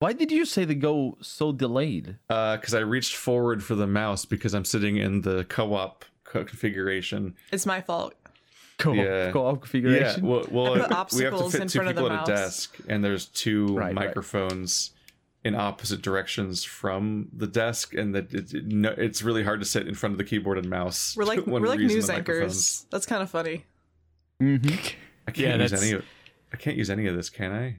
Why did you say the go so delayed? Uh because I reached forward for the mouse because I'm sitting in the co-op co- configuration. It's my fault. Co-op, Yeah. co-op Yeah, configuration. well, well I put we have to obstacles fit in two front of the people at a desk, and there's two Right, right. microphones in opposite directions from the desk, and that it, it, no, it's really hard to sit in front of the keyboard and mouse. We're like we're like news anchors. That's kind of funny. Mhm. I can't Yeah, use that's- any of. I can't use any of this, can I?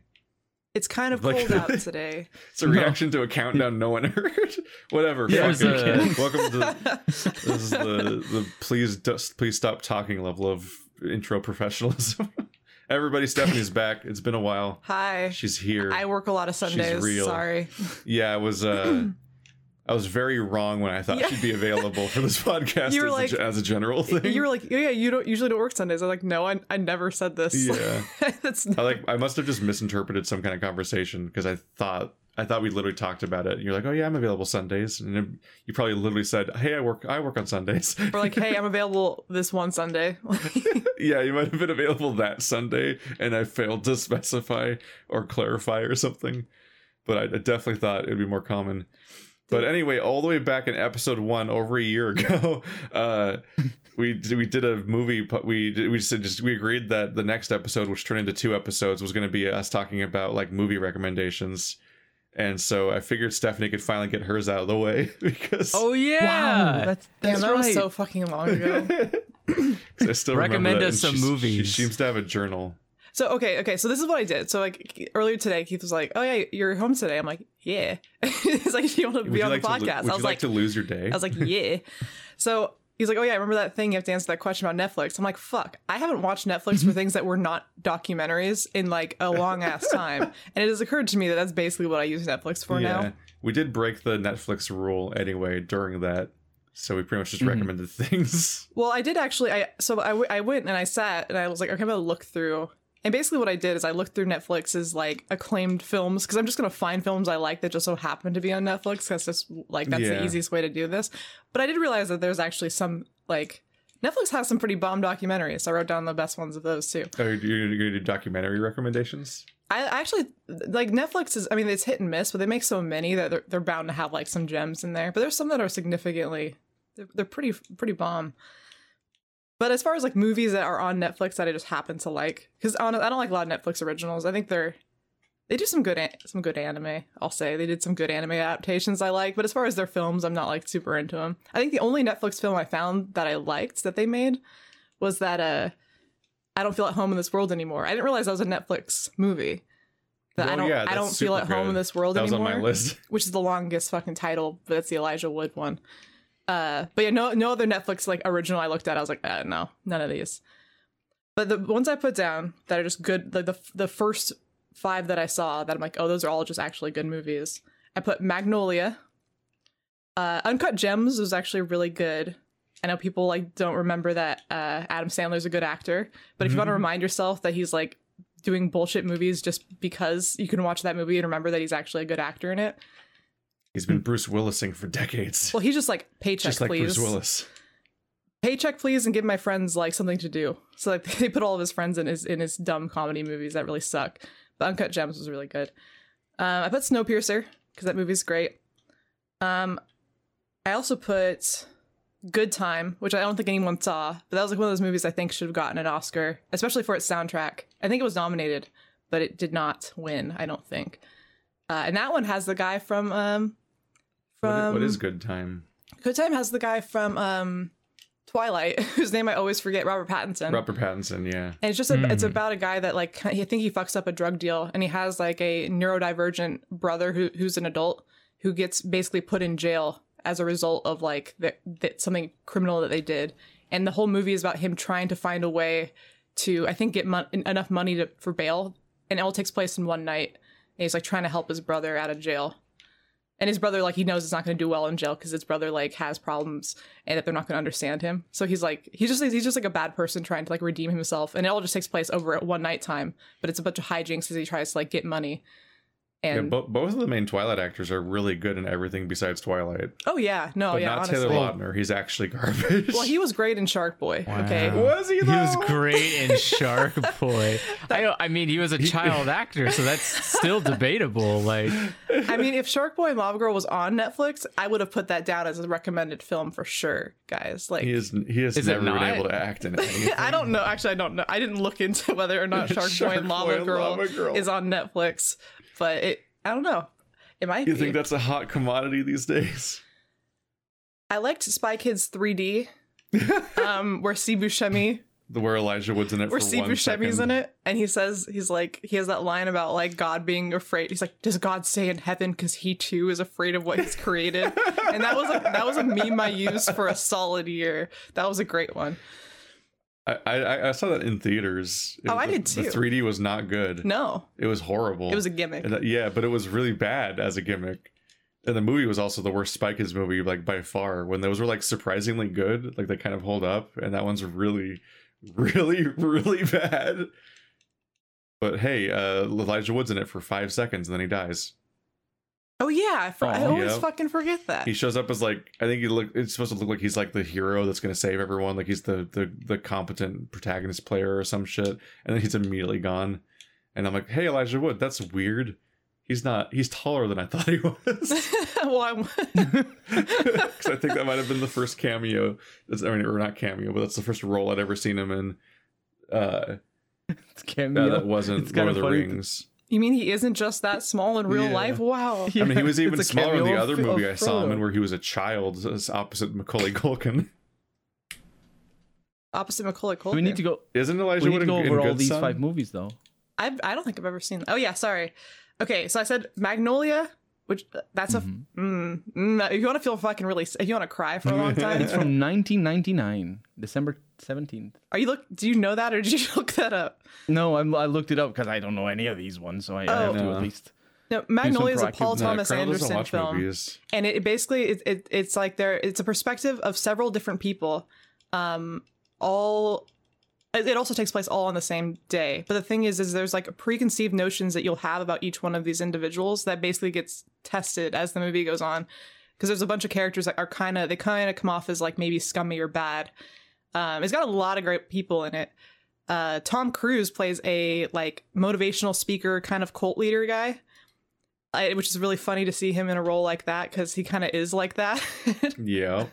It's kind of Like- cold out today. It's a reaction to a countdown no one heard. Whatever. Yeah, fuck it. a- Welcome to this is the the please just please stop talking level of intro professionalism. Everybody, Stephanie's back. It's been a while. Hi. She's here. I work a lot of Sundays. real. Sorry. yeah, it was uh I was very wrong when I thought Yeah. she'd be available for this podcast as, like- a, as a general thing. You were like, yeah, you don't usually don't work Sundays. I was like, no, I, I never said this. Yeah. That's I like I must have just misinterpreted some kind of conversation because I thought I thought we literally talked about it. And you're like, "Oh yeah, I'm available Sundays," and then you probably literally said, "Hey, I work I work on Sundays." Or like, hey, I'm available this one Sunday. yeah, you might have been available that Sunday, and I failed to specify or clarify or something. But I, I definitely thought it'd be more common. But anyway, all the way back in episode one, over a year ago, uh, we did, we did a movie. But we we said just we agreed that the next episode, which turned into two episodes, was going to be us talking about like movie recommendations. And so I figured Stephanie could finally get hers out of the way because Oh yeah. Wow, that's Damn, that right. was so fucking long ago. 'cause I still Recommend us some she's- movies. She seems to have a journal. So okay, okay. So this is what I did. So like earlier today, Keith was like, "Oh yeah, you're home today." I'm like, "Yeah." He's like, "You want to Would be on like the lo- podcast?" would I was like like, to lose your day? I was like, "Yeah." so he's like, "Oh yeah, I remember that thing. You have to answer that question about Netflix." I'm like, "Fuck, I haven't watched Netflix for things that were not documentaries in like a long ass time." and it has occurred to me that that's basically what I use Netflix for now. We did break the Netflix rule anyway during that. So we pretty much just Mhm. recommended things. Well, I did actually. I so I, w- I went and I sat and I was like, okay, I'm gonna look through. And basically, what I did is I looked through Netflix's like acclaimed films because I'm just gonna find films I like that just so happen to be on Netflix. That's just like that's Yeah. the easiest way to do this. But I did realize that there's actually some like Netflix has some pretty bomb documentaries. I wrote down the best ones of those too. Oh, you're going to do documentary recommendations? I actually like Netflix is. I mean, it's hit and miss, but they make so many that they're, they're bound to have like some gems in there. But there's some that are significantly, they're, they're pretty pretty bomb. But as far as like movies that are on Netflix that I just happen to like, because I don't like a lot of Netflix originals. I think they're they do some good some good anime. I'll say they did some good anime adaptations I like. But as far as their films, I'm not like super into them. I think the only Netflix film I found that I liked that they made was that uh I don't feel at home in this world anymore. I didn't realize that was a Netflix movie. That I Oh, don't yeah, I don't feel at home good. in this world That was anymore. on my list. Which is the longest fucking title, but it's the Elijah Wood one. Uh but yeah, no no other Netflix like original I looked at, I was like, uh, no, none of these. But the ones I put down that are just good, like the the first five that I saw that I'm like, oh, those are all just actually good movies. I put Magnolia. Uh, Uncut Gems was actually really good. I know people like don't remember that uh, Adam Sandler's a good actor, but if you want to remind yourself that he's like doing bullshit movies just because you can watch that movie and remember that he's actually a good actor in it. He's been Bruce Willising for decades. Well, he's just like paycheck, just like please. Bruce Willis. Paycheck, please, and give my friends like something to do. So like they put all of his friends in his in his dumb comedy movies that really suck. But Uncut Gems was really good. Um, I put Snowpiercer because that movie's great. Um, I also put Good Time, which I don't think anyone saw, but that was like one of those movies I think should have gotten an Oscar, especially for its soundtrack. I think it was nominated, but it did not win. I don't think. Uh, and that one has the guy from um, from what is good time? Good Time has the guy from um Twilight, whose name I always forget, Robert Pattinson. Robert Pattinson, yeah. and it's just a, it's Hmm. about a guy that like I think he fucks up a drug deal, and he has like a neurodivergent brother who who's an adult who gets basically put in jail as a result of like that that something criminal that they did, and the whole movie is about him trying to find a way to I think get mon- enough money to for bail, and it all takes place in one night. And he's like trying to help his brother out of jail and his brother like he knows it's not going to do well in jail because his brother like has problems and that they're not going to understand him. So he's like he's just he's just like a bad person trying to like redeem himself. And it all just takes place over at one night time but it's a bunch of hijinks as he tries to like get money Yeah, And bo- both of the main Twilight actors are really good in everything besides Twilight. oh yeah, no, but yeah, not honestly. Taylor Lautner. He's actually garbage. Well, he was great in Shark Boy. Okay, was he He was great in Shark Boy. I, I mean, he was a child actor, so that's still debatable. Like, I mean, if Shark Boy and Lava Girl was on Netflix, I would have put that down as a recommended film for sure, guys. Like, He is. He has Is it never been able to act in anything. I don't know. Actually, I don't know. I didn't look into whether or not Shark, Boy Shark and Boy Lava, and Girl Lava Girl. is on Netflix, but it. I don't know. It might You be. think that's a hot commodity these days? I liked Spy Kids 3D, um, where Steve Buscemi The where Elijah Wood's in it where Steve Buscemi's in it, and he says he's like he has that line about like God being afraid. He's like, "Does God stay in heaven because he too is afraid of what he's created?" and that was like that was a meme I used for a solid year. That was a great one. I, I I saw that in theaters. It Oh, was- I did too. The 3D was not good. No, It was horrible. it was a gimmick. And yeah, but it was really bad as a gimmick. And the movie was also the worst Spy Kids movie, like by far. When those were like surprisingly good, like they kind of hold up, and that one's really, really, really bad. But hey, uh, Elijah Wood's in it for five seconds, and then he dies. Oh yeah, I, I Oh, always fucking forget that. He shows up as like I think he look. It's supposed to look like he's like the hero that's going to save everyone, like he's the the the competent protagonist player or some shit, and then he's immediately gone. And I'm like, hey, Elijah Wood, that's weird. He's not. He's taller than I thought he was. well, I'm- Because I think that might have been the first cameo. That's, I mean, or not cameo, but that's the first role I'd ever seen him in. Uh, It's cameo. that wasn't Lord kinda the Rings. You mean he isn't just that small in real Yeah. life? Wow. I mean, he was even smaller in the other of- movie of I saw him in, where he was a child, opposite Macaulay Culkin. Opposite Macaulay Culkin. We need to go. Isn't Elijah We need Wood to go in, in over all Good these Son? five movies, though. I I don't think I've ever seen. Oh yeah, sorry. Okay, so I said Magnolia, which that's a Mhm. mm, mm, if you want to feel fucking really if you want to cry for a long time. It's from 1999, December 17th. Are you look? Do you know that or did you look that up? No, I'm, I looked it up because I don't know any of these ones, so I, I have to Oh. at least. No, Magnolia is a Paul Thomas Colonel Anderson film, movies. and it, it basically it, it it's like there it's a perspective of several different people, um, all. It it also takes place all on the same day, but the thing is, is there's like preconceived notions that you'll have about each one of these individuals that basically gets tested as the movie goes on, because there's a bunch of characters that are kind of they kind of come off as like maybe scummy or bad. Um, it's got a lot of great people in it. Uh, Tom Cruise plays a like motivational speaker kind of cult leader guy. I, which is really funny to see him in a role like that because he kind of is like that. Yeah.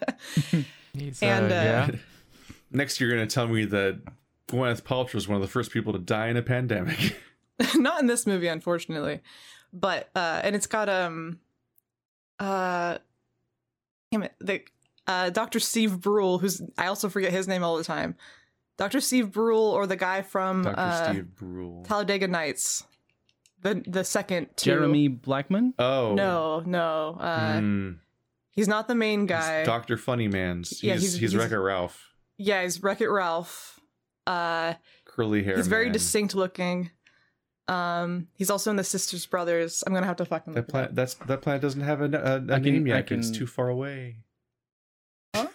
he's, And, uh, yeah. Next, you're going to tell me that Gwyneth Paltrow is one of the first people to die in a pandemic. Not in this movie, unfortunately, but uh, and it's got um, uh, damn it, the uh, Dr. Steve Brule, who's I also forget his name all the time. Dr. Steve Brule or the guy from Dr. uh, Steve Brule. Talladega Nights, the the second to Jeremy Blackman? oh. No, no, uh, Hmm. he's not the main guy. Dr. Funnymans. He's, Yeah, he's, he's- he's, he's- Wreck-It Ralph. yeah, he's Wreck It Ralph. Uh, Curly hair. he's very man. distinct looking. Um, he's also in the Sisters Brothers. I'm gonna have to fucking That look it planet, that's, that planet doesn't have a, a, a I can- name I yet. 'cause It's too far away. Huh?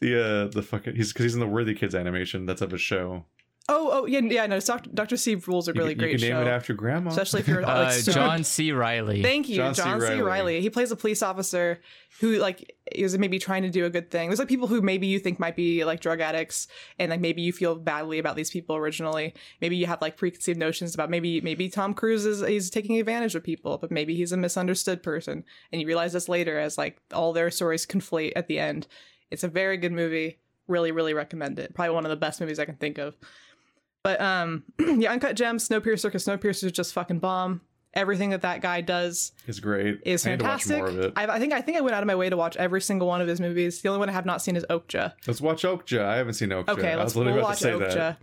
The uh the fucking he's because he's in the Worthy Kids animation that's of a show. Oh, oh, yeah, yeah. No, Dr. Dr. Steve Brule's a You really can- you great can show. name it after grandma, Especially if you're like Uh, John C. Reilly. Thank you, John John, C. C. Reilly. He plays a police officer who like is maybe trying to do a good thing. There's like people who maybe you think might be like drug addicts, and like maybe you feel badly about these people originally. Maybe you have like preconceived notions about maybe maybe Tom Cruise is he's taking advantage of people, but maybe he's a misunderstood person, and you realize this later as like all their stories conflate at the end. It's a very good movie. Really, really recommend it. Probably one of the best movies I can think of. But um, yeah, Uncut Gems, Snowpiercer, because Snowpiercer is just fucking bomb. Everything that that guy does is great. is I need to watch fantastic. more of it. I, I think I think I went out of my way to watch every single one of his movies. The only one I have not seen is Okja. Let's watch Okja. I haven't seen Okja. Okay, I let's was literally we'll about watch to say Okja. that,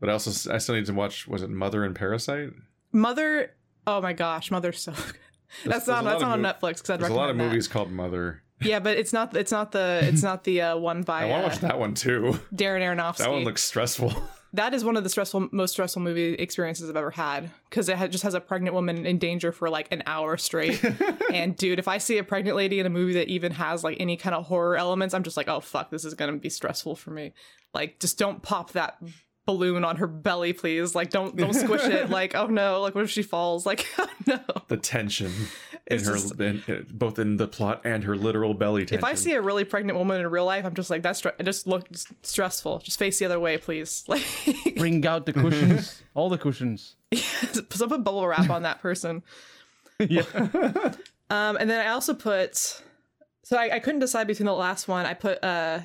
but I also I still need to watch. Was it Mother and Parasite? Mother. Oh my gosh, Mother's so. Good. That's not that's not on mov- Netflix because I'd recommend it. There's a lot of that. movies called Mother. Yeah, but it's not it's not the it's not the uh, one by. I want to uh, watch that one too. Darren Aronofsky. That one looks stressful. that is one of the stressful most stressful movie experiences I've ever had because it had, just has a pregnant woman in danger for like an hour straight. and dude, if I see a pregnant lady in a movie that even has like any kind of horror elements, I'm just like, oh fuck, this is gonna be stressful for me. Like, just don't pop that balloon on her belly, please. Like, don't don't squish it. Like, oh no, like what if she falls? Like, oh no. The tension in her, just- in, in- both in the plot and her literal belly tension. If I see a really pregnant woman in real life, I'm just like, that's stre- just looks stressful. Just face the other way, please. Like, Bring out the cushions, all the cushions. so put bubble wrap on that person. Yeah. Um, and then I also put, so I, I couldn't decide between the last one. I put uh,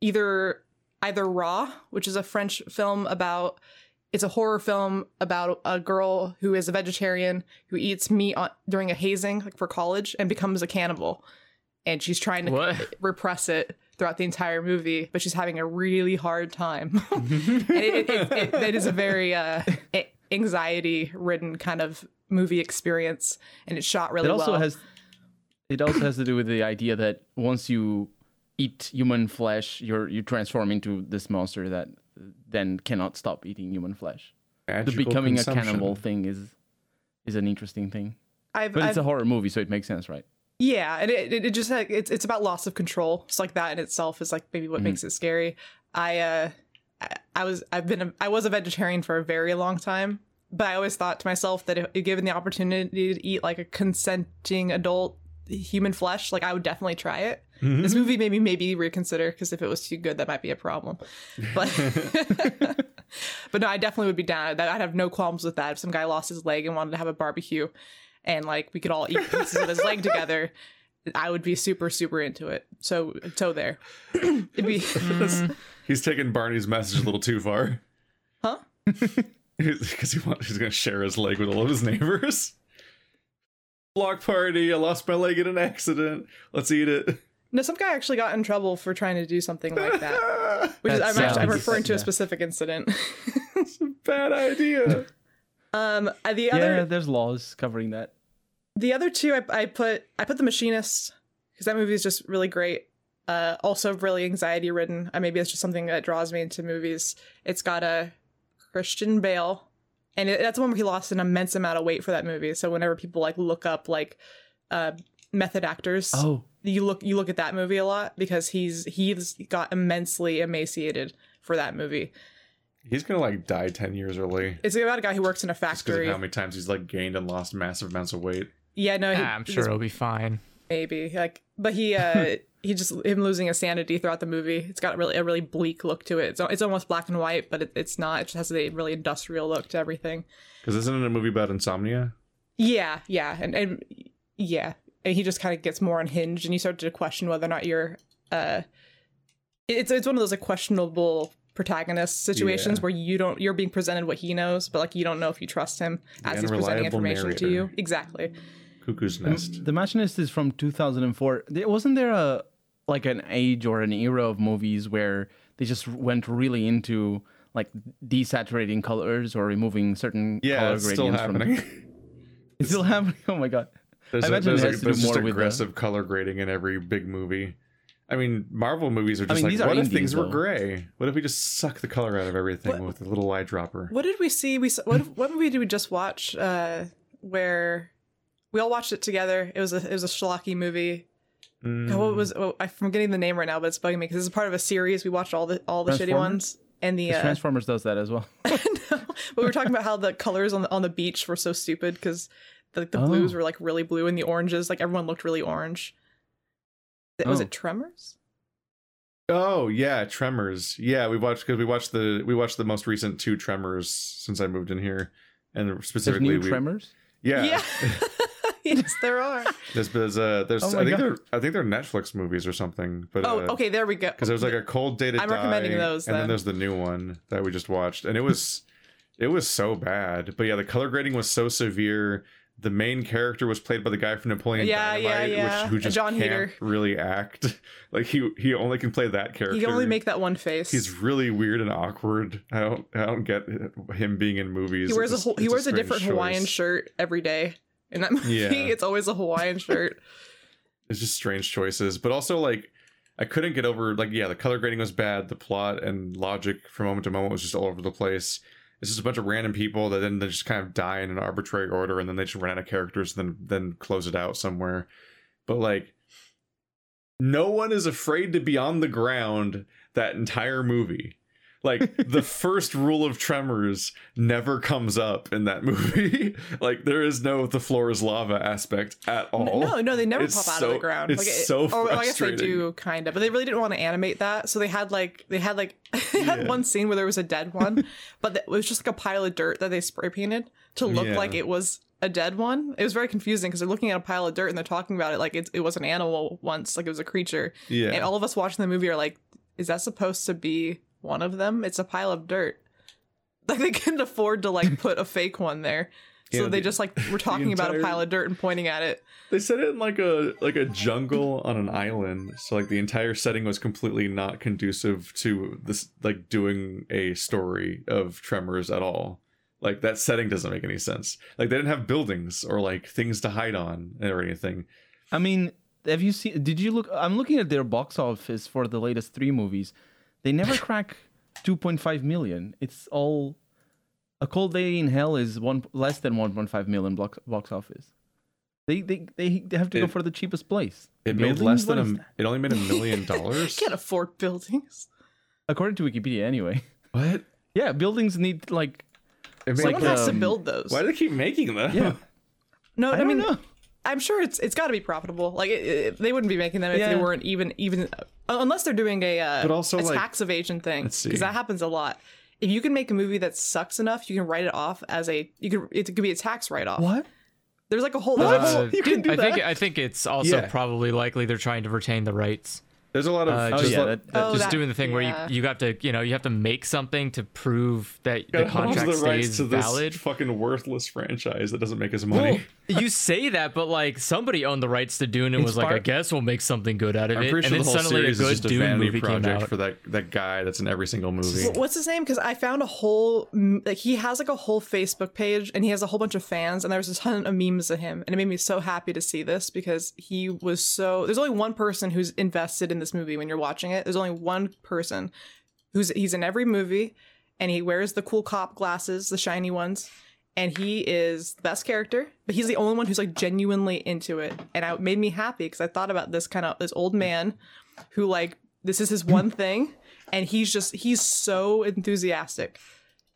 either either Raw, which is a French film about, it's a horror film about a girl who is a vegetarian who eats meat on, during a hazing like for college and becomes a cannibal, and she's trying to What? repress it throughout the entire movie, but she's having a really hard time. and it, it, it, it, is a very uh, anxiety ridden kind of movie experience, and it's shot really it also well. has it also has to do with the idea that once you eat human flesh you're you transform into this monster that then cannot stop eating human flesh the becoming a cannibal thing is is an interesting thing I've, but it's I've- a horror movie so it makes sense right yeah, and it, it, it just like it's it's about loss of control. It's like that in itself is like maybe what Mhm. makes it scary. I uh, I- I was I've been a, I was a vegetarian for a very long time, but I always thought to myself that if given the opportunity to eat like a consenting adult human flesh, like I would definitely try it. Mhm. This movie made me maybe reconsider because if it was too good, that might be a problem. But but no, I definitely would be down. That I'd have no qualms with that. If some guy lost his leg and wanted to have a barbecue, and like we could all eat pieces of his leg together, I would be super super into it. So so there. It'd be He's taking Barney's message a little too far. huh? Because he wants, he's going to share his leg with all of his neighbors. Block party. I lost my leg in an accident. Let's eat it. No, some guy actually got in trouble for trying to do something like that. Which is, I'm actually I'm referring to a specific incident. It's a bad idea. um, uh, the other yeah there's laws covering that the other two I, I put I put the machinist because that movie is just really great. Uh, also really anxiety ridden. Uh, maybe it's just something that draws me into movies. It's got a Christian Bale, and it, that's the one where he lost an immense amount of weight for that movie. So whenever people like look up like uh, method actors, oh you look you look at that movie a lot because he's he's got immensely emaciated for that movie. He's going to like die 10 years early. It's about a guy who works in a Just of factory. how many times he's like gained and lost massive amounts of weight. Yeah, no, he, Ah, I'm sure it'll be fine. maybe like but he uh he just him losing his sanity throughout the movie it's got really a really bleak look to it it's, it's almost black and white but it, it's not it just has a really industrial look to everything Because isn't it a movie about insomnia? yeah yeah and, and yeah and he just kind of gets more unhinged and you start to question whether or not you're uh it's it's one of those like questionable protagonist situations Yeah. where you don't you're being presented what he knows but like you don't know if you trust him The as he's presenting unreliable information to you exactly Cuckoo's Nest. the machinist is from 2004 wasn't there a like an age or an era of movies where they just went really into like desaturating colors or removing certain Yeah, color it's still gradients from happening. it's still happening oh my god There's, I a, imagine there's, it like, to there's do just more with the- aggressive color grading in every big movie. I mean, Marvel movies are just mean, like, what if indies, things were gray? What if we just suck the color out of everything What- with a little eyedropper? What did we see? We saw, what what movie did we just watch? Uh, where we all watched it together. It was a it was a schlocky movie. Mm. Oh, What was? Oh, I'm forgetting the name right now, but it's bugging me because it's part of a series. We watched all the all the shitty ones and the. Uh, transformers does that as well no, but we were talking about how the colors on the on the beach were so stupid because the the blues Oh. were like really blue and the oranges like everyone looked really orange. Was Oh. it Tremors? Oh yeah, Tremors. Yeah, we watched because we watched the we watched the most recent two Tremors since I moved in here, and there's specifically new we, tremors Yeah, yes, there are. there's there's uh there's Oh I think God. they're I think they're Netflix movies or something. But Oh, uh, okay, there we go. because there was like a cold day to I'm die, recommending those, and then then. there's the new one that we just watched, and it was it was so bad. But yeah, the color grading was so severe. The main character was played by the guy from Napoleon Yeah, yeah, Dynamite, yeah. which who just Jon can't Heder. really act. Like he he only can play that character. He can only make that one face. He's really weird and awkward. I don't I don't get him being in movies. he wears a, It's he wears a, strange different Hawaiian shirt every day. In that movie, Yeah. it's always a Hawaiian shirt. It's just strange choices, but also like I couldn't get over like yeah, the color grading was bad, the plot and logic from moment to moment was just all over the place. It's just a bunch of random people that then they just kind of die in an arbitrary order, and then they just run out of characters, and then then close it out somewhere. But like, no one is afraid to be on the ground that entire movie. Like the first rule of Tremors never comes up in that movie. like there is no the floor is lava aspect at all. No, no, they never It's pop out so- of the ground. it's like, it- so or, well, I guess they do kind of, but they really didn't want to animate that, so they had like they had like they had Yeah. one scene where there was a dead one, but it was just like a pile of dirt that they spray painted to look Yeah. like it was a dead one. It was very confusing because they're looking at a pile of dirt and they're talking about it like it, it was an animal once, like it was a creature. Yeah. And all of us watching the movie are like, is that supposed to be one of them? It's a pile of dirt. Like they couldn't afford to like put a fake one there. So Yeah, they the- just like were talking about a pile of dirt and pointing at it. They set it in like a like a jungle on an island, so like the entire setting was completely not conducive to this like doing a story of Tremors at all. Like that setting doesn't make any sense. Like they didn't have buildings or like things to hide on or anything. I mean, have you seen? Did you look? I'm looking at their box office for the latest three movies. They never crack 2.5 million. It's all. A Cold Day in Hell is one less than 1.5 million box box office. They they they they have to go for the cheapest place. It made Buildings? less than What is a. It only made a million dollars. Can't afford buildings. according to Wikipedia anyway. what? Yeah, buildings need like It made, like, Someone has to um, build those. why do they keep making them? yeah. no, I, I, don't mean, know. I'm sure it's it's got to be profitable. Like it, it- they wouldn't be making them if they weren't even even uh, unless they're doing a uh, But also, a like- tax evasion thing because that happens a lot. If you can make a movie that sucks enough, you can write it off as a you could it could be a tax write off. What? There's like a whole. there's like a Uh, You can do I that. think I think it's also Yeah. probably likely they're trying to retain the rights. There's a lot of Uh, Oh just yeah, let- that, that Oh, just that- doing the thing where you you have to you know you have to make something to prove that the contract the stays to this valid. fucking worthless franchise that doesn't make us Well, money. you say that, but like somebody owned the rights to Dune and It's was like, I guess we'll make something good out of I'm it. pretty and sure then the suddenly a good just a Dune vanity movie came project out. for that that guy that's in every single movie. What's his name? Because I found a whole like he has like a whole Facebook page and he has a whole bunch of fans and there's a ton of memes of him and it made me so happy to see this because he was so. There's only one person who's invested in this movie when you're watching it. There's only one person who's he's in every movie and he wears the cool cop glasses, the shiny ones. And he is the best character, but he's the only one who's like genuinely into it, and it made me happy because I thought about this kind of this old man who like this is his one thing and he's just he's so enthusiastic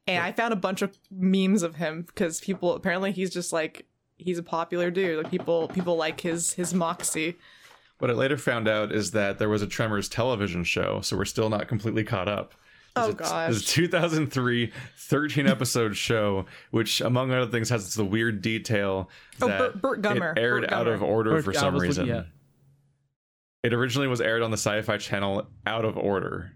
and i found a bunch of memes of him because people apparently he's just like he's a popular dude like people people like his his moxie What I later found out is that there was a Tremors television show, so we're still not completely caught up. oh There's a- gosh There's a 2003 13 episode show, which, among other things, has the weird detail Oh, that Burt- Burt Gummer. it aired Burt out of order Burt- for some reason. looking- yeah. It originally was aired on the Sci-Fi Channel out of order,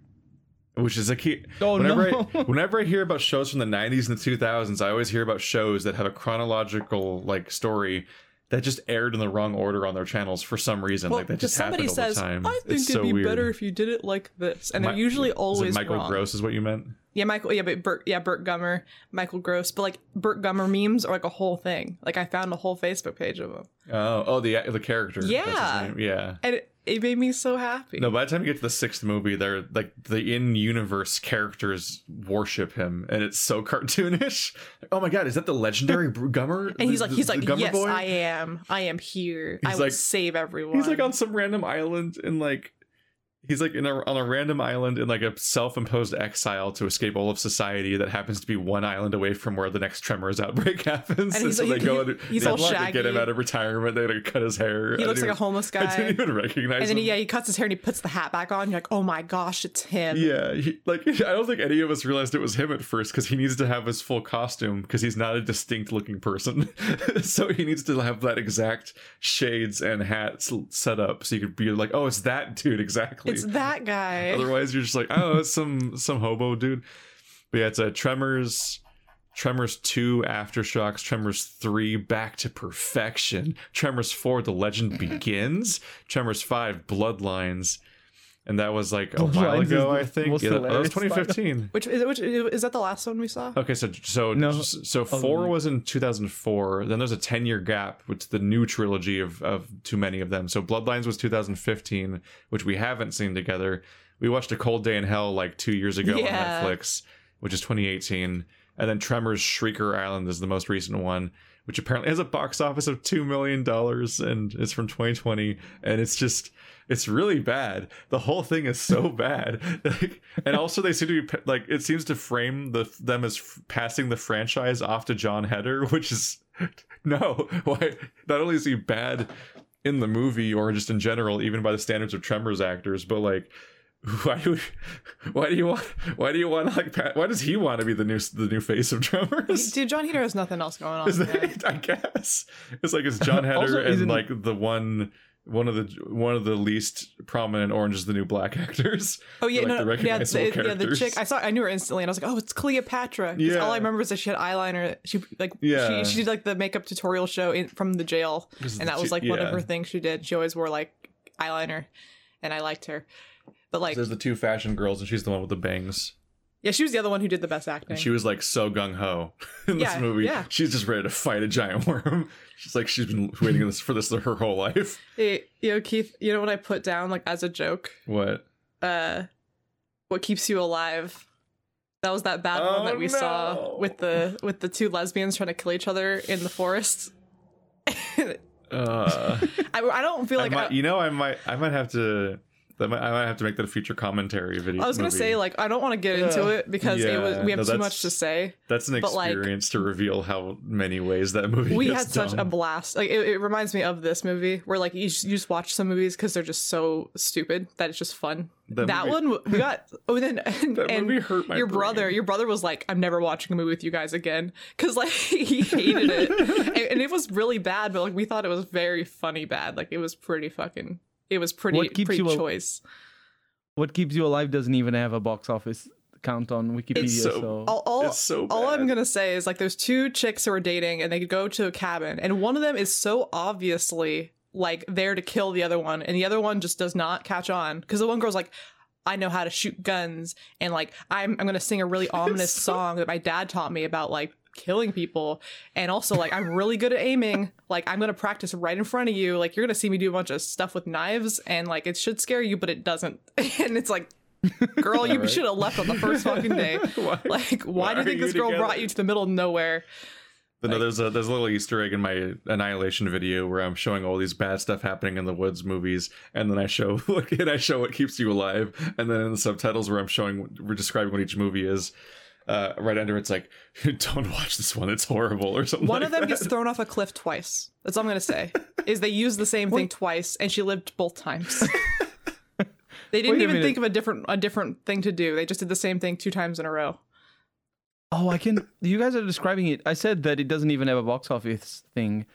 which is a key. Oh, whenever no. I, whenever I hear about shows from the 90s and the 2000s, I always hear about shows that have a chronological like story that just aired in the wrong order on their channels for some reason. well like that just somebody happened all says the time. i think it's it'd so be weird. better if you did it like this and they're Mi- usually always Michael wrong Gross is what you meant. yeah michael yeah but burt yeah burt gummer michael gross but like burt gummer memes are like a whole thing like i found a whole facebook page of them Oh, oh, the the character. Yeah. yeah. and it, it made me so happy No, by the time you get to the sixth movie, they're like the in-universe characters worship him, and it's so cartoonish. oh my god, is that the legendary Gummer? and he's like he's like yes boy? i am i am here i He's will like- save everyone He's like on some random island in like he's like in a, on a random island in like a self-imposed exile to escape all of society that happens to be one island away from where the next Tremors outbreak happens. And he's so like- they go he- and he's they all to get him out of retirement. They cut his hair. he looks like didn't a homeless even- I didn't even recognize and then him. he, yeah he cuts his hair and he puts the hat back on you're like oh my gosh it's him Yeah, he, like I don't think any of us realized it was him at first because he needs to have his full costume because he's not a distinct looking person. so he needs to have that exact shades and hats set up so you could be like, oh, it's that dude exactly. It's that guy Otherwise, you're just like, oh, it's some some hobo dude. But yeah, it's a Tremors. Tremors 2 Aftershocks, Tremors 3 Back to Perfection, Tremors 4 The Legend Begins, Tremors 5 Bloodlines, and that was like a while Bloodlines ago, I think. most Yeah, that that was 2015. which is which is that the last one we saw Okay, so so No. so four was in 2004. Then there's a 10 year gap, which the new trilogy of of too many of them. So Bloodlines was 2015, which we haven't seen together. We watched A Cold Day in Hell like two years ago Yeah. on Netflix, which is 2018. And then Tremors Shrieker Island is the most recent one, which apparently has a box office of two million dollars and it's from 2020, and it's just it's really bad. The whole thing is so bad, like, and also they seem to be like it seems to frame the them as f- passing the franchise off to Jon Heder, which is no. Why? Not only is he bad in the movie or just in general, even by the standards of Tremors actors, but like why do we, why do you want why do you want like Pat, why does he want to be the new the new face of Tremors? Dude, Jon Heder has nothing else going on. That, I guess it's like it's Jon Heder Also, and like the one one of the one of the least prominent Orange is the New Black actors. Oh yeah, like, no, the yeah, the, yeah, the chick. I saw, I knew her instantly, and I was like, oh, it's Cleopatra. Yeah. all I remember is that she had eyeliner. She like, Yeah. she, she did like the makeup tutorial show in, from the jail, and that was like one of her things she did. She always wore like eyeliner, and I liked her. But like, There's the two fashion girls, and she's the one with the bangs. Yeah, she was the other one who did the best acting. She was like so gung ho in this movie. yeah. She's just ready to fight a giant worm. She's like she's been waiting this for this her whole life. Hey, you know, Keith, you know what I put down like as a joke? What? Uh, what keeps you alive? That was that bad one Oh, that we saw with the with the two lesbians trying to kill each other in the forest. Uh, I, I don't feel I like might, I, you know, I might, I might have to, that might, I might have to make that a future commentary video. I was gonna movie. say like I don't want to get into it because it was we have no, too much to say. that's an but, like, experience to reveal how many ways that movie. We gets had such a blast. Like it, it reminds me of this movie where like you just, you just watch some movies because they're just so stupid that it's just fun. That That, movie- one we got. Oh, then and, That and movie hurt my your brother. Your brother was like, "I'm never watching a movie with you guys again," because like he hated it, and, and it was really bad. But like we thought it was very funny bad. Like it was pretty fucking. It was pretty What keeps pretty you al- What keeps you alive doesn't even have a box office count on Wikipedia. so- so all, all, It's so all I'm gonna say is like there's two chicks who are dating and they go to a cabin and one of them is so obviously like there to kill the other one and the other one just does not catch on because the one girl's like I know how to shoot guns and like I'm I'm gonna sing a really ominous song that my dad taught me about like killing people. And also like I'm really good at aiming. Like I'm gonna practice right in front of you. Like you're gonna see me do a bunch of stuff with knives and like it should scare you but it doesn't. And it's like girl you Alright. should have left on the first fucking day. Why- like, why, do you think you this girl brought you to the middle of nowhere? But no, there's a there's a little Easter egg in my Annihilation video where I'm showing all these bad stuff happening in the woods movies, and then I show look and I show what keeps you alive, and then in the subtitles where I'm showing we're describing what each movie is. Uh, right under it's like, don't watch this one; it's horrible, or something. One like of them that. gets thrown off a cliff twice. That's all I'm gonna say. is they used the same thing twice, and she lived both times. they didn't Wait even minute. think of a different a different thing to do. They just did the same thing two times in a row. Oh, I can. You guys are describing it. I said that it doesn't even have a box office thing.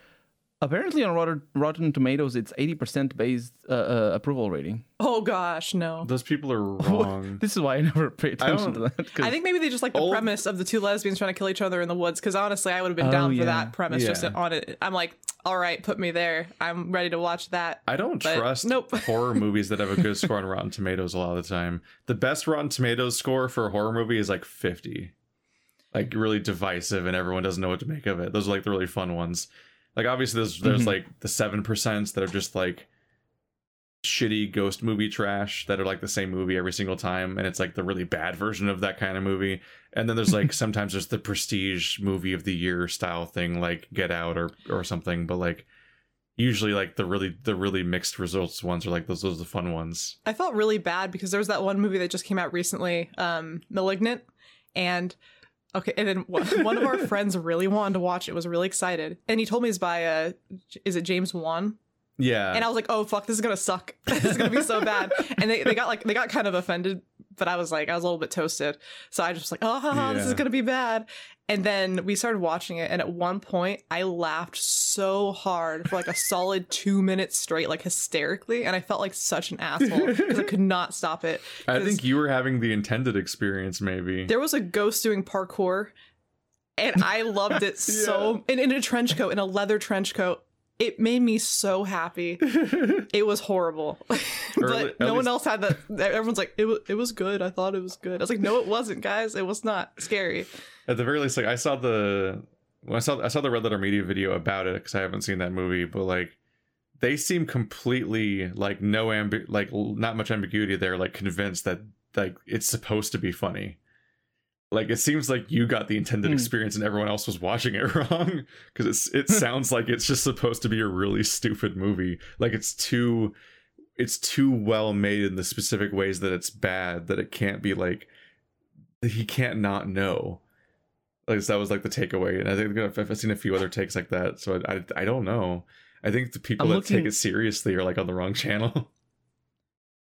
Apparently, on Rotten, Rotten Tomatoes, it's eighty percent based uh, uh, approval rating. Oh gosh, no. Those people are wrong. This is why I never pay attention to don't- that. 'cause- I think maybe they just like the Old- premise of the two lesbians trying to kill each other in the woods. Because honestly, I would have been Oh, down for that premise just on it. I'm like, all right, put me there. I'm ready to watch that. I don't But trust nope. horror movies that have a good score on Rotten Tomatoes a lot of the time. The best Rotten Tomatoes score for a horror movie is like 50. Like really divisive and everyone doesn't know what to make of it. Those are like the really fun ones. Like obviously there's there's Mhm. like the 7% that are just like shitty ghost movie trash that are like the same movie every single time and it's like the really bad version of that kind of movie. And then there's like sometimes there's the prestige movie of the year style thing like Get Out or or something, but like usually like the really the really mixed results ones are like those those are the fun ones. I felt really bad because there was that one movie that just came out recently, um, *Malignant*, and okay, and then one of our friends really wanted to watch it, was really excited, and he told me it's by uh, is it James Wan? Yeah. And I was like, oh fuck, this is gonna suck. this is gonna be so bad. And they, they got like they got kind of offended, but I was like, I was a little bit toasted. So I just was like, ah, oh haha, this is gonna be bad. And then we started watching it, and at one point I laughed so hard for like a solid two minutes straight, like hysterically, and I felt like such an asshole because I could not stop it. I think you were having the intended experience maybe. there was a ghost doing parkour, and I loved it so in, in a trench coat, in a leather trench coat. It made me so happy. It was horrible. But at no one least- else had that. Everyone's like, it, wa- it was good. I thought it was good. I was like, no, it wasn't, guys. It was not scary. At the very least, like I saw the when I saw I saw the Red Letter Media video about it because I haven't seen that movie, but like they seem completely like no ambi- like not much ambiguity there, like convinced that like it's supposed to be funny. Like it seems like you got the intended Hmm. experience and everyone else was watching it wrong because it's it sounds like it's just supposed to be a really stupid movie. Like it's too it's too well made in the specific ways that it's bad that it can't be like he can't not know. Like that was like the takeaway and i think i've, I've seen a few other takes like that so i i, I don't know. I think the people I'm that take it seriously are like on the wrong channel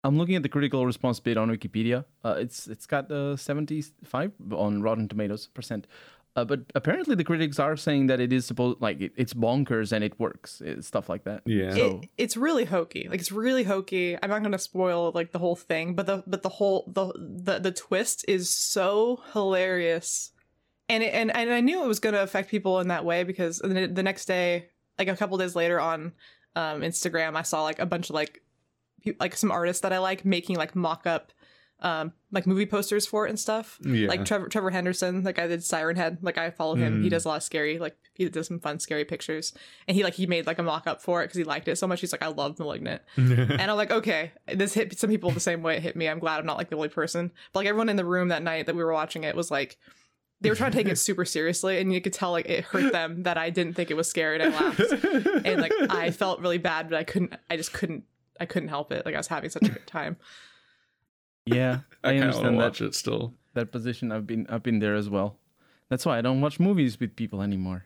I'm looking at the critical response bit on Wikipedia. Uh, it's it's got uh, 75 on Rotten Tomatoes percent. Uh, but apparently the critics are saying that it is supposed like it, it's bonkers and it works, uh, stuff like that. yeah So- it, it's really hokey. Like it's really hokey. I'm not gonna spoil like the whole thing, but the but the whole the the, the twist is so hilarious, and it, and and I knew it was gonna affect people in that way because the, the next day, like a couple days later on um, Instagram, I saw like a bunch of like pe- like some artists that I like making like mock up um like movie posters for it and stuff yeah like Trevor Trevor Henderson, like I did Siren Head, like I follow him. He Mm. does a lot of scary, like he does some fun scary pictures, and he like he made like a mock up for it because he liked it so much. He's like, I love Malignant, and I'm like, okay, this hit some people the same way it hit me. I'm glad I'm not like the only person, but like everyone in the room that night that we were watching it was like. They were trying to take it super seriously, and you could tell like it hurt them that I didn't think it was scary, and I laughed, and like I felt really bad, but I couldn't. I just couldn't. I couldn't help it. Like I was having such a good time. Yeah, i, I, kind of understand that it still that position. I've been I've been there as well. That's why I don't watch movies with people anymore.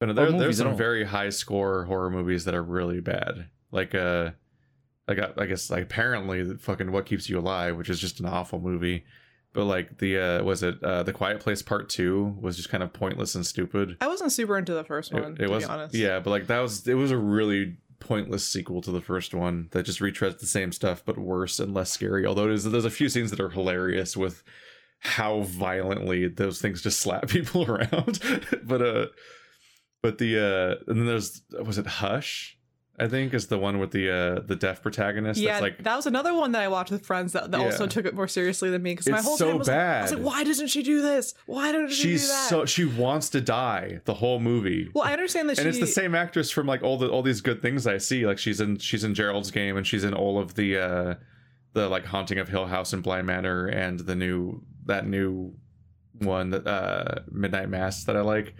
But there, movies there's at some very high score horror movies that are really bad. Like uh like I, I guess like apparently the fucking What Keeps You Alive, which is just an awful movie. But like the uh was it uh The Quiet Place Part 2 was just kind of pointless and stupid. I wasn't super into the first one, It, to it was be honest. yeah, but like that was it was a really pointless sequel to the first one that just retreads the same stuff but worse and less scary. Although there's there's a few scenes that are hilarious with how violently those things just slap people around. but uh but the uh and then there's was it Hush? I think is the one with the uh the deaf protagonist yeah, that's like that was another one that I watched with friends that, that also took it more seriously than me because my whole so time was like, I was like, why doesn't she do this? Why doesn't she she's do that? so she wants to die the whole movie. well, I understand that and she. it's the same actress from like all the all these good things I see. Like she's in she's in Gerald's Game and she's in all of the uh the like Haunting of Hill House and Bly Manor and the new that new one that uh Midnight Mass that I like.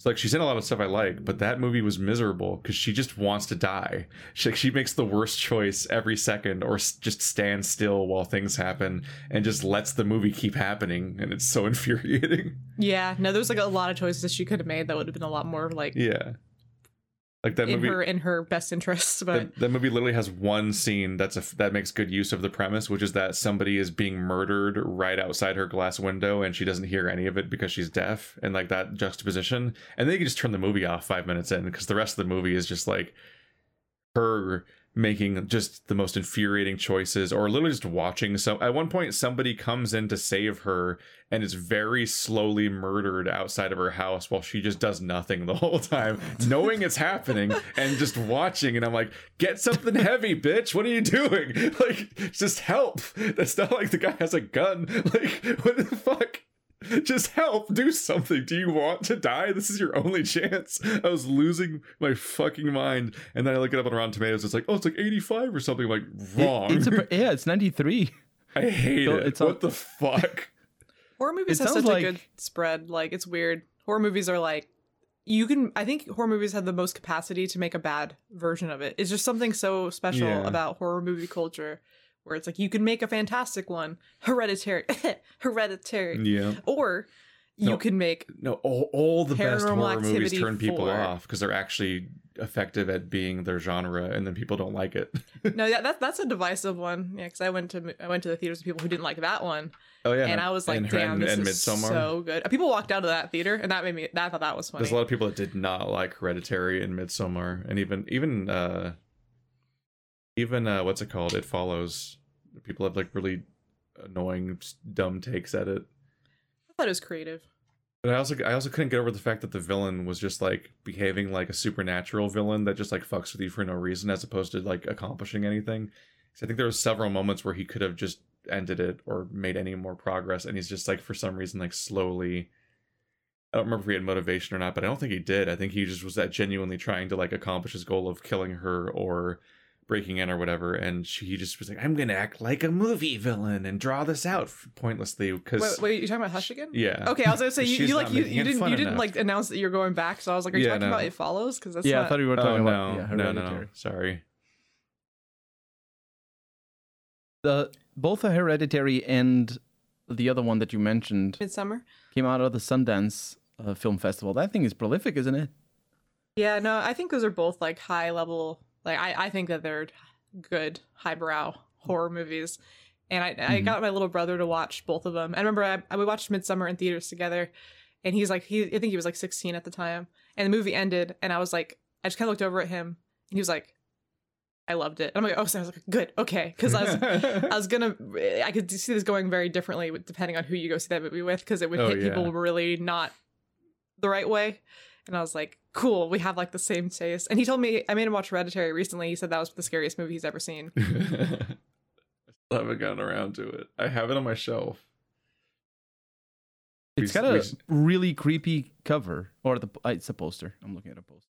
So like she's in a lot of stuff I like, but that movie was miserable because she just wants to die. She, like, she makes the worst choice every second, or s- just stands still while things happen and just lets the movie keep happening, and it's so infuriating. Yeah, no, there's like a lot of choices that she could have made that would have been a lot more like Yeah, like that in movie. her in her best interests. But that, that movie literally has one scene that's a that makes good use of the premise, which is that somebody is being murdered right outside her glass window, and she doesn't hear any of it because she's deaf, and like that juxtaposition, and then you can just turn the movie off five minutes in because the rest of the movie is just like her making just the most infuriating choices or literally just watching so at one point somebody comes in to save her and is very slowly murdered outside of her house while she just does nothing the whole time knowing it's happening and just watching. And i'm like get something heavy bitch. What are you doing? Like just help. That's not like the guy has a gun. Like what the fuck just help do something do you want to die this is your only chance i was losing my fucking mind and then i look it up on rotten tomatoes it's like oh it's like 85 or something I'm like It- wrong it's a, yeah, it's 93. i hate So it it's what on- the fuck horror movies It have such sounds a good spread. Like it's weird. Horror movies are like you can. I think horror movies have the most capacity to make a bad version of it. It's just something so special Yeah. about horror movie culture, where it's like you can make a fantastic one, hereditary, hereditary, yeah or you No. can make no all, all the best horror movies turn people 4. off because they're actually effective at being their genre and then people don't like it no. Yeah, that's that's a divisive one. Yeah, because I went to I went to the theaters with people who didn't like that one, oh yeah and I was like, and, damn, and, this and is Midsommar. so good. People walked out of that theater, and that made me. I thought that was funny. There's a lot of people that did not like Hereditary and Midsommar, and even even uh even uh what's it called? It follows. People have like really annoying, dumb takes at it. I thought it was creative. But I also I also couldn't get over the fact that the villain was just like behaving like a supernatural villain that just like fucks with you for no reason, as opposed to like accomplishing anything. 'Cause I think there was several moments where he could have just ended it or made any more progress, and he's just like for some reason like slowly. I don't remember if he had motivation or not, but I don't think he did. I think he just was that genuinely trying to like accomplish his goal of killing her or breaking in or whatever, and she just was like, "I'm gonna act like a movie villain and draw this out pointlessly." Because Wait, wait, you talking about Hush again? yeah, Okay, I was gonna say you, you like you, you didn't you didn't enough. like announce that you're going back, so I was like, are you Yeah, talking no. about It Follows? Because that's yeah, I thought we were Oh talking no, about yeah, no, Hereditary. no, sorry. The both a Hereditary and the other one that you mentioned Midsommar. came out of the Sundance uh, Film Festival. That thing is prolific, isn't it? Yeah, no, I think those are both like high level. Like I, I think that they're good highbrow horror movies, and I, I Mhm. got my little brother to watch both of them. I remember I, I we watched Midsommar in theaters together, and he's like he I think he was like 16 at the time, and the movie ended, and I was like I just kind of looked over at him, and he was like, I loved it. And I'm like, oh, so I was like, good, okay, because I was I was gonna I could see this going very differently depending on who you go see that movie with because it would Oh, hit yeah. people really not the right way. And I was like, cool, we have like the same taste. And he told me I made him watch Hereditary recently. He said that was the scariest movie he's ever seen. I still haven't gotten around to it. I have it on my shelf. It's got a really creepy cover, or the uh, it's a poster. I'm looking at a poster.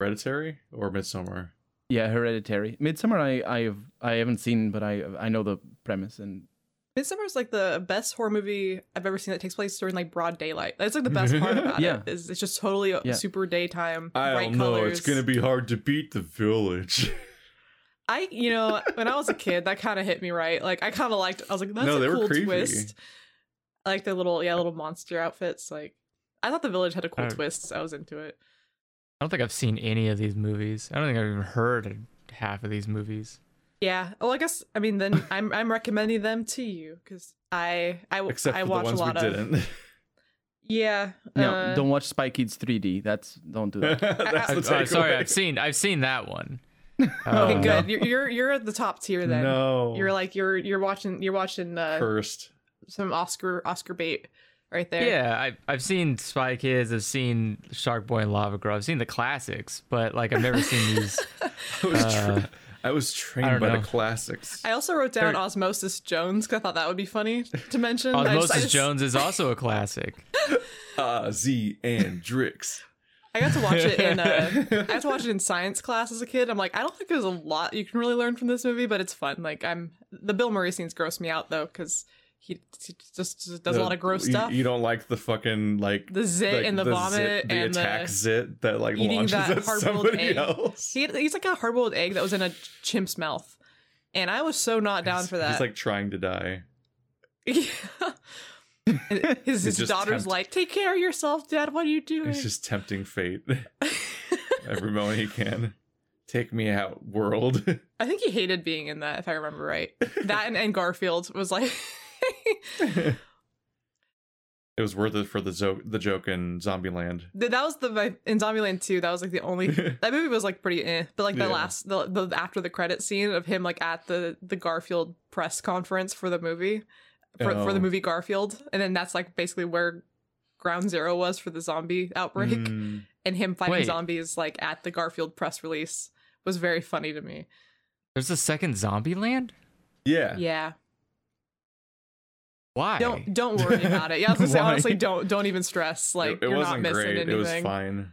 Hereditary or Midsommar. Yeah, Hereditary. Midsommar, I I have I haven't seen, but I I know the premise and Midsommar is like the best horror movie I've ever seen that takes place during like broad daylight. That's like the best part about Yeah. it. Is it's just totally Yeah. super daytime, I bright don't know. colors. It's gonna be hard to beat the village. I, you know, when I was a kid, that kind of hit me right. Like, I kind of liked. I was like, "That's No, a they were cool creepy. twist." I like the little, yeah, little monster outfits. Like, I thought the village had a cool I- twist. So I was into it. I don't think I've seen any of these movies. I don't think I've even heard of half of these movies. Yeah. Well, I guess I mean then I'm I'm recommending them to you because I I Except I for the watch ones a lot we of didn't. yeah. no, uh, don't watch Spy Kids 3D. That's don't do that. That's I, the I, uh, sorry, I've seen I've seen that one. Okay, Um, good. You're, you're you're at the top tier then. No. You're like you're you're watching you're watching uh, cursed. some Oscar Oscar bait right there. Yeah, I, I've seen Spy Kids. I've seen Shark Boy and Lava Girl. I've seen the classics, but like I've never seen these. I was, Uh, tra- I was trained don't by know. the classics. I also wrote down They're- Osmosis Jones because I thought that would be funny to mention. I just- I Osmosis just- Jones is also a classic. Ah, Ozzy and Drix. I got to watch it in uh, I got to watch it in science class as a kid. I'm like, I don't think there's a lot you can really learn from this movie, but it's fun. Like I'm the Bill Murray scenes gross me out though because he, just, does a lot of gross stuff. You, don't like the fucking like the zit like, and the, vomit zit, the and attack the zit that like eating launches that at hard-boiled somebody egg. else. he, he's like a hard-boiled egg that was in a chimp's mouth, and I was so not down He's- for that. He's like trying to die. And his his daughter's tempt- like, "Take care of yourself, Dad. What are you doing?" He's just tempting fate every moment he can. Take me out, world. I think he hated being in that, if I remember right. That and, and Garfield was like, it was worth it for the zo- the joke in Zombieland. that was the my, in Zombieland too. That was like the only that movie was like pretty eh, but like the Yeah. last the, the after the credit scene of him like at the the Garfield press conference for the movie for for the Oh. movie Garfield, and then that's like basically where Ground Zero was for the zombie outbreak, Mm. and him fighting Wait. zombies like at the Garfield press release was very funny to me. There's a second Zombieland. Yeah. Yeah. Why? Don't don't worry about it. Yeah, I was gonna say honestly, don't don't even stress. Like it, it you're not wasn't missing great. anything. It was fine.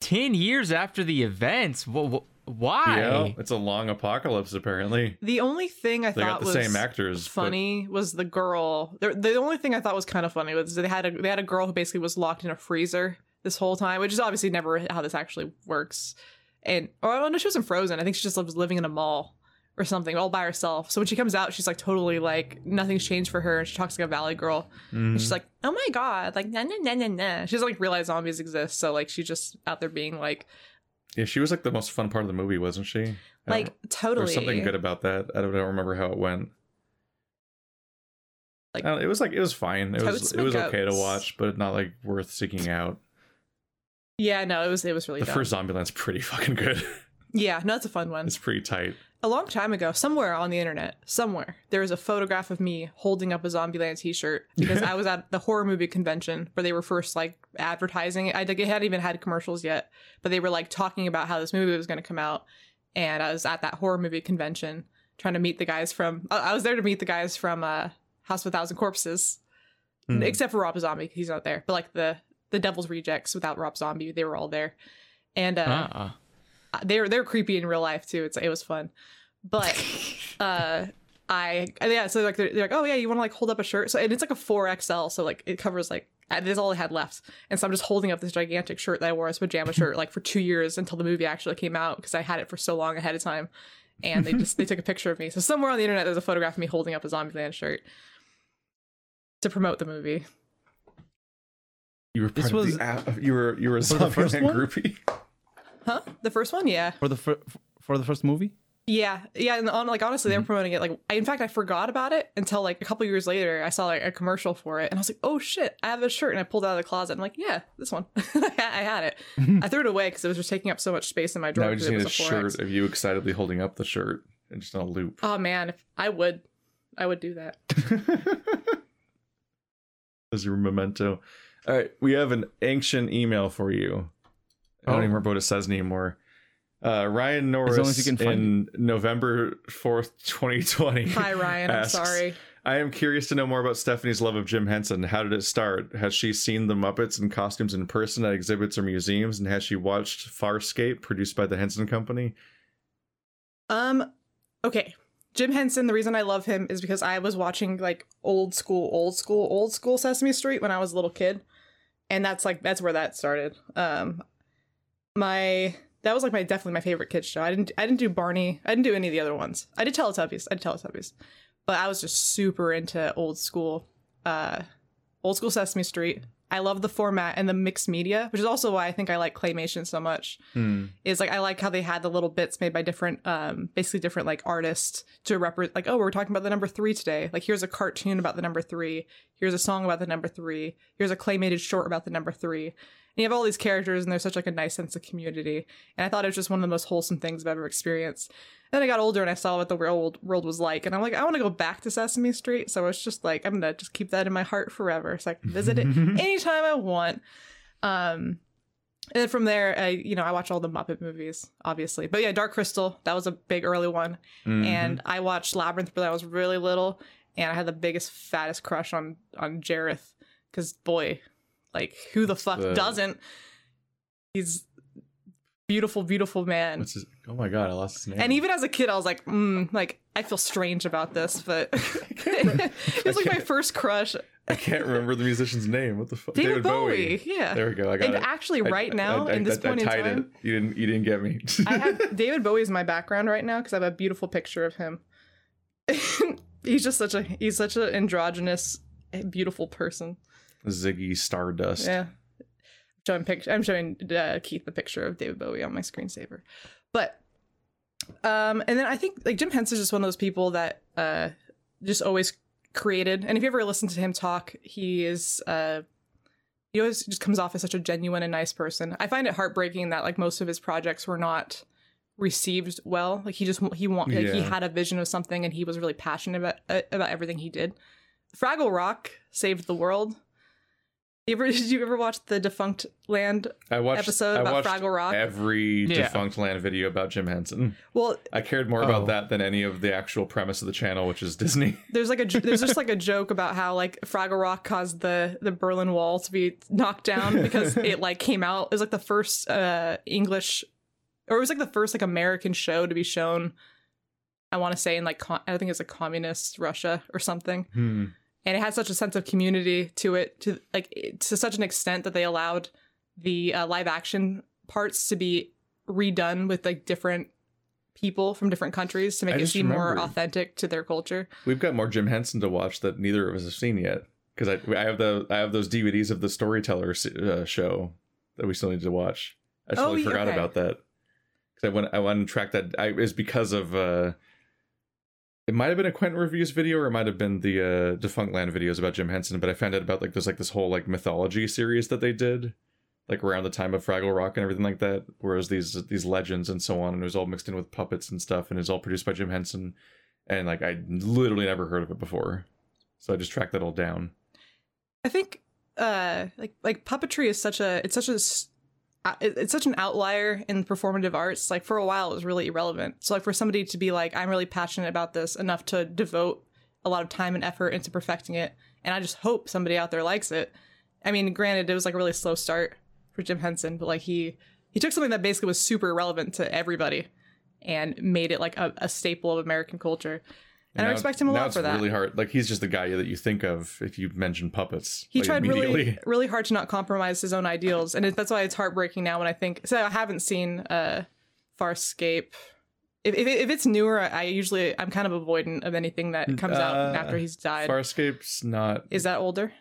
Ten years after the events. Wh- wh- why? Yeah, it's a long apocalypse apparently. The only thing I They thought got the was same actors. but- funny was the girl. The, the only thing I thought was kind of funny was they had a they had a girl who basically was locked in a freezer this whole time, which is obviously never how this actually works. And or oh no, she wasn't frozen. I think she just was living in a mall or something all by herself. So when she comes out, she's like totally like nothing's changed for her, and she talks like a valley girl. And Mhm. she's like, "Oh my god!" Like na na na na na. She doesn't like realize zombies exist, so like she's just out there being like, yeah, she was like the most fun part of the movie, wasn't she? Like totally. There's something good about that. I don't, I don't remember how it went. Like- it was like it was fine. It was it was smoke okay to watch, but not like worth seeking out. Yeah, no, it was it was really The dumb. first Zombieland's pretty fucking good. yeah, no, it's a fun one. it's pretty tight. A long time ago, somewhere on the internet, somewhere, there was a photograph of me holding up a Zombieland t-shirt because I was at the horror movie convention where they were first like advertising it. I think it hadn't even had commercials yet, but they were like talking about how this movie was going to come out. And I was at that horror movie convention trying to meet the guys from. I was there to meet the guys from uh, House of a Thousand Corpses, Hmm. except for Rob Zombie. he's not there. But like the the Devil's Rejects without Rob Zombie, they were all there. And uh, Uh-uh. They were they were creepy in real life too. It's it was fun, but uh, I yeah. So like they're, they're like, oh yeah, you want to like hold up a shirt? So and it's like a four XL, so like it covers like uh, this is all I had left, and so I'm just holding up this gigantic shirt that I wore as a pajama shirt like for two years until the movie actually came out because I had it for so long ahead of time, and they just they took a picture of me. So somewhere on the internet there's a photograph of me holding up a Zombieland shirt to promote the movie. You were This part was- the app. You were you were a For the Zombieland groupie. Huh? The first one, yeah. for the fir- for the first movie. Yeah, yeah, and on, like honestly, they were mm-hmm. promoting it. Like, I, in fact, I forgot about it until like a couple years later. I saw like a commercial for it, and I was like, "Oh shit, I have a shirt!" And I pulled it out of the closet. I'm like, "Yeah, this one." I had it. Mm-hmm. I threw it away because it was just taking up so much space in my drawer. Now we 'cause just it need was a 4X. shirt of you excitedly holding up the shirt and just on a loop. Oh man, if I would, I would do that. As your memento. All right, we have an ancient email for you. I don't Oh. even remember what it says anymore. Uh, Ryan long as Norris you can find in November 4th, 2020. Hi Ryan, I'm sorry. I am curious to know more about Stephanie's love of Jim Henson. How did it start? Has she seen the Muppets in costumes in person at exhibits or museums? And has she watched Farscape, produced by the Henson Company? Um, okay. Jim Henson, the reason I love him is because I was watching like old school, old school, old school Sesame Street when I was a little kid. And that's like that's where that started. Um my that was like my definitely my favorite kids show. I didn't I didn't do Barney. I didn't do any of the other ones. I did Teletubbies. I did Teletubbies. But I was just super into old school uh old school Sesame Street. I love the format and the mixed media, which is also why I think I like claymation so much Hmm. is like I like how they had the little bits made by different um basically different like artists to represent like oh we're talking about the number 3 today like here's a cartoon about the number 3 here's a song about the number 3 here's a claymated short about the number 3 and you have all these characters and there's such like a nice sense of community. And I thought it was just one of the most wholesome things I've ever experienced. Then I got older and I saw what the world world was like. And I'm like I want to go back to Sesame Street. So it's just like I'm going to just keep that in my heart forever. So I can visit it anytime I want. Um and then from there, I you know I watch all the Muppet movies, obviously. But yeah, Dark Crystal that was a big early one, Mhm. and I watched Labyrinth when I was really little, and I had the biggest fattest crush on on Jareth, because boy, like who the fuck the- doesn't? He's beautiful, beautiful man. What's his, oh my god, I lost his name. And even as a kid, I was like, mm, like I feel strange about this, but it was like my first crush. I can't remember the musician's name. What the fuck? David, Bowie. Yeah. There we go. I got and it. actually, I- right now, I, I, in this I, point I in time, it. You didn't. You didn't get me. I have David Bowie is my background right now because I have a beautiful picture of him. he's just such a he's such an androgynous, beautiful person. Ziggy Stardust. Yeah. Showing picture. I'm showing uh, Keith the picture of David Bowie on my screensaver, but um, and then I think like Jim Henson's just one of those people that uh just always created. And if you ever listen to him talk, he is uh he always just comes off as such a genuine and nice person. I find it heartbreaking that like most of his projects were not received well. Like he just he want like, he had a vision of something and he was really passionate about uh, about everything he did. Fraggle Rock saved the world. You ever, did you ever watch the Defunct Land I watched episode I about watched Fraggle Rock? Every Yeah. defunctland video about Jim Henson. well, I cared more Oh. about that than any of the actual premise of the channel, which is Disney. there's like a j- there's just like a joke about how like Fraggle Rock caused the the Berlin Wall to be knocked down because it like came out. It was like the first uh English, or it was like the first like American show to be shown. I want to say in like con- I think it's like communist Russia or something. Hmm. And it had such a sense of community to it to like to such an extent that they allowed the uh, live action parts to be redone with like different people from different countries to make I it seem more authentic to their culture. We've got more Jim Henson to watch that neither of us have seen yet. Because I, I have the I have those DVDs of the Storyteller uh, show that we still need to watch. I Oh, totally yeah, forgot okay. about that. Because I went I went and tracked that. I is because of uh, it might have been a Quinton reviews video or it might have been the uh, Defunctland videos about Jim Henson. But I found out about like there's like this whole like mythology series that they did, like around the time of Fraggle Rock and everything like that. Whereas these these legends and so on, and it was all mixed in with puppets and stuff, and it was all produced by Jim Henson and like I literally never heard of it before, so I just tracked that all down. I think uh like like puppetry is such a it's such a it's such an outlier in performative arts. Like for a while, it was really irrelevant. So like for somebody to be like, I'm really passionate about this enough to devote a lot of time and effort into perfecting it, and I just hope somebody out there likes it. I mean, granted, it was like a really slow start for Jim Henson, but like he he took something that basically was super relevant to everybody and made it like a, a staple of American culture. And, I now- respect him a now lot it's for that. really hard. Like he's just the guy that you think of if you mention puppets. he like, tried really really hard to not compromise his own ideals and it, that's why it's heartbreaking now when i think so i haven't seen uh farscape if, if, if it's newer i usually i'm kind of avoidant of anything that comes out Uh, after he's died Farscape's not. is that older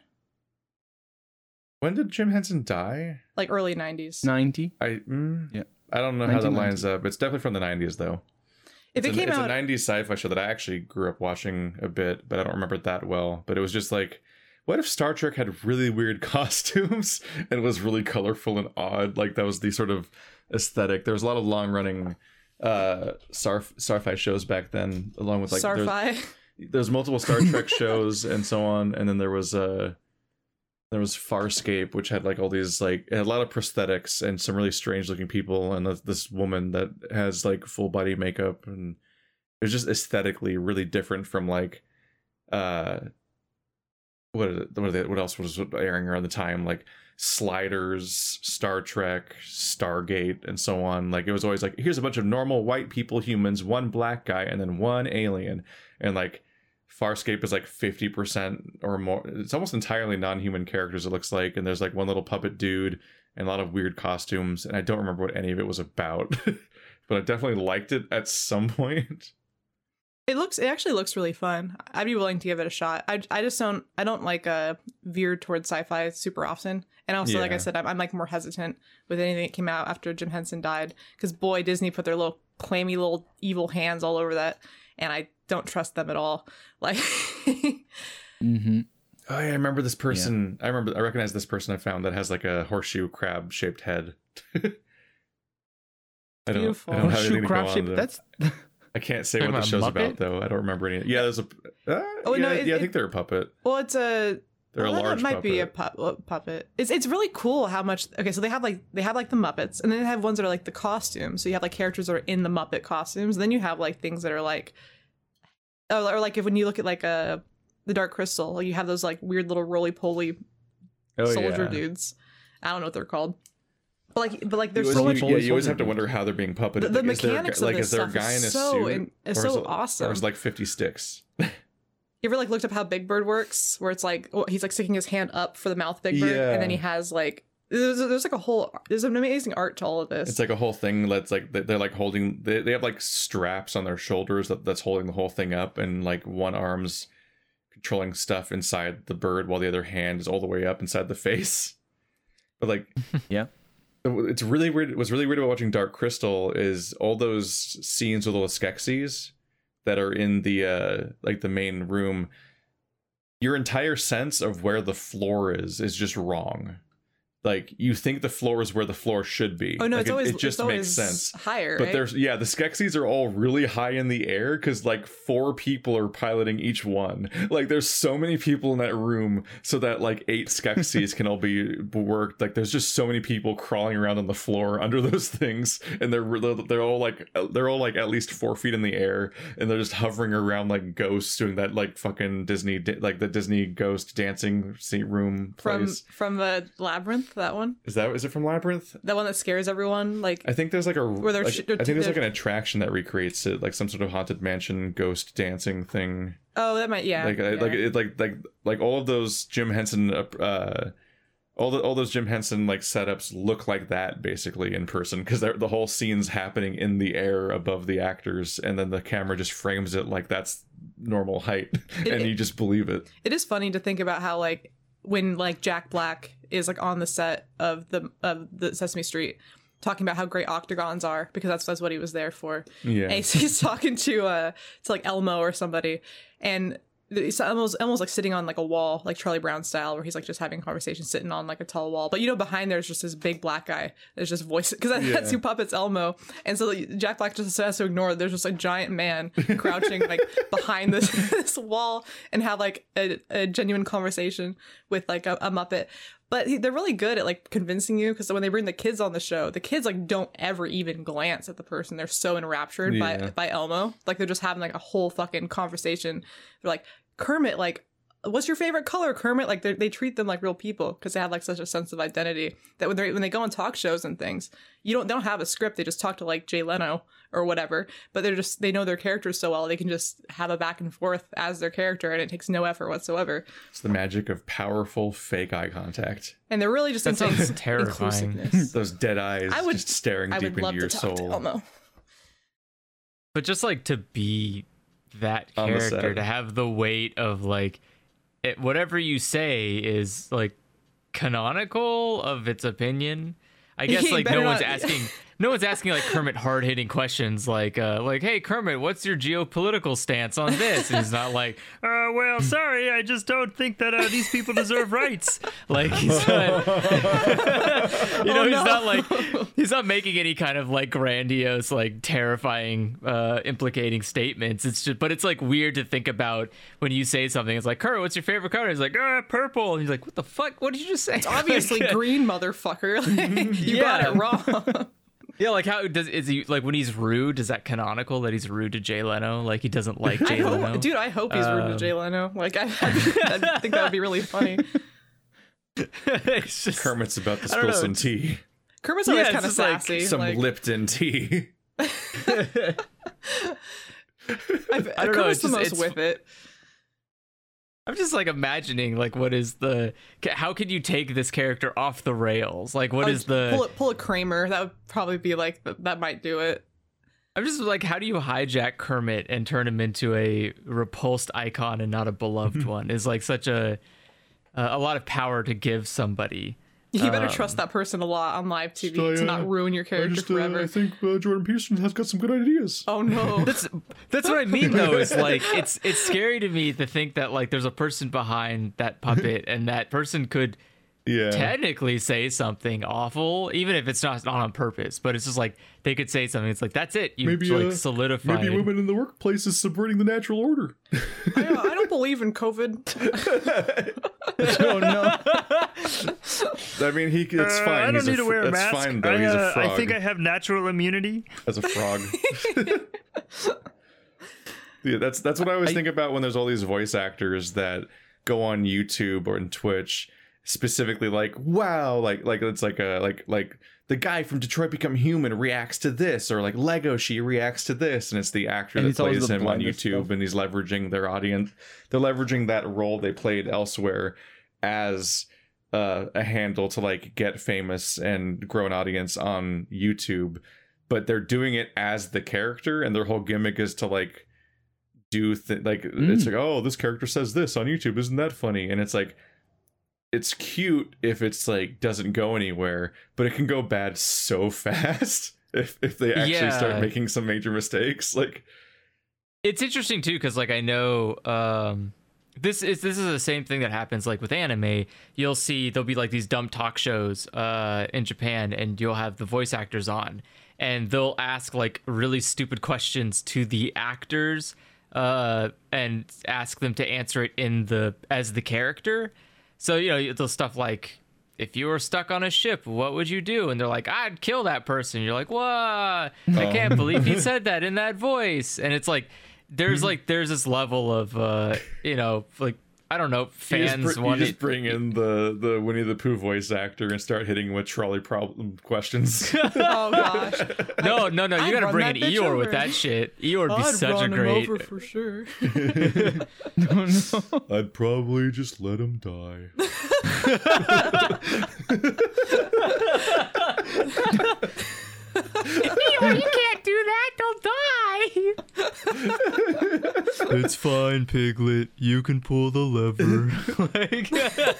When did Jim Henson die? like early 90s 90. I mm, Yeah. I don't know how that lines up. It's definitely from the '90s though. If it's it a, came it's out a 90s sci-fi show that I actually grew up watching a bit, but I don't remember it that well. But it was just like, what if Star Trek had really weird costumes and was really colorful and odd? Like that was the sort of aesthetic. There was a lot of long-running uh sci-fi shows back then, along with like there's, there's multiple Star Trek shows and so on, and then there was uh there was Farscape, which had like all these like a lot of prosthetics and some really strange looking people, and this- woman that has like full body makeup, and it was just aesthetically really different from like uh what what, they, what else was airing around the time? Like sliders star trek stargate and so on. Like it was always like here's a bunch of normal white people humans one black guy and then one alien. And like farscape is like 50% or more it's almost entirely non-human characters it looks like and there's like one little puppet dude and a lot of weird costumes and i don't remember what any of it was about but i definitely liked it at some point It looks. It actually looks really fun. I'd be willing to give it a shot. I, I just don't. I don't like uh veer towards sci-fi super often. And also, like I said, I'm, I'm like more hesitant with anything that came out after Jim Henson died because boy, Disney put their little clammy little evil hands all over that, and I don't trust them at all. Like, Mm-hmm. Oh yeah, I remember this person. I remember. I recognize this person I found that has like a horseshoe crab shaped head. I don't. Beautiful. I don't have Horseshoe anything crab on shape. That's I can't say what the show's Muppet? about though. I don't remember any. Yeah, there's a. Uh, Oh, yeah, no, it- yeah. I it- think they're a puppet. well, it's a They're well, a large. that large might puppet. be a pu- puppet. It's it's really cool how much. Okay, so they have like they have like the Muppets, and then they have ones that are like the costumes. So you have like characters that are in the Muppet costumes. And then you have like things that are like, oh, or like if when you look at like a the Dark Crystal, you have those like weird little roly poly oh soldier yeah. dudes. I don't know what they're called, but like but like You there's always, so Roly much. yeah, you always have to wonder how they're being puppeted. The, the Like, is there a mechanics guy- of like, this is there a stuff guy in a is so suit? in, is so it- awesome. There's like fifty sticks? You ever like looked up how Big Bird works? Where it's like well, he's like sticking his hand up for the mouth Big Bird, and then he has like there's, there's like a whole there's an amazing art to all of this. It's like a whole thing that's like they- they're like holding. They, they have like straps on their shoulders that, that's holding the whole thing up, and like one arm's controlling stuff inside the bird, while the other hand is all the way up inside the face. But like, Yeah. it's really weird. What's really weird about watching Dark Crystal is all those scenes with all the Skeksis that are in the uh like the main room. Your entire sense of where the floor is is just wrong. Like you think the floor is where the floor should be. oh no, Like, it's it- always it just it's makes sense. higher. But right? there's yeah, the Skeksis are all really high in the air because like four people are piloting each one. Like there's so many people in that room so that like eight Skeksis can all be worked. Like there's just so many people crawling around on the floor under those things, and they're they're, all like uh, they're all like at least four feet in the air, and they're just hovering around like ghosts doing that like fucking Disney like the Disney ghost dancing room from from the labyrinth that one Is that is it from Labyrinth? that one that scares everyone like I think there's like a Where they're like- sh- I think there's like an attraction that recreates it, like some sort of haunted mansion ghost dancing thing. oh that might yeah, like yeah. like it like like like all of those Jim Henson uh, uh all the all those Jim Henson like setups look like that basically in person because the whole scene's happening in the air above the actors and then the camera just frames it like that's normal height It- and you just believe it. it is funny to think about how like when like Jack Black is like on the set of the of the Sesame Street talking about how great octagons are because that's that's what he was there for. Yeah. And he's, he's talking to uh to like Elmo or somebody and it's Elmo's, Elmo's like sitting on like a wall, like Charlie Brown style, where he's like just having a conversation, sitting on like a tall wall. But you know, behind there's just this big black guy. There's just voice because that, that's Yeah. who puppets Elmo, and so like, Jack Black just has to ignore. There's just a giant man crouching like behind this this wall and have like a, a genuine conversation with like a, a Muppet. But he, they're really good at like convincing you because when they bring the kids on the show, the kids like don't ever even glance at the person. They're so enraptured Yeah. by by Elmo, like they're just having like a whole fucking conversation. They're like Kermit, like what's your favorite color, Kermit? Like they they treat them like real people because they have like such a sense of identity that when they when they go on talk shows and things, you don't they don't have a script. They just talk to like Jay Leno or whatever. But they're just they know their characters so well they can just have a back and forth as their character, and it takes no effort whatsoever. It's the magic of powerful fake eye contact. And they're really just That intense terrifying. Those dead eyes I would- just staring I deep would into love your to talk soul. to But just like to be that character, to have the weight of like it, whatever you say is like canonical of its opinion. I guess You like no one's not- asking no one's asking like Kermit hard hitting questions like uh like hey Kermit what's your geopolitical stance on this? And he's not like uh well sorry I just don't think that uh, these people deserve rights. Like he's not you know Oh, he's not like he's not making any kind of like grandiose like terrifying uh implicating statements it's just but it's like weird to think about when you say something it's like Kurt, what's your favorite color he's like uh purple and he's like what the fuck what did you just say It's Obviously green, motherfucker. Like, you got it wrong. Yeah, like how does is he like when he's rude? Is that canonical that he's rude to Jay Leno? Like he doesn't like I Jay Leno. hope, dude, I hope he's rude to Um, Jay Leno. Like, I, I think that would be really funny. it's just Kermit's about to I don't spill some tea. Kermit's always it's kind of just like. Some like, Lipton tea. I don't know, Kermit's it's the just- most it's- with it. I'm just like imagining like what is the how can you take this character off the rails? Like what Oh, is the pull, it, pull a Kramer? That would probably be like that might do it. I'm just like how do you hijack Kermit and turn him into a repulsed icon and not a beloved one? Is like such a a lot of power to give somebody. You better Um, trust that person a lot on live TV So, to not ruin your character forever. I think uh, Jordan Peterson has got some good ideas. oh no! That's that's what I mean though. Is like it's it's scary to me to think that like there's a person behind that puppet and that person could Yeah. technically say something awful, even if it's not not on purpose. But it's just like they could say something. It's like that's it. You Maybe, like uh, solidified. Maybe women in the workplace is subverting the natural order. I, don't, I don't believe in COVID. oh no. I mean, he. It's Uh, fine. I don't He's need a to wear a mask. Fine though. I, He's a uh, frog. I think I have natural immunity. as a frog. yeah, that's that's what I always think about when there's all these voice actors that go on YouTube or on Twitch, specifically like, wow, like like it's like a like like the guy from Detroit Become Human reacts to this, or like Lego she reacts to this, and it's the actor And that plays him on YouTube, stuff. and he's leveraging their audience. They're leveraging that role they played elsewhere as uh, a handle to like get famous and grow an audience on YouTube, but they're doing it as the character, and their whole gimmick is to like do th- like it's Mm. like oh this character says this on YouTube, isn't that funny? And it's like it's cute if it's like doesn't go anywhere, but it can go bad so fast if if they actually Yeah. start making some major mistakes. Like it's interesting too because like i know um this is this is the same thing that happens like with anime you'll see there'll be like these dumb talk shows uh in japan and you'll have the voice actors on and they'll ask like really stupid questions to the actors uh and ask them to answer it in the as the character so you know the stuff like if you were stuck on a ship, what would you do? And they're like, I'd kill that person. You're like, what? I can't believe he said that in that voice. And it's like, there's like, there's this level of, uh, you know, like, I don't know, you fans just, br- you want just bring in the the Winnie the Pooh voice actor and start hitting him with trolley problem questions. oh gosh! No, no, no. You gotta bring that in bitch Eeyore with that shit. Eeyore would be I'd such a run him great. over for sure. no, no. I'd probably just let him die. Eeyore, you can't do that. They'll die. it's fine, Piglet. You can pull the lever. like, I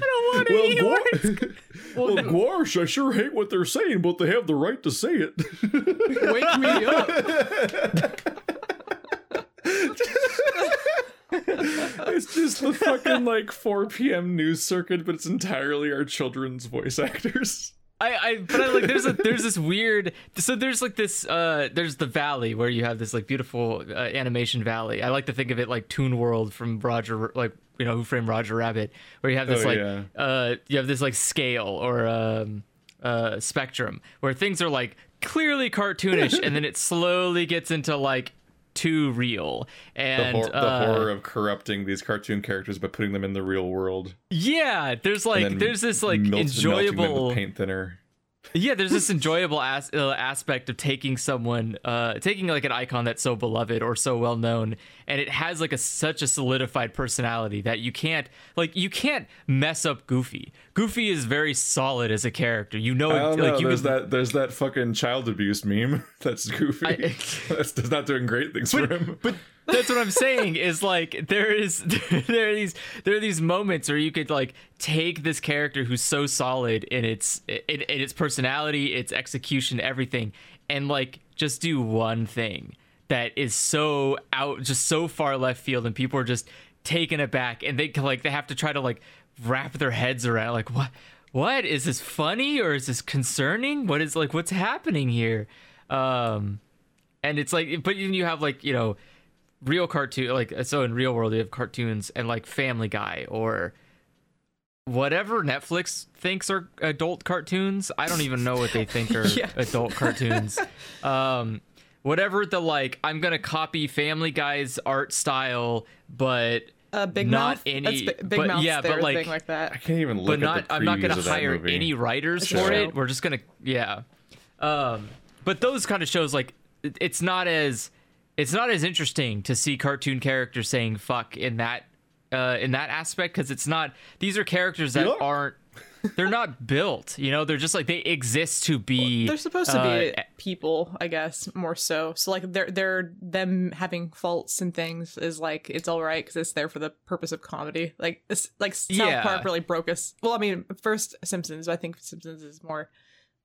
don't want Well, Eeyore. Gwar- well, Gwarsh, I sure hate what they're saying, but they have the right to say it. Wake me up. it's just the fucking like 4 p.m. news circuit, but it's entirely our children's voice actors. I, I but I like there's a there's this weird so there's like this uh there's the valley where you have this like beautiful uh, animation valley. I like to think of it like Toon World from Roger like you know Who Framed Roger Rabbit where you have this Oh, like yeah. uh you have this like scale or um uh spectrum where things are like clearly cartoonish and then it slowly gets into like too real. The, And hor- the uh, horror of corrupting these cartoon characters by putting them in the real world. yeah, there's like there's this like melt- melting them enjoyable paint thinner. Yeah there's this enjoyable as- uh, aspect of taking someone uh taking like an icon that's so beloved or so well known and it has like a such a solidified personality that you can't like you can't mess up goofy goofy is very solid as a character you know like know. you There's could- that. There's that fucking child abuse meme. That's goofy. I- that's, that's not doing great things for him. but that's what I'm saying is like there is there are these there are these moments where you could like take this character who's so solid in its in, in its personality, its execution, everything, and like just do one thing that is so out just so far left field and people are just taken aback and they like they have to try to like wrap their heads around like what what? Is this funny or is this concerning? What is like what's happening here? Um and it's like but you have like you know real cartoon like so in real world you have cartoons and like family guy or whatever netflix thinks are adult cartoons i don't even know what they think are Yeah. adult cartoons um whatever the like i'm gonna copy family guy's art style but Uh, Big not Mouth. any That's Bi- Big but Mouth's yeah their but like like that. I can't even look but at not the I'm not gonna hire movie. any writers Show. for it. We're just gonna yeah. Um, but those kind of shows like it's not as it's not as interesting to see cartoon characters saying fuck in that uh in that aspect because it's not these are characters that Yeah. aren't they're not built you know they're just like they exist to be They're supposed to be uh, people, I guess, more so. So like they're they're them having faults and things is like it's all right because it's there for the purpose of comedy. Like this, like South Yeah. Park really broke us. Well, I mean, first Simpsons. I think Simpsons is more.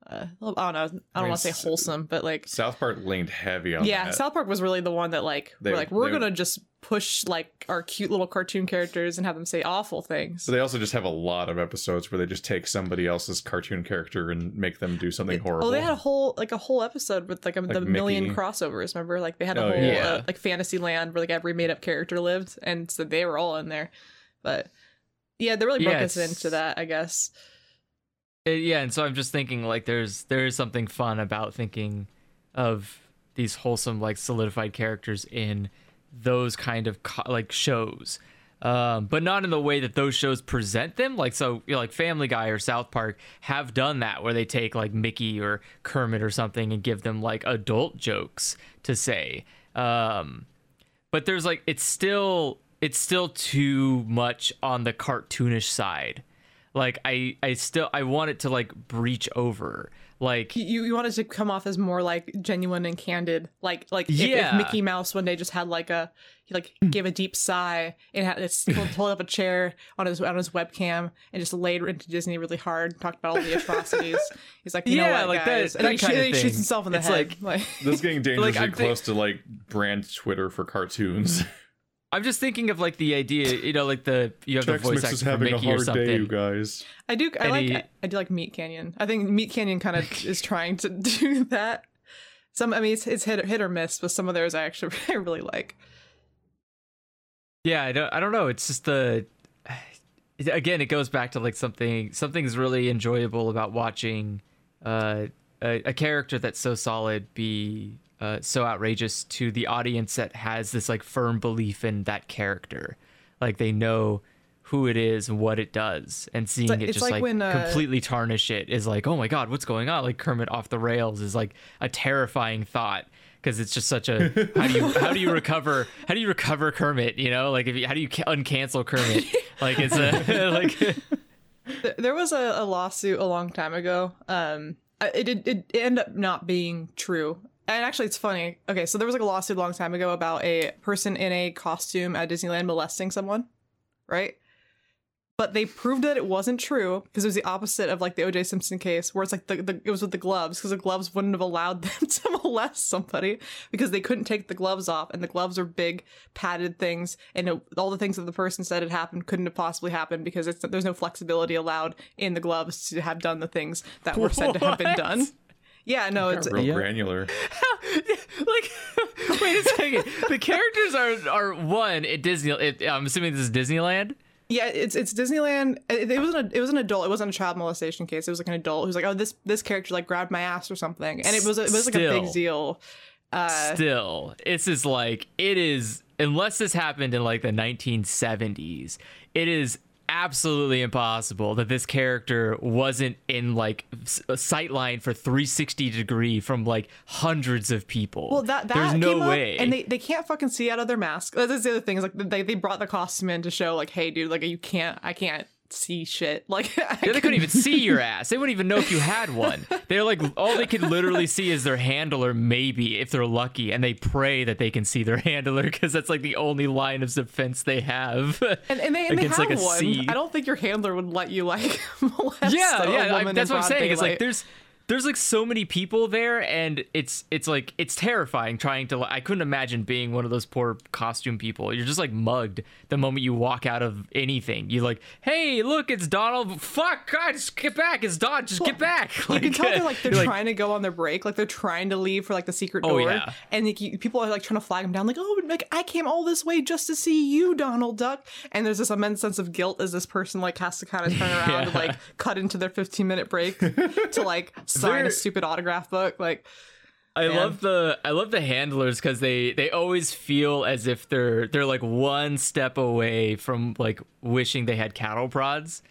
Uh, I don't know. I don't mean, want to say wholesome, but like South Park leaned heavy on yeah, that. South Park was really the one that like They- we're like we're they- gonna just push like our cute little cartoon characters and have them say awful things. So they also just have a lot of episodes where they just take somebody else's cartoon character and make them do something horrible. Oh, they had a whole like a whole episode with like, a, the Like million crossovers. Remember, like they had a Oh, whole yeah. uh, like fantasy land where like every made up character lived, and so they were all in there. But yeah, they really broke Yeah, us into that, I guess. Uh, yeah and so i'm just thinking like there's there is something fun about thinking of these wholesome like solidified characters in those kind of co- like shows. Um, but not in the way that those shows present them. Like so you know, like family guy or south park have done that where they take like mickey or kermit or something and give them like adult jokes to say. Um, but there's like it's still it's still too much on the cartoonish side like i i still i want it to like breach over like You you wanted to come off as more like genuine and candid, like like if, if Yeah. Mickey Mouse one day just had like a he like hmm. gave a deep sigh and had it's pulled up a chair on his on his webcam and just laid into Disney really hard, talked about all the atrocities. He's like, you know Yeah, what, like that- and that then he, kind sh- of he shoots himself in the It's head. like- like This is getting dangerously I'm thi- close to like brand Twitter for cartoons. I'm just thinking of like the idea you know like the you have the voice Mix actor is for having a mickey or hard something day, you guys. I do. I And like. he- I, I do like Meat Canyon. I think Meat Canyon kind of is trying to do that. Some. I mean, it's, it's hit hit or miss, but some of theirs I actually I really like. yeah i don't i don't know it's just the again it goes back to like something something's really enjoyable about watching uh a, a character that's so solid be uh, so outrageous to the audience that has this like firm belief in that character like they know who it is and what it does and seeing like- it just like like, when, uh, completely tarnish it is like oh my god what's going on like kermit off the rails is like a terrifying thought because it's just such a how do you how do you recover how do you recover kermit you know like if you, how do you ca- uncancel kermit like it's a like There was a, a lawsuit a long time ago. Um, it did it, it ended up not being true. And actually, it's funny. Okay, so there was like a lawsuit a long time ago about a person in a costume at Disneyland molesting someone, right? But they proved that it wasn't true because it was the opposite of like the O.J. Simpson case, where it's like the, the it was with the gloves because the gloves wouldn't have allowed them to molest somebody because they couldn't take the gloves off, and the gloves are big padded things, and it, all the things that the person said had happened couldn't have possibly happened because it's, there's no flexibility allowed in the gloves to have done the things that were said to have been done. Yeah, no, it's Real Yeah. granular. like wait a second the characters are are one at disney it, i'm assuming this is disneyland Yeah, it's it's Disneyland. It, it wasn't a, it was an adult. It wasn't a child molestation case. It was like an adult who's like, oh, this this character like grabbed my ass or something, and it was it was like a big deal. Uh, still, this is like it is unless this happened in like the 1970s, it is absolutely impossible that this character wasn't in like s- a sight line for 360 degree from like hundreds of people. Well, that that there's no up, way. and they, they can't fucking see out of their mask. That's the other thing is like they, they brought the costume in to show like, hey, dude, like you can't, I can't see shit. Like, Yeah, they couldn't even see your ass. They wouldn't even know if you had one. They're like, all they could literally see is their handler, maybe if they're lucky, and they pray that they can see their handler because that's like the only line of defense they have. And, and they, and they have like, one. I I don't think your handler would let you like molest yeah, a yeah, I- that's what I'm saying. It's like there's there's like so many people there, and it's it's like it's terrifying trying to. I couldn't imagine being one of those poor costume people. You're just like mugged the moment you walk out of anything. you're like, hey, look, it's Donald. Fuck, God, just get back. It's Don. Just get back. like, You can tell they're like they're trying to go on their break, like they're trying to leave for like the secret door Oh, door, yeah. and like, people are like trying to flag them down, like oh, like I came all this way just to see you, Donald Duck, and there's this immense sense of guilt as this person like has to kind of turn around and like cut into their 15 minute break to like sign They're- a stupid autograph book, like I Man. love the I love the handlers because they they always feel as if they're they're like one step away from like wishing they had cattle prods.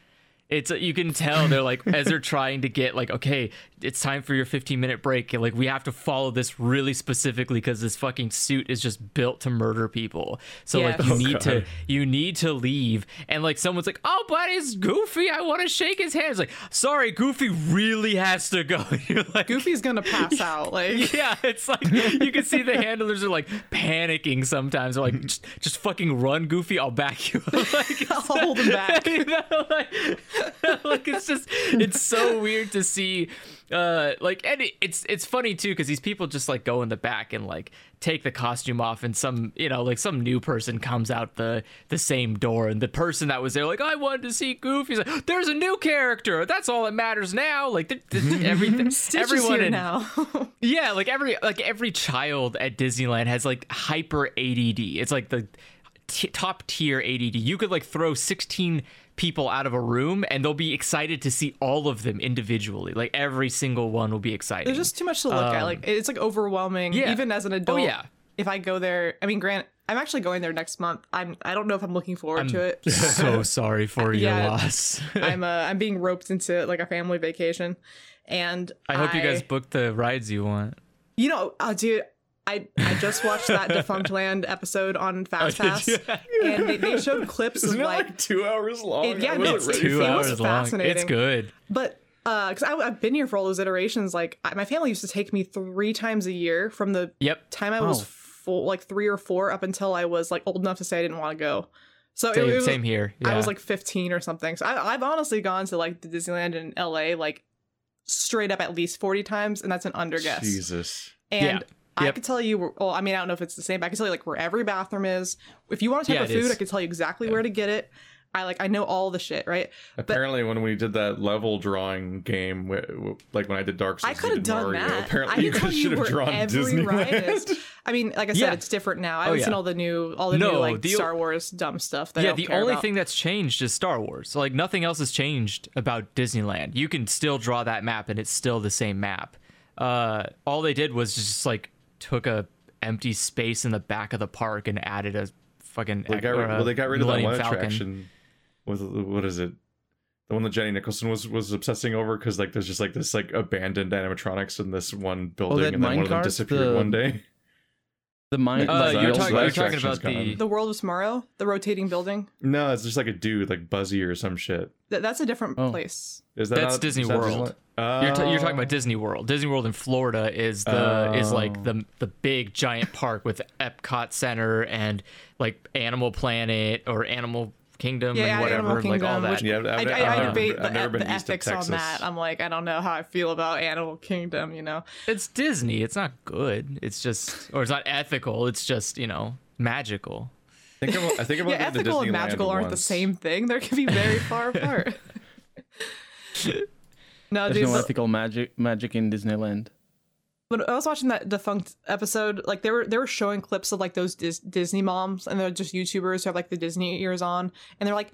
It's uh, you can tell they're like as they're trying to get like okay it's time for your 15 minute break and like we have to follow this really specifically because this fucking suit is just built to murder people so like you Oh, need to you need to leave and like someone's like oh but it's goofy i want to shake his hand it's like sorry goofy really has to go You're like Goofy's gonna pass out, like yeah, it's like you can see the handlers are like panicking sometimes. They're like, just, just fucking run, Goofy. I'll back you. up." like, I'll hold him back. you know, like, like it's just it's so weird to see. Uh, like and it, it's it's funny too because these people just like go in the back and like take the costume off and some you know like some new person comes out the the same door and the person that was there like I wanted to see goofy's like, there's a new character. That's all that matters now. Like th- th- everything, everyone in, now. yeah, like every like every child at Disneyland has like hyper ADD. It's like the t- top tier ADD. You could like throw 16 people out of a room and they'll be excited to see all of them individually. Like every single one will be excited. There's just too much to look at. Like it's like overwhelming. Um, yeah. Even as an adult. Oh, yeah. If I go there, I mean, Grant, I'm actually going there next month. I'm. I don't know if I'm looking forward to it. so sorry for your Yeah. loss. I'm. Uh, I'm being roped into like a family vacation, and I hope you guys booked the rides you want. You know, uh, dude. I, I just watched that Defunctland episode on oh, Fast did Pass, you? and they, they showed clips Isn't of it like, like, two hours long? It- yeah, I no, wasn't it's ready Two for it was hours long. It's good. but uh, because I I've been here for all those iterations, like I, my family used to take me three times a year from the Yep. time I was oh. Wow. full, like three or four, up until I was like old enough to say I didn't want to go. So it- Same, it, was, same here. I was like 15 or something. So I, I've honestly gone to like the Disneyland in LA like straight up at least 40 times, and that's an under guess. Jesus. And Yeah. I could tell you, well, I mean, I don't know if it's the same, but I can tell you like where every bathroom is. If you want a type Yeah, of food, is. I can tell you exactly where to get it. I like, I know all the shit, right? Apparently, when we did that level drawing game, like when I did Dark Souls, I could have done Mario, that. Apparently, I you guys should have drawn every Disney. ride. I mean, like I said, Yeah. it's different now. I Oh, haven't seen yeah. all the new, all the No, new like the- Star Wars dumb stuff. Yeah, the only about. thing that's changed is Star Wars. Like nothing else has changed about Disneyland. You can still draw that map, and it's still the same map. Uh, all they did was just like took a empty space in the back of the park and added a fucking. They got, or rid- well, they got rid of that one Falcon. attraction. With what is it? The one that Jenny Nicholson was was obsessing over because like there's just like this like abandoned animatronics in this one oh, building, that and then one of them disappeared the- one day. The mind. Uh, That- you're that talking, you're talking about the. the World of Tomorrow, the rotating building. No, it's just like a dude, like Buzzy or some shit. Th- that's a different Oh. place. Is that That's not- Disney is that World. Disneyland? You're, t- you're talking Oh. about Disney World. Disney World in Florida is the is like Oh. the the big giant park with Epcot Center and like Animal Planet or Animal Kingdom Yeah, and whatever, Animal like all Kingdom, that. which- Yeah, I've, I, I've, I, I've I debate I've the, never been the ethics on that. I'm like, I don't know how I feel about Animal Kingdom. You know, It's Disney. It's not good. It's just, or it's not ethical. It's just, you know, magical. I think about, I think about yeah, going to ethical and magical aren't the same thing. They can be very far apart. no, There's dude. no the- ethical magic magic in Disneyland. When I was watching that defunct episode, like they were they were showing clips of like those Dis- Disney moms and they're just YouTubers who have like the Disney ears on, and they're like,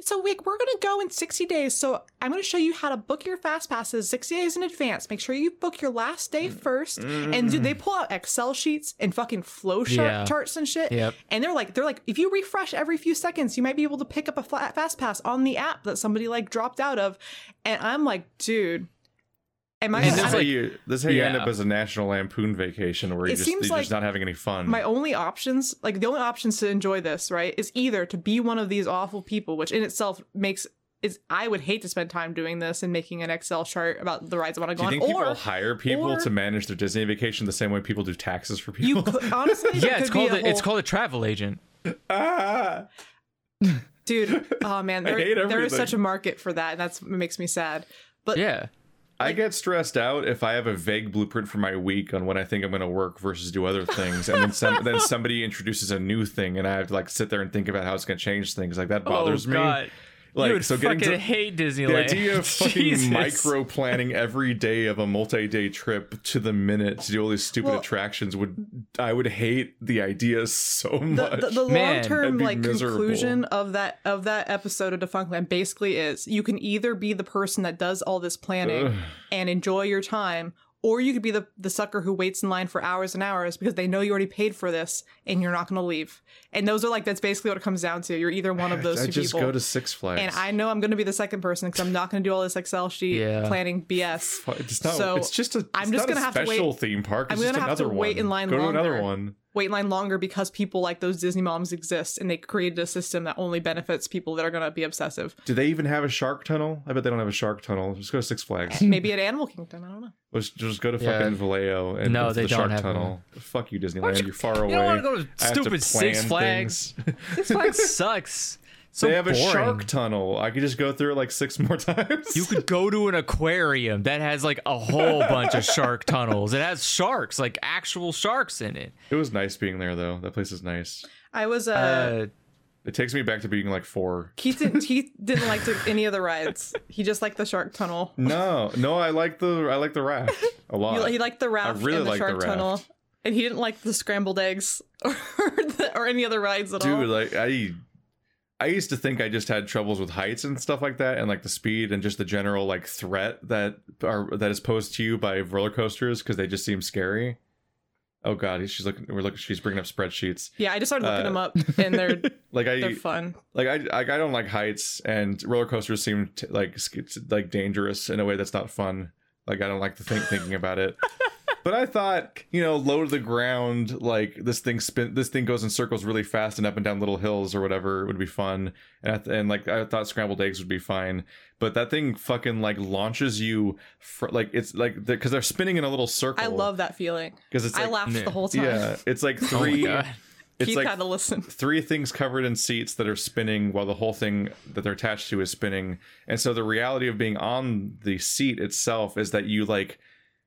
so Wick, we're gonna go in 60 days. So I'm gonna show you how to book your fast passes 60 days in advance. Make sure you book your last day mm. first. And dude, they mm. pull out Excel sheets and fucking flow chart, Yeah. charts and shit. Yep. And they're like, they're like, if you refresh every few seconds, you might be able to pick up a fla- fast pass on the app that somebody like dropped out of. And I'm like, dude, am I? This is I'm how you. This is how you end Yeah. up as a National Lampoon vacation, where you It just seems you're like just not having any fun. my only options, like the only options to enjoy this, right, is either to be one of these awful people, which in itself makes is I would hate to spend time doing this and making an Excel chart about the rides I want to go do go you on. think or people hire people or- to manage their Disney vacation the same way people do taxes for you people? could honestly, there Yeah, it's could be called a a, it's whole- called a travel agent. ah! dude. Oh man, there, hate there is everything. such a market for that, and that's what makes me sad. But Yeah. I get stressed out if I have a vague blueprint for my week on when I think I'm going to work versus do other things, and then some, then somebody introduces a new thing, and I have to like sit there and think about how it's going to change things. Like that oh, bothers oh, me. God. Like you would so, fucking getting to hate Disneyland. the idea of fucking Jesus. micro planning every day of a multi-day trip to the minute to do all these stupid Well- attractions would I would hate the idea so much. the, the, the long term like miserable. conclusion of that of that episode of Defunctland basically is you can either be the person that does all this planning Ugh. and enjoy your time, or you could be the the sucker who waits in line for hours and hours because they know you already paid for this and you're not going to leave. And those are like that's basically what it comes down to. You're either one of those I two just people. go to Six Flags. and I know I'm going to be the second person because I'm not going to do all this Excel sheet Yeah. planning BS. It's not. So, it's just a. I'm just not gonna have to special wait- theme park. It's I'm just gonna have to another wait one. in line Go to another longer. one. Wait in line longer because people like those Disney moms exist and they created a system that only benefits people that are going to be obsessive. Do they even have a shark tunnel? I bet they don't have a shark tunnel. Just go to Six Flags. Maybe at Animal Kingdom, I don't know. Let's just go to Yeah. fucking Vallejo and No, they the don't shark have tunnel. Fuck you, Disneyland. you- You, are far You away. don't want to go to I have to stupid Six Flags. things. Six Flags sucks. So they have a shark tunnel. I could just go through it like six more times. You could go to an aquarium that has like a whole bunch of shark tunnels. It has sharks, like actual sharks in it. It was nice being there though. That place is nice. I was uh, Uh, It takes me back to being like four. Keith didn't Keith didn't like to, any of the rides. He just liked the shark tunnel. No, no, I like the I like the raft a lot. He, he liked the raft I really and the like the shark raft. tunnel, and he didn't like the scrambled eggs or the, or any other rides at all. Dude, like I I used to think I just had troubles with heights and stuff like that and like the speed and just the general like threat that are that is posed to you by roller coasters because they just seem scary. Oh god, she's looking we're looking she's bringing up spreadsheets. yeah, I just started looking Uh, them up, and they're Like I they're fun. like I, I I don't like heights and roller coasters seem t- like like dangerous in a way that's not fun. Like I don't like to think thinking about it. But I thought, you know, low to the ground, like this thing spin, this thing goes in circles really fast and up and down little hills or whatever would be fun. And I th- and like I thought scrambled eggs would be fine, but that thing fucking like launches you, fr- like it's like because they're spinning in a little circle. I love that feeling. because it's Like, I laughed Yeah. the whole time. yeah, it's like oh three. God. it's Keith like had to listen. three things covered in seats that are spinning while the whole thing that they're attached to is spinning. And so the reality of being on the seat itself is that you like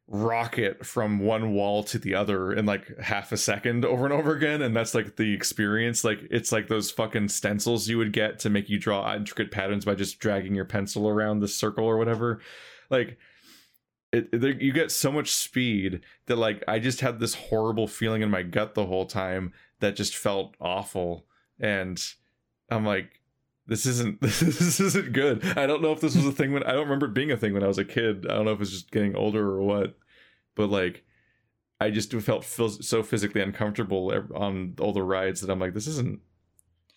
rocket from one wall to the other in like half a second over and over again and that's like the experience. Like it's like those fucking stencils you would get to make you draw intricate patterns by just dragging your pencil around the circle or whatever. Like it, there, you get so much speed that like I just had this horrible feeling in my gut the whole time that just felt awful. And I'm like this isn't this isn't good. I don't know if this was a thing when I don't remember it being a thing when I was a kid. I don't know if it's just getting older or what. But like I just felt so physically uncomfortable on all the rides that I'm like this isn't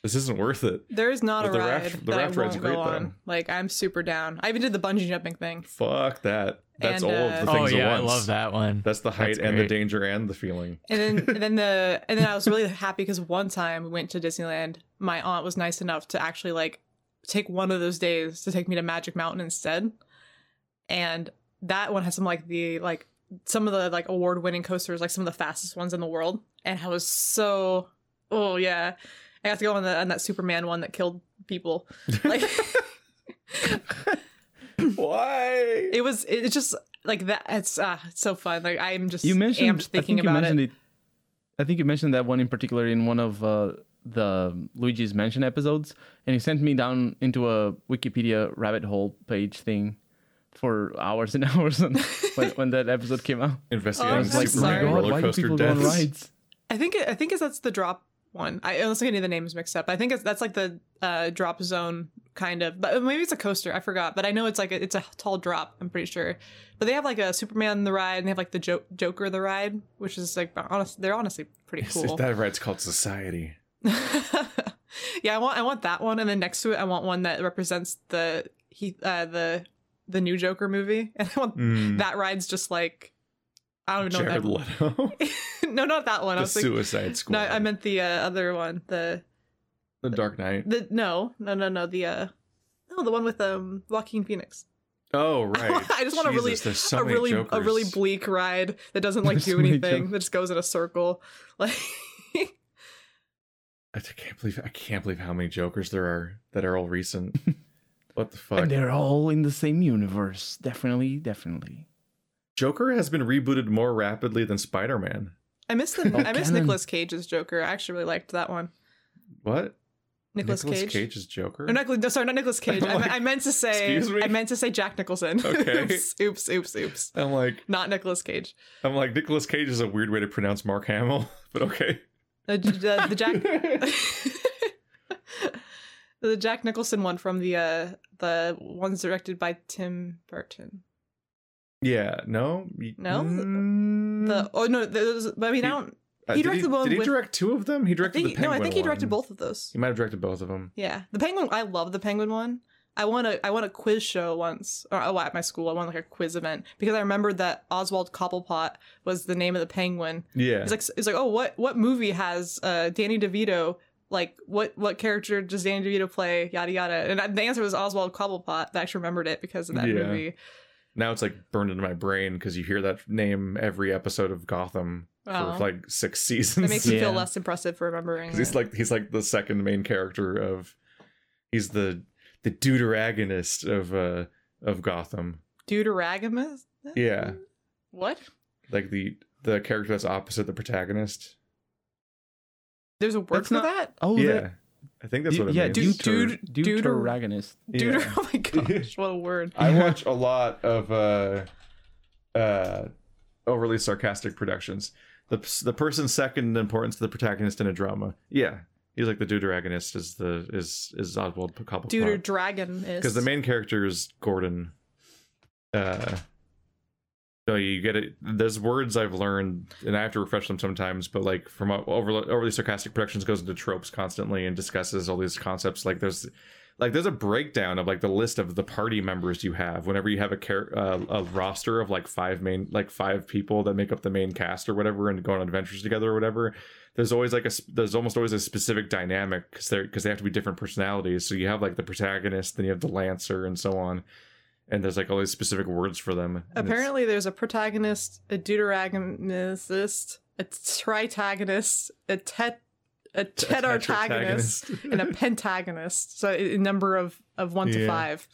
this isn't worth it. There is not But a the ride raft- the that raft I ride's won't great, go though. on. Like I'm super down. I even did the bungee jumping thing. Fuck that. That's And, all uh, of the Oh things yeah, I at once. love that one. That's the height That's and the great. danger and the feeling. And then and then the and then I was really happy because one time we went to Disneyland. My aunt was nice enough to actually like take one of those days to take me to Magic Mountain instead. And that one has some like the like some of the like award winning coasters, like some of the fastest ones in the world. And I was so oh yeah. I have to go on, the, on that Superman one that killed people. Like Why? it was it's just like that it's uh it's so fun. Like I'm just You mentioned. amped thinking I think you about mentioned it. it. I think you mentioned that one in particular in one of uh, the Luigi's Mansion episodes, and he sent me down into a Wikipedia rabbit hole page thing for hours and hours on, when, when that episode came out. Investigating Oh, I was I'm like, super my sorry. god, roller coaster people go deaths. rides? I think it, I think it's that's the drop one. I unless I of the names mixed up. I think it's that's like the uh, drop zone kind of. But maybe it's a coaster. I forgot. But I know it's like a, it's a tall drop. I'm pretty sure. But they have like a Superman the ride, and they have like the jo- Joker the ride, which is like honest. They're honestly pretty cool. that ride's called Society. yeah, I want I want that one, and then next to it, I want one that represents the he uh the the new Joker movie, and I want Mm, that ride's just like I don't know. Jared Leto. no, not that one. I the was thinking. Suicide Squad. No, I meant the uh, other one. The the Dark Knight. the no no no no the uh no the one with um Joaquin Phoenix. Oh right. I just want a really so a many really Jokers. a really bleak ride that doesn't like There's do so anything. Jokers. That just goes in a circle. Like I can't believe I can't believe how many Jokers there are that are all recent. what the fuck? And they're all in the same universe. Definitely, definitely. Joker has been rebooted more rapidly than Spider-Man. I miss the Oh, I miss canon. Nicolas Cage's Joker. I actually really liked that one. What? Nicolas Cage. Cage's Joker? Or Nicolas, no, sorry, not Nicolas Cage. I, I'm me- I meant to say. excuse me? I meant to say Jack Nicholson. Okay. oops, oops, oops, oops. I'm like Not Nicolas Cage. I'm like Nicolas Cage is a weird way to pronounce Mark Hamill, but okay. The, the, the Jack. the Jack Nicholson one from the uh the ones directed by Tim Burton. Yeah, no, No? Mm, The oh no, but I mean I He- don't. uh, he did directed the one Did he with- direct two of them? He I directed think, the no, I think he directed one. both of those. He might have directed both of them. Yeah, the Penguin. I love the Penguin one. I won a I won a quiz show once, or oh, at my school. I won like a quiz event because I remembered that Oswald Cobblepot was the name of the penguin. Yeah. It's like it's like oh what what movie has uh Danny DeVito like what what character does Danny DeVito play yada yada and the answer was Oswald Cobblepot. I actually remembered it because of that Yeah. movie. Now it's like burned into my brain because you hear that name every episode of Gotham Wow. for like six seasons. It makes me feel less impressive for remembering. 'Cause he's like he's like the second main character of he's the the deuteragonist of uh of Gotham. Deuteragonist. Yeah. What? Like the the character that's opposite the protagonist. There's a word That's for not- that. Oh, yeah. I think that's what it yeah, means. Dude, deuter, dude- deuter- deuteragonist. Deuter. Yeah. Oh my gosh, what a word. I watch a lot of uh uh overly sarcastic productions. The the person second in importance to the protagonist in a drama. Yeah. He's like the deuteragonist is the is is Oswald Cobblepot. Deuter dragon is because the main character is Gordon. Uh, so you get it. There's words I've learned, and I have to refresh them sometimes. But like from over overly sarcastic productions, goes into tropes constantly and discusses all these concepts. Like there's, like there's a breakdown of like the list of the party members you have whenever you have a char- uh, a roster of like five main like five people that make up the main cast or whatever and go on adventures together or whatever there's always like a there's almost always a specific dynamic because they're because they have to be different personalities so you have like the protagonist then you have the lancer and so on and there's like all these specific words for them Apparently, there's a protagonist, a deuteragonist, a tritagonist, a tet, a tetratagonist, and a pentagonist. So a number of of one to five.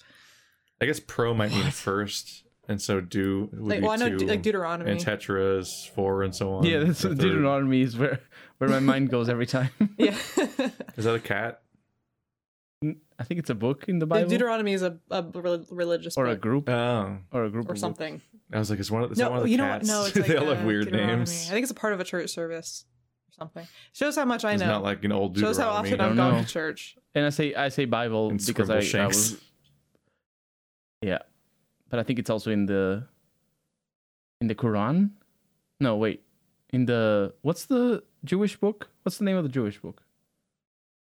i guess pro might mean first and so do Like, well, I know two, like Deuteronomy. and tetra is four and so on Yeah, that's Deuteronomy is where where my mind goes every time. yeah, is that a cat I think it's a book in the The Bible Deuteronomy is a, a religious or a book group oh or a group or of something. i was like it's one of, is that one No, of the you know what? No, it's like they all uh, have weird names I think it's a part of a church service or something. Shows how much I it's know. not like an old Shows how often I I've gone to church. And I say I say Bible And because I, I was Yeah. But I think it's also in the in the Quran? No, wait. In the what's the Jewish book? What's the name of the Jewish book?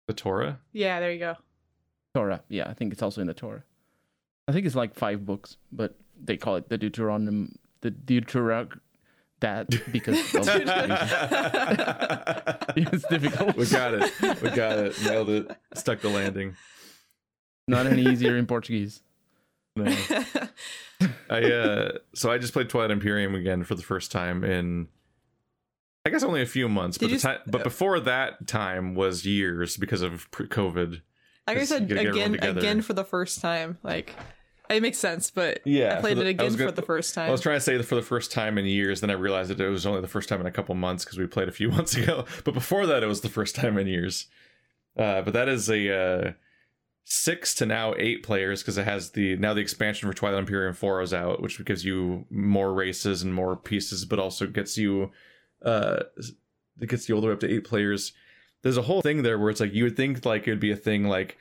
the torah Yeah, there you go. Torah. Yeah, I think it's also in the Torah. I think it's like five books, but they call it the Deuteronomy the Deuteronomy that because it's difficult. we got it we got it nailed it stuck the landing Not any easier in Portuguese. no I uh so I just played Twilight Imperium again for the first time in I guess only a few months, but the you time but before that time was years because of pre- COVID. Like I said gotta get everyone again, again for the first time. Like it makes sense, but Yeah, I played the- it again for gonna- the first time. I was trying to say for the first time in years, then I realized that it was only the first time in a couple months because we played a few months ago. But before that, it was the first time in years. Uh, but that is a uh, six to now eight players because it has the now the expansion for Twilight Imperium Four is out, which gives you more races and more pieces, but also gets you uh, it gets you all the way up to eight players. There's a whole thing there where it's like you would think like it would be a thing like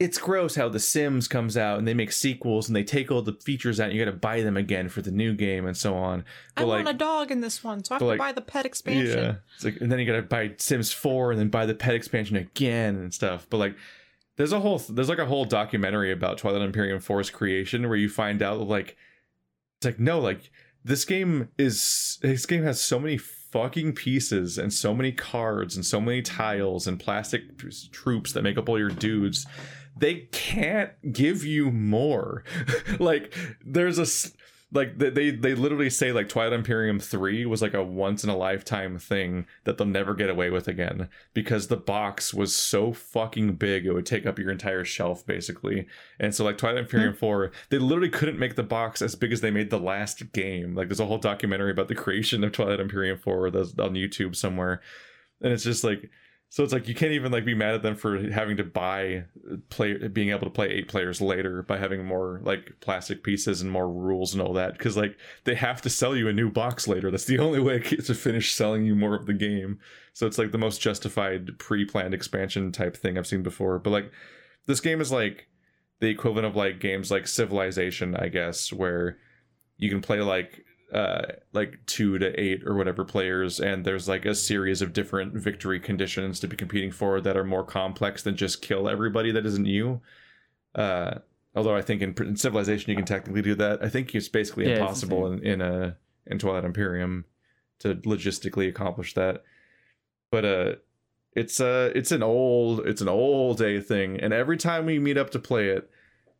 it's gross how the Sims comes out and they make sequels and they take all the features out and you got to buy them again for the new game and so on. I But, want a dog in this one, so I have to like, buy the pet expansion. Yeah. It's like and then you gotta buy Sims 4 and then buy the pet expansion again and stuff. But like there's a whole there's like a whole documentary about Twilight Imperium 4's creation where you find out like it's like no, like this game is this game has so many fucking pieces and so many cards and so many tiles and plastic tr- troops that make up all your dudes. They can't give you more. like there's a like they, they they literally say like Twilight Imperium 3 was like a once in a lifetime thing that they'll never get away with again because the box was so fucking big it would take up your entire shelf basically. And so like Twilight Imperium hmm. 4, they literally couldn't make the box as big as they made the last game. Like there's a whole documentary about the creation of Twilight Imperium 4 that's on YouTube somewhere. And it's just like so it's like you can't even like be mad at them for having to buy uh, play being able to play eight players later by having more like plastic pieces and more rules and all that because like they have to sell you a new box later. That's the only way to finish selling you more of the game. So it's like the most justified pre-planned expansion type thing I've seen before. But like this game is like the equivalent of like games like Civilization, I guess, where you can play like uh like two to eight or whatever players and there's like a series of different victory conditions to be competing for that are more complex than just kill everybody that isn't you. Uh although i think in, in civilization you can technically do that. I think it's basically Yeah, it's impossible in, in a in twilight imperium to logistically accomplish that. But uh it's uh it's an old it's an old day thing and every time we meet up to play it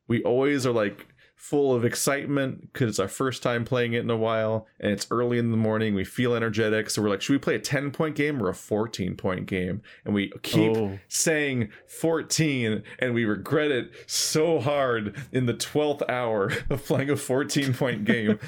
we always are like full of excitement because it's our first time playing it in a while and it's early in the morning we feel energetic so we're like should we play a 10 point game or a 14 point game and we keep Oh. saying 14 and we regret it so hard in the 12th hour of playing a 14 point game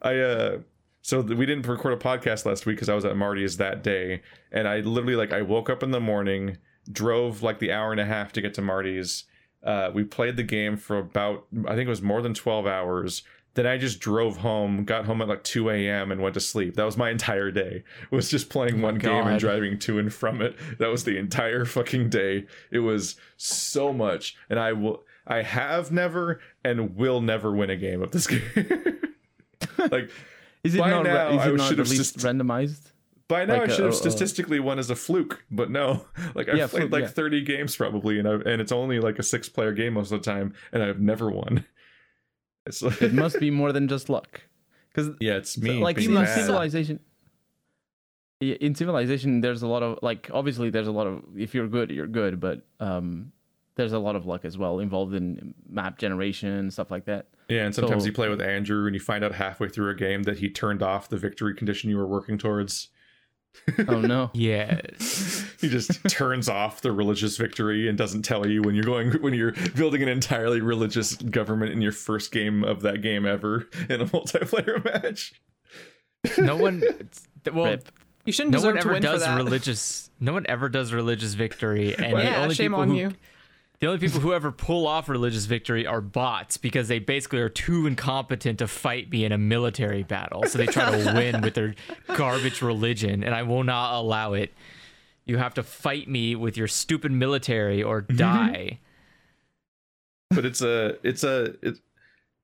i uh so we didn't record a podcast last week because i was at marty's that day and i literally like i woke up in the morning drove like the hour and a half to get to marty's uh, we played the game for about i think it was more than 12 hours. Then i just drove home got home at like 2 a.m and went to sleep. That was my entire day. Was just playing one game and driving to and from it. That was the entire fucking day. It was so much. And i will i have never and will never win a game of this game. Like Is it not? now, is I it not should at have least just- randomized? By now, Like I should have a- statistically won as a fluke, but no. Like I've Yeah, played fluke, like yeah. 30 games probably, and I and it's only like a six player game most of the time, and I've never won. It's like It must be more than just luck, because yeah, it's me. like being in civilization. In civilization, there's a lot of like obviously there's a lot of if you're good, you're good, but um, there's a lot of luck as well involved in map generation and stuff like that. Yeah, and sometimes So- you play with Andrew, and you find out halfway through a game that he turned off the victory condition you were working towards. Oh no! Yes. He just turns off the religious victory and doesn't tell you when you're going when you're building an entirely religious government in your first game of that game ever in a multiplayer match. No one. Well, Rip. You shouldn't no deserve one to ever win does for that. religious. No one ever does religious victory, and the yeah, only shame people on who, you. The only people who ever pull off religious victory are bots because they basically are too incompetent to fight me in a military battle. So they try to win with their garbage religion, and I will not allow it. You have to fight me with your stupid military or mm-hmm. die. but it's a it's a it,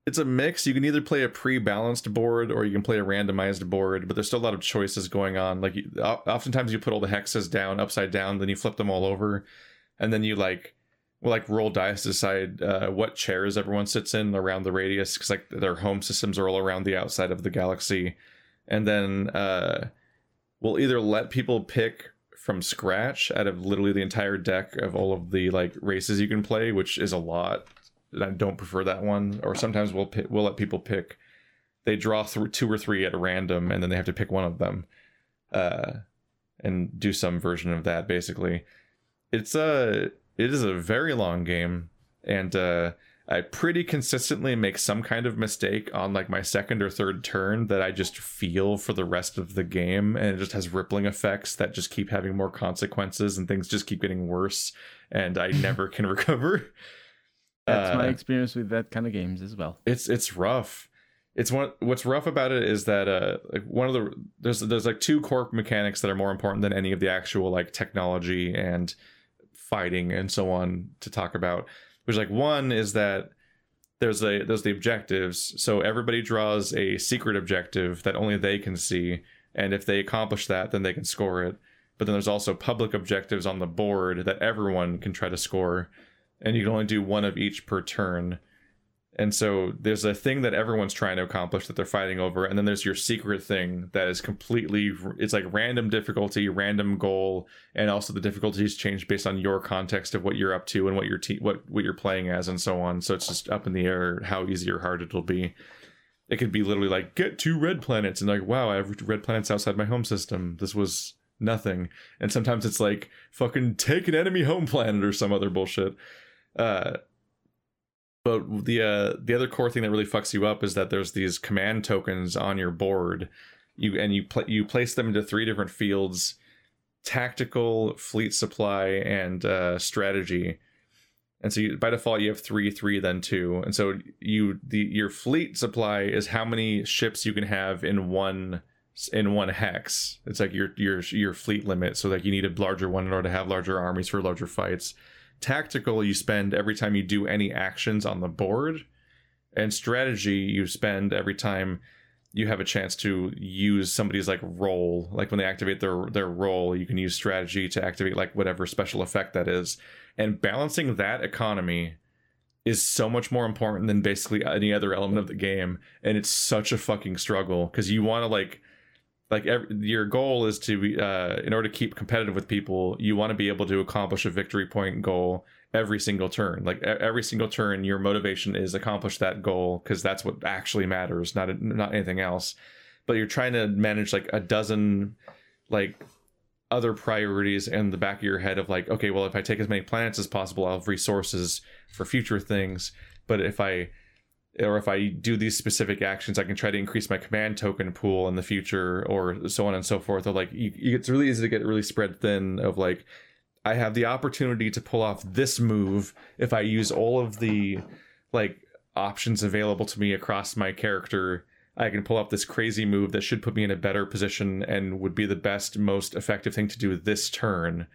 it's a mix you can either play a pre-balanced board or you can play a randomized board but there's still a lot of choices going on like you, oftentimes you put all the hexes down upside down then you flip them all over and then you like well, like roll dice to decide uh, what chairs everyone sits in around the radius because like their home systems are all around the outside of the galaxy and then uh, we'll either let people pick from scratch out of literally the entire deck of all of the like races you can play which is a lot I don't prefer that one. Or sometimes we'll pick, we'll let people pick. They draw through two or three at random, and then they have to pick one of them, uh, and do some version of that. Basically, it's a it is a very long game, and uh, I pretty consistently make some kind of mistake on like my second or third turn that I just feel for the rest of the game, and it just has rippling effects that just keep having more consequences, and things just keep getting worse, and I never can recover. That's my Uh, experience with that kind of games as well. it's it's rough it's one what's rough about it is that uh like one of the there's there's like two core mechanics that are more important than any of the actual like technology and fighting and so on to talk about Which like one is that there's a there's the objectives. So everybody draws a secret objective that only they can see, and if they accomplish that, then they can score it. But then there's also public objectives on the board that everyone can try to score, and you can only do one of each per turn. And so there's a thing that everyone's trying to accomplish that they're fighting over, and then there's your secret thing that is completely it's like random difficulty, random goal, and also the difficulties change based on your context of what you're up to and what your te- what what you're playing as and so on. So it's just up in the air how easy or hard it'll be. It could be literally like get two red planets and like wow, I have red planets outside my home system. This was nothing. And sometimes it's like fucking take an enemy home planet or some other bullshit. Uh but the uh, the other core thing that really fucks you up is that there's these command tokens on your board. You and you pl- you place them into three different fields: tactical, fleet supply, and uh, strategy. And so you, by default you have three, three, then two. And so you the your fleet supply is how many ships you can have in one in one hex. It's like your your your fleet limit. So like you need a larger one in order to have larger armies for larger fights tactical you spend every time you do any actions on the board and strategy you spend every time you have a chance to use somebody's like role. Like when they activate their their role you can use strategy to activate like whatever special effect that is. And balancing that economy is so much more important than basically any other element of the game and it's such a fucking struggle because you want to like like every, your goal is to be uh, in order to keep competitive with people you want to be able to accomplish a victory point goal every single turn. Like every single turn your motivation is accomplish that goal because that's what actually matters not not anything else. But you're trying to manage like a dozen like other priorities in the back of your head of like okay well if i take as many planets as possible i'll have resources for future things. But if i or if I do these specific actions, I can try to increase my command token pool in the future, or so on and so forth. Or like, you, it's really easy to get really spread thin. Of like, I have the opportunity to pull off this move if I use all of the like options available to me across my character. I can pull off this crazy move that should put me in a better position and would be the best, most effective thing to do this turn.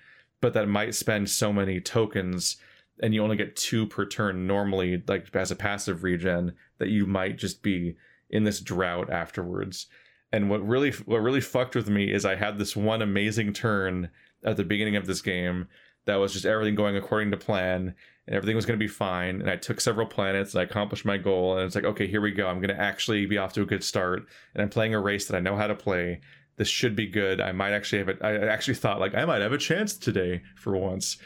But that might spend so many tokens and you only get two per turn normally, like as a passive regen, that you might just be in this drought afterwards. And what really what really fucked with me is I had this one amazing turn at the beginning of this game that was just everything going according to plan and everything was going to be fine and I took several planets and I accomplished my goal and it's like okay here we go I'm going to actually be off to a good start and I'm playing a race that I know how to play. This should be good. I might actually have it I actually thought like I might have a chance today for once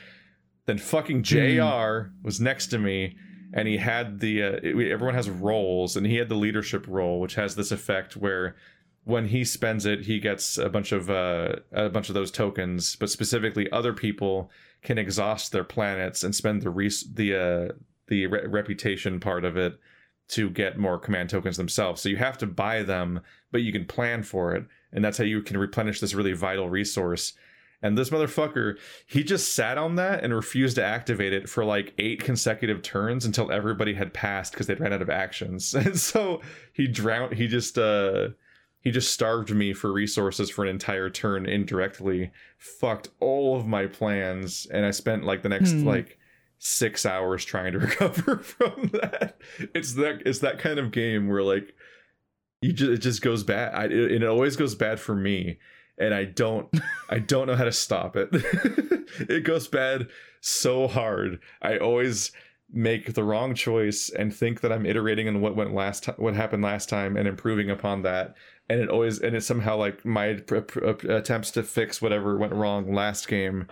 then fucking JR mm. was next to me and he had the uh, it, everyone has roles and he had the leadership role which has this effect where when he spends it he gets a bunch of uh, a bunch of those tokens but specifically other people can exhaust their planets and spend the res- the uh, the re- reputation part of it to get more command tokens themselves so you have to buy them but you can plan for it and that's how you can replenish this really vital resource and this motherfucker, he just sat on that and refused to activate it for like eight consecutive turns until everybody had passed because they'd ran out of actions. And so he drowned. He just uh, he just starved me for resources for an entire turn indirectly. Fucked all of my plans, and I spent like the next hmm. like six hours trying to recover from that. It's that it's that kind of game where like you just it just goes bad. I, it, it always goes bad for me and I don't I don't know how to stop it. it goes bad so hard. I always make the wrong choice and think that I'm iterating on what went last time, what happened last time and improving upon that. And it always and it's somehow like my pr- pr- uh, attempts to fix whatever went wrong last game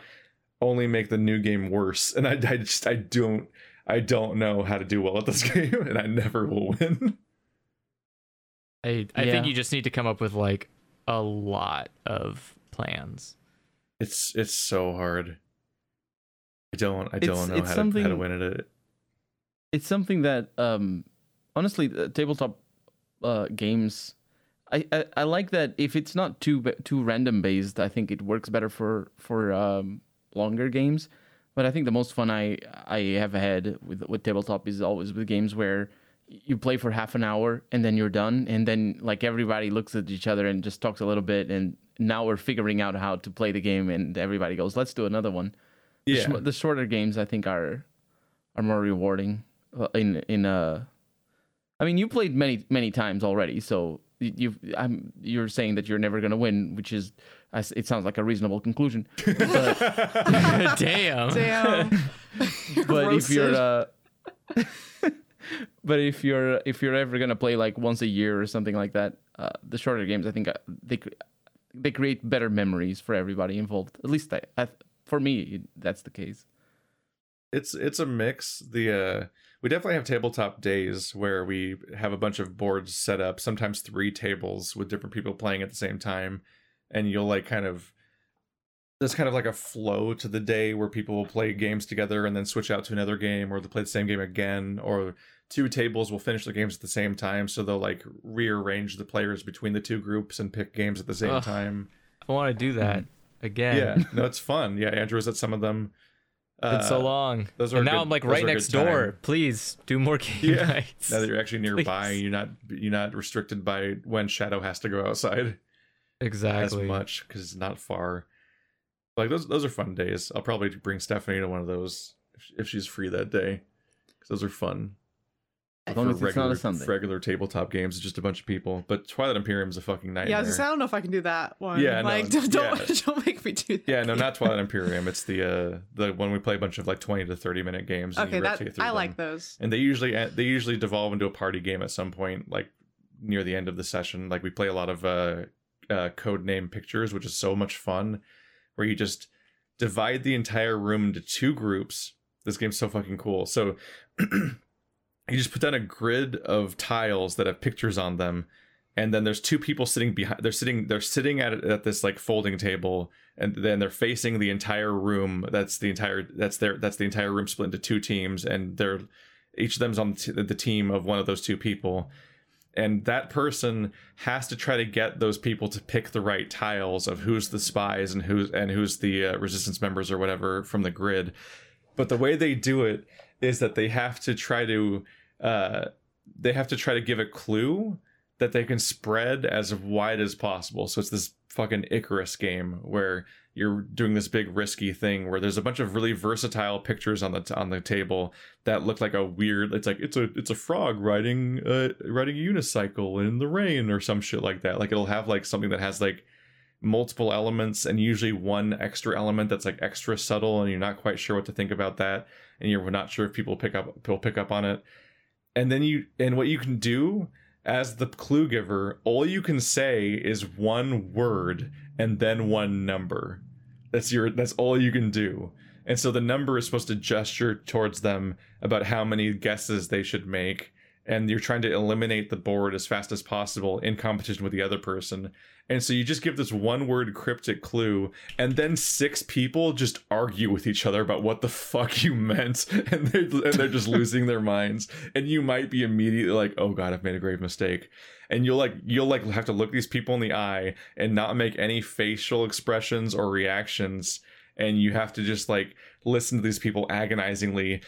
only make the new game worse. And I, I just I don't I don't know how to do well at this game, and I never will win. I I yeah. think you just need to come up with like a lot of plans. It's it's so hard. I don't I don't it's, know it's how, to, how to win at it. It's something that um honestly uh, tabletop uh games I, I, I like that if it's not too too random based, I think it works better for for um, longer games. But I think the most fun I I have had with with tabletop is always with games where you play for half an hour and then you're done and then like everybody looks at each other and just talks a little bit and now we're figuring out how to play the game and everybody goes let's do another one yeah the, sh- the shorter games i think are are more rewarding. Uh, in in uh, I mean, you played many many times already, so you've I'm you're saying that you're never gonna win, which is as- it sounds like a reasonable conclusion. But, Damn. Damn. but if you're Roasted. uh, but if you're if you're ever gonna play like once a year or something like that, uh, the shorter games I think uh, they they create better memories for everybody involved. At least I, I for me that's the case. it's it's a mix the uh we definitely have tabletop days where we have a bunch of boards set up sometimes three tables with different people playing at the same time and you'll like kind of there's kind of like a flow to the day where people will play games together and then switch out to another game or they'll play the same game again or two tables will finish the games at the same time so they'll like rearrange the players between the two groups and pick games at the same Ugh. time I want to do that again. yeah no it's fun yeah andrew was at some of them It's so Uh, long. those are and now good- I'm like right next door. Please do more games. Yeah. nights. now that you're actually nearby Please. you're not you're not restricted by when shadow has to go outside exactly. as much because it's not far like those those are fun days i'll probably bring stephanie to one of those if, if she's free that day because those are fun As long as it's not a regular tabletop games it's just a bunch of people but twilight imperium's a fucking nightmare yeah, I, was gonna I don't know if I can do that one. Yeah, no, like don't don't, yeah. don't make me do that. yeah no game. not twilight imperium it's the uh the one we play a bunch of like 20 to 30 minute games and Okay, that rotate through I like those. and they usually they usually devolve into a party game at some point like near the end of the session like we play a lot of uh, uh Codenames pictures which is so much fun where you just divide the entire room into two groups. This game's so fucking cool. So you just put down a grid of tiles that have pictures on them and then there's two people sitting behind they're sitting they're sitting at at this like folding table and then they're facing the entire room that's the entire that's their that's the entire room split into two teams and they're each of them's on the team of one of those two people and that person has to try to get those people to pick the right tiles of who's the spies and who's and who's the uh, resistance members or whatever from the grid but the way they do it is that they have to try to uh, they have to try to give a clue that they can spread as wide as possible. So it's this fucking Icarus game where you're doing this big risky thing where there's a bunch of really versatile pictures on the on the table that look like a weird. It's like it's a it's a frog riding uh riding a unicycle in the rain or some shit like that. Like it'll have like something that has like multiple elements and usually one extra element that's like extra subtle and you're not quite sure what to think about that and you're not sure if people pick up people pick up on it and then you and what you can do as the clue giver all you can say is one word and then one number that's your that's all you can do. And so the number is supposed to gesture towards them about how many guesses they should make and you're trying to eliminate the board as fast as possible in competition with the other person. And so you just give this one word cryptic clue, and then six people just argue with each other about what the fuck you meant, and they're, and they're just losing their minds. And you might be immediately like, "Oh God, I've made a grave mistake," and you'll like you'll like have to look these people in the eye and not make any facial expressions or reactions, and you have to just like listen to these people agonizingly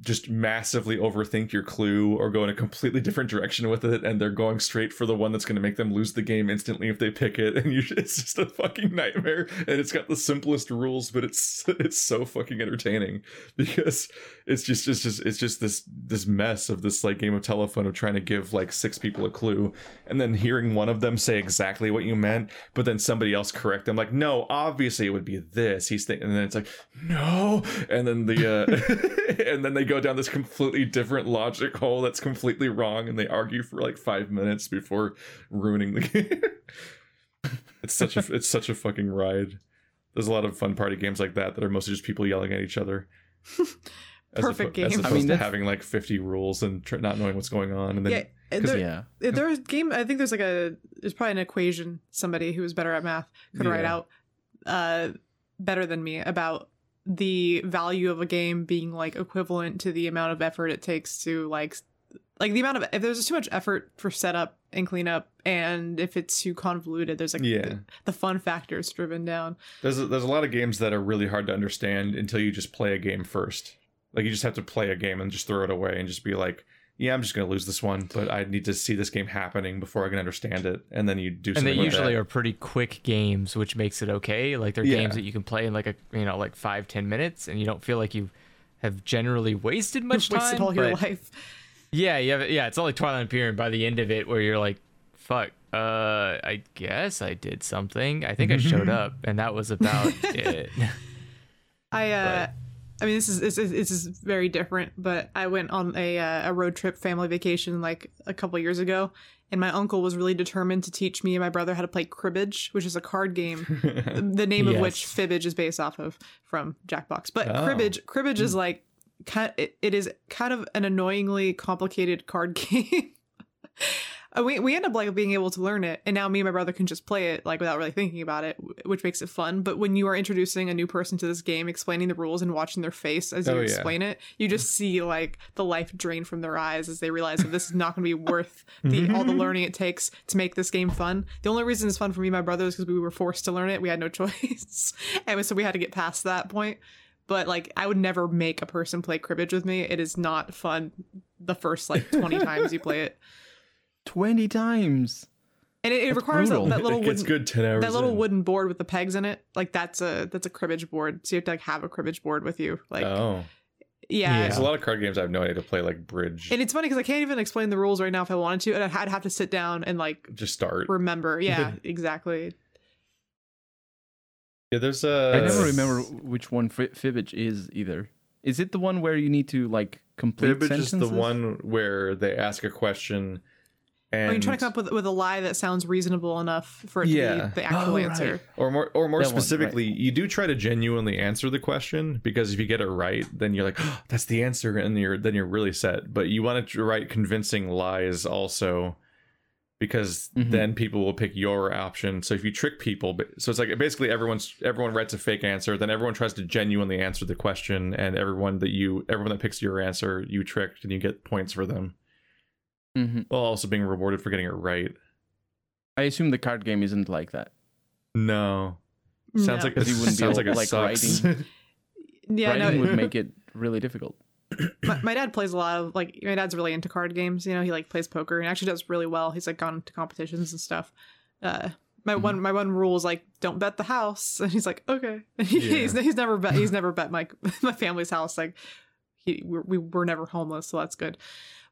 just massively overthink your clue or go in a completely different direction with it and they're going straight for the one that's going to make them lose the game instantly if they pick it and you it's just a fucking nightmare and it's got the simplest rules but it's it's so fucking entertaining because it's just it's just it's just this this mess of this like game of telephone of trying to give like six people a clue and then hearing one of them say exactly what you meant but then somebody else correct them like no obviously it would be this he's thinking and then it's like no and then the uh and then they go down this completely different logic hole that's completely wrong and they argue for like five minutes before ruining the game it's such a it's such a fucking ride there's a lot of fun party games like that that are mostly just people yelling at each other As Perfect oppo- as game. opposed I mean, to that's- having like 50 rules and tr- not knowing what's going on and then yeah, there, Yeah. there's game. I think there's like a there's probably an equation somebody who is better at math could write out uh better than me about the value of a game being like equivalent to the amount of effort it takes to like like the amount of if there's too much effort for setup and cleanup and if it's too convoluted there's like Yeah. the, the fun factor is driven down There's a, there's a lot of games that are really hard to understand until you just play a game first. Like you just have to play a game and just throw it away and just be like, yeah, I'm just gonna lose this one, but I need to see this game happening before I can understand it. And then you do and they with usually that. are pretty quick games, which makes it okay. Like they're Yeah. games that you can play in like a you know like five ten minutes, and you don't feel like you have generally wasted much Wasted time. all your life. Yeah, yeah, yeah. It's only Twilight Imperium by the end of it where you're like, fuck. Uh, I guess I did something. I think I showed up, and that was about it. I uh I mean this is this is, this is very different, but I went on a uh, a road trip family vacation like a couple years ago and my uncle was really determined to teach me and my brother how to play cribbage, which is a card game, the name of which fibbage is based off of from Jackbox. But Oh. cribbage cribbage is like kind it, it is kind of an annoyingly complicated card game. Uh, we we end up like being able to learn it, and now me and my brother can just play it like without really thinking about it, which makes it fun. But when you are introducing a new person to this game, explaining the rules and watching their face as you Oh, yeah. explain it, you just see like the life drain from their eyes as they realize that this is not going to be worth the all the learning it takes to make this game fun. The only reason it's fun for me and my brother is because we were forced to learn it. We had no choice, and so we had to get past that point. But like, I would never make a person play cribbage with me. It is not fun. The first like twenty times you play it. 20 times. and it, it requires that, that little it gets wooden, good ten hours. that little in. wooden board with the pegs in it. Like that's a that's a cribbage board. So you have to like have a cribbage board with you. Like oh, yeah. there's a lot of card games I have no idea to play, like bridge. And it's funny because I can't even explain the rules right now if I wanted to, and I'd I'd have to sit down and like Just start. remember. Yeah, exactly. Yeah, there's a. I never remember which one Fi- Fibbage is either. Is it the one where you need to like complete Fibbage is the one where they ask a question, and Or you're trying to come up with with a lie that sounds reasonable enough for it to be the actual Oh, right. answer. or more, or more That one, right. specifically, you do try to genuinely answer the question because if you get it right, then you're like, oh, "That's the answer," and you're then you're really set. But you want to write convincing lies also, because Mhm. then people will pick your option. So if you trick people, so it's like basically everyone's everyone writes a fake answer, then everyone tries to genuinely answer the question, and everyone that you everyone that picks your answer, you tricked, and you get points for them. Mhm. While also being rewarded for getting it right. I assume the card game isn't like that. No. Sounds No. like it Because you wouldn't be able- like it like, sucks. writing. Yeah, Writing no. would make it really difficult. my, my dad plays a lot of like my dad's really into card games you know he like plays poker and actually does really well he's like gone to competitions and stuff uh my Mm-hmm. one my one rule is like don't bet the house and he's like okay he's, he's never bet he's never bet my my family's house like he we, we were never homeless so that's good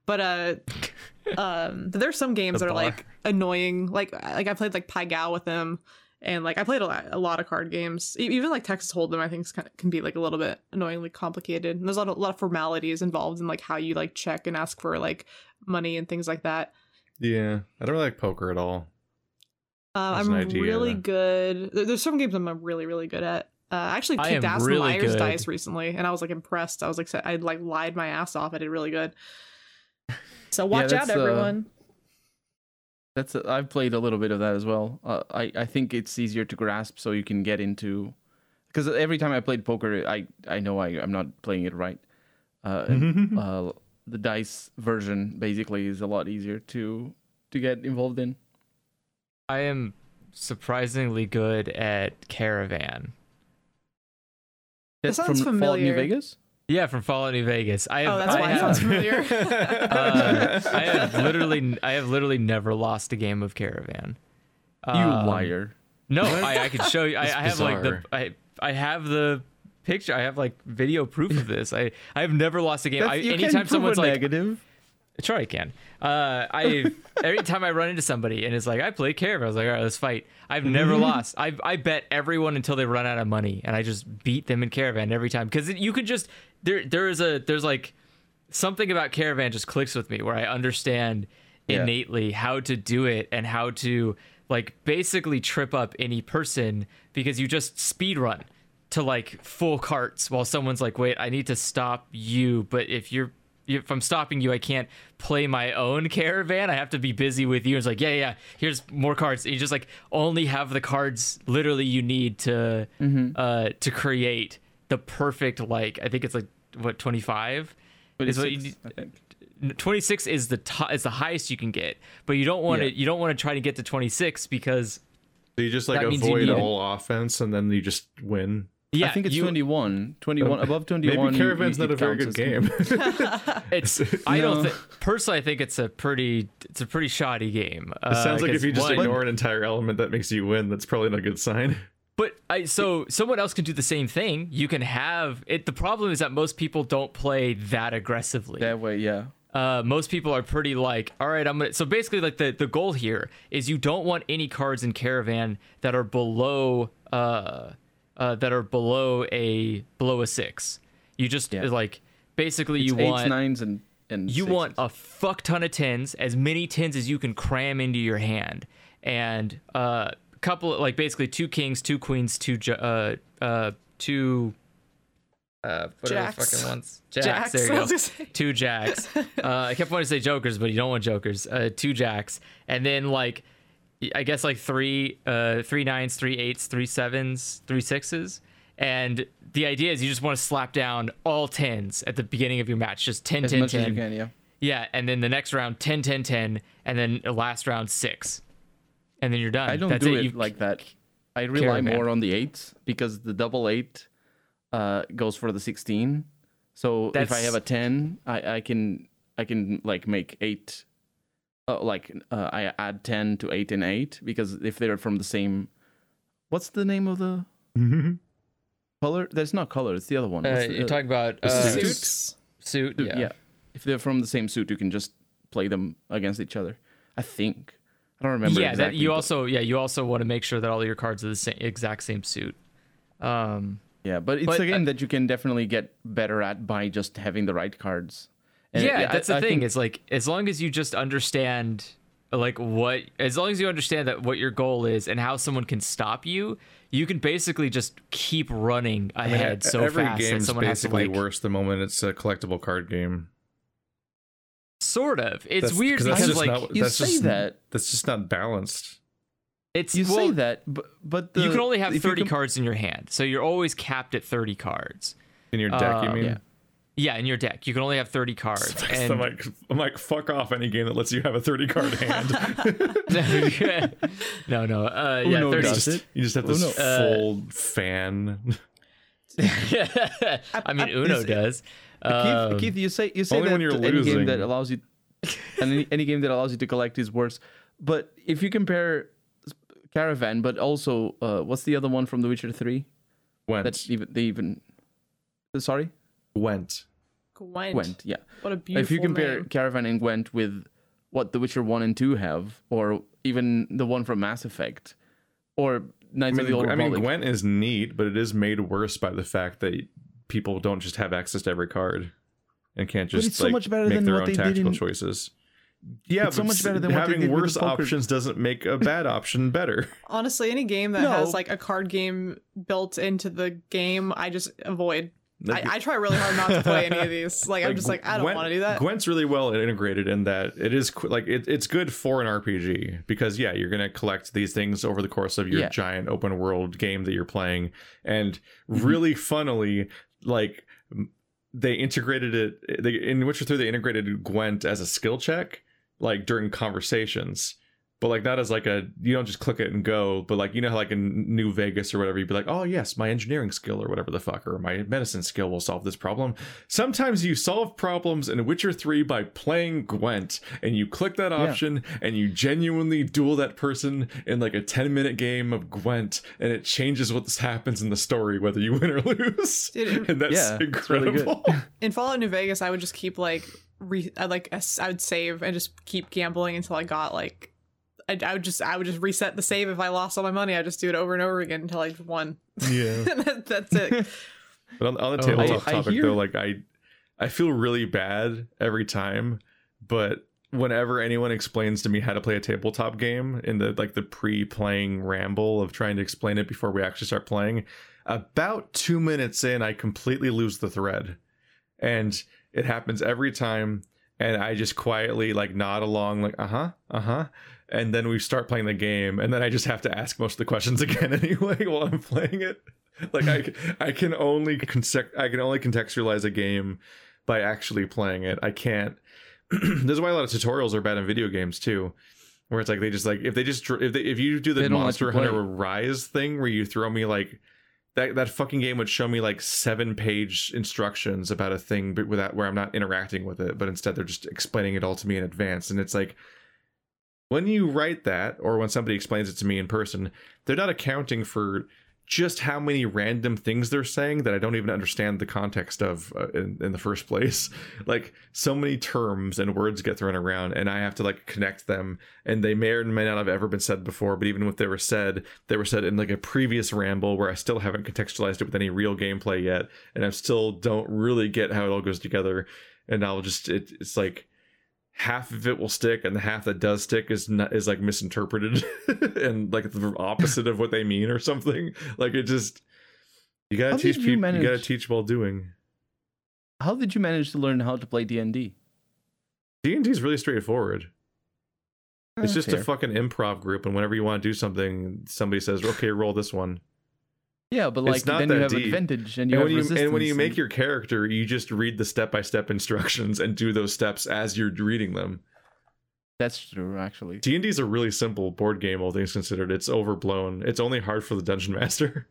but uh um but there's some games The that are like annoying like like i played like pai gow with him and like I played a lot, a lot of card games. E- Even like Texas Hold'em, I think is kind of, can be like a little bit annoyingly complicated. And there's a lot, of, a lot of formalities involved in like how you like check and ask for like money and things like that. yeah. I don't really like poker at all. Uh, I'm really good. There's some games I'm really really good at. Uh, I actually I kicked am ass in really Liar's good. Dice recently, and I was like impressed. I was like, I like lied my ass off. I did really good. So watch out, that's, uh, everyone. That's i I've played a little bit of that as well. Uh, I I think it's easier to grasp, so you can get into. Because every time I played poker, I I know I I'm not playing it right. Uh, and, uh, the dice version basically is a lot easier to to get involved in. I am surprisingly good at Caravan. That's sounds from Fallout New familiar. Vegas. Yeah, from Fallout New Vegas. I have, Oh, that's I why it have, sounds familiar. uh, I have literally, I have literally never lost a game of Caravan. You Um, liar. No, I, I could show you. I, I have like the. I, I have the picture. I have like video proof of this. I, I have never lost a game. I, you anytime can't prove someone's a like, negative. Sure, I can. Uh, I every time I run into somebody and it's like I play Caravan, I was like, all right, let's fight. I've never lost. I I bet everyone until they run out of money, and I just beat them in Caravan every time because you could just there there is a there's like something about Caravan just clicks with me where I understand Yeah. innately how to do it and how to like basically trip up any person because you just speed run to like full carts while someone's like wait i need to stop you but if you're if i'm stopping you i can't play my own caravan i have to be busy with you it's like yeah yeah here's more cards and you just like only have the cards literally you need to uh to create the perfect like i think it's like what 25 is what you 26, need- I think. 26 is the to- is the highest you can get but you don't want to Yeah. you don't want to try to get to 26 because So you just like That means you avoid need it. all offense and then you just win. Yeah I think it's you, 21. 21 above 21. Maybe Caravan's it- not a very good game. it's i don't think personally i think it's a pretty it's a pretty shoddy game It sounds like if you just one, ignore an entire element that makes you win, that's probably not a good sign. But I so someone else can do the same thing. You can have it. The problem is that most people don't play that aggressively. That way, yeah. uh, most people are pretty like, all right, I'm gonna. So basically, like the the goal here is you don't want any cards in caravan that are below uh, uh that are below a below a six. You just Yeah. like basically It's you eights, want nines, and and you sixes. want a fuck ton of tens, as many tens as you can cram into your hand, and uh, couple like basically two kings, two queens, two ju- uh uh two uh what Jacks. are those fucking ones? Jacks. Jacks, There you go. was gonna say. Two jacks. uh, I kept wanting to say jokers, but you don't want jokers. Uh, two jacks, and then like I guess like three uh three nines, three eights, three sevens, three sixes. And the idea is you just want to slap down all tens at the beginning of your match, just 10, as 10, much 10. as you can. Yeah. Yeah, and then the next round 10 10 10 and then the last round 6. And then you're done. I don't That's do it. it, You- like that. I rely Caravan. more on the eights because the double eight uh, goes for the sixteen. So if I have a ten, I, I can I can like make eight. Uh, like uh, I add ten to eight and eight because if they're from the same, what's the name of the color? There's not color. It's the other one. uh, the- you're talking about the uh, suit? Suits. suit. suit, Yeah. yeah. If they're from the same suit, you can just play them against each other. I think. I don't remember. yeah, exactly, that you but- also yeah, you also want to make sure that all your cards are the same exact same suit. Um Yeah, but it's But, a game uh, that you can definitely get better at by just having the right cards. And yeah, I- that's the I thing. think- It's like as long as you just understand like what as long as you understand that what your goal is and how someone can stop you, you can basically just keep running ahead so Every fast that game's someone has to basically like worse the moment it's a collectible card game. sort of. It's That's- weird 'cause that's because like not- you that's say just- that. That's just not balanced. it's You well, say that, but but the, you can only have 30 com- cards in your hand. So you're always capped at 30 cards. In your deck, you Uh, mean? yeah. Yeah, in your deck. You can only have 30 cards. I'm And like, I'm like, fuck off any game that lets you have a 30 card hand. no, no. Uh, yeah, Uno 30 does it. you just have this Uno. full fan. I mean, Uno Is- does. Keith, Um, Keith, you say you say that when you're any game that allows you, and any, any game that allows you to collect is worse. But if you compare Caravan, but also uh, what's the other one from The Witcher Three? Went. That even they even uh, sorry Went. Gwent. Gwent. Yeah. What a beautiful if you compare name. Caravan and Gwent with what The Witcher One and Two have, or even the one from Mass Effect, or I Knights of the Old mean, I mean, Gwent is neat, but it is made worse by the fact that people don't just have access to every card and can't just it's so much better make than their what own they did tactical in- choices. Yeah, It's so much better than having did worse options doesn't make a bad option better. Honestly, any game that No. has like a card game built into the game, I just avoid. I, I try really hard not to play any of these. Like, I'm just like, I don't want to do that. Gwent's really well integrated in that it is qu- like it, it's good for an RPG because yeah, you're gonna collect these things over the course of your Yeah. giant open world game that you're playing, and Mm-hmm. really funnily, like they integrated it they, in Witcher Three. They integrated Gwent as a skill check, like during conversations. But like that is like a you don't just click it and go, but like you know how like in New Vegas or whatever, you'd be like, oh yes, my engineering skill or whatever the fuck, or my medicine skill will solve this problem. Sometimes you solve problems in Witcher 3 by playing Gwent, and you click that option and you genuinely duel that person in like a 10 minute game of Gwent, and it changes what happens in the story, whether you win or lose. Dude, and that's yeah, it's really good. In Fallout New Vegas, I would just keep like, re- I like I would save and just keep gambling until I got like, I, I would just I would just reset the save if I lost all my money. I just do it over and over again until I won. yeah. That- That's it. But on, on the Oh, tabletop I- I topic, hear- though, like I, I feel really bad every time. But whenever anyone explains to me how to play a tabletop game in the like the pre-playing ramble of trying to explain it before we actually start playing, about two minutes in, I completely lose the thread, and it happens every time. And I just quietly like nod along, like uh huh, uh huh. And then we start playing the game, and then I just have to ask most of the questions again anyway while I'm playing it like I, I can only concept I can only contextualize a game by actually playing it. I can't. this is why a lot of tutorials are bad in video games too, where it's like they just like if they just if they, if you do the They don't let Monster you play. Hunter Rise thing where you throw me like that that fucking game would show me like seven page instructions about a thing, but without where I'm not interacting with it, but instead they're just explaining it all to me in advance, and it's like when you write that or when somebody explains it to me in person they're not accounting for just how many random things they're saying that I don't even understand the context of uh, in, in the first place. Like so many terms and words get thrown around, and I have to like connect them, and they may or may not have ever been said before. But even if they were said, they were said in like a previous ramble where I still haven't contextualized it with any real gameplay yet, and I still don't really get how it all goes together. And I'll just it, it's like half of it will stick and the half that does stick is not is like misinterpreted and like the opposite of what they mean or something. Like it just you gotta How teach did you people you, gotta teach while doing. How did you manage to learn how to play D and D? d&d is really straightforward. It's just a fucking improv group and whenever you want to do something somebody says okay roll this one yeah, but like then you have deep. advantage and you and have when you resistance. and when you make your character you just read the step-by-step instructions and do those steps as you're reading them that's true actually. d&d is a really simple board game all things considered it's overblown it's only hard for the dungeon master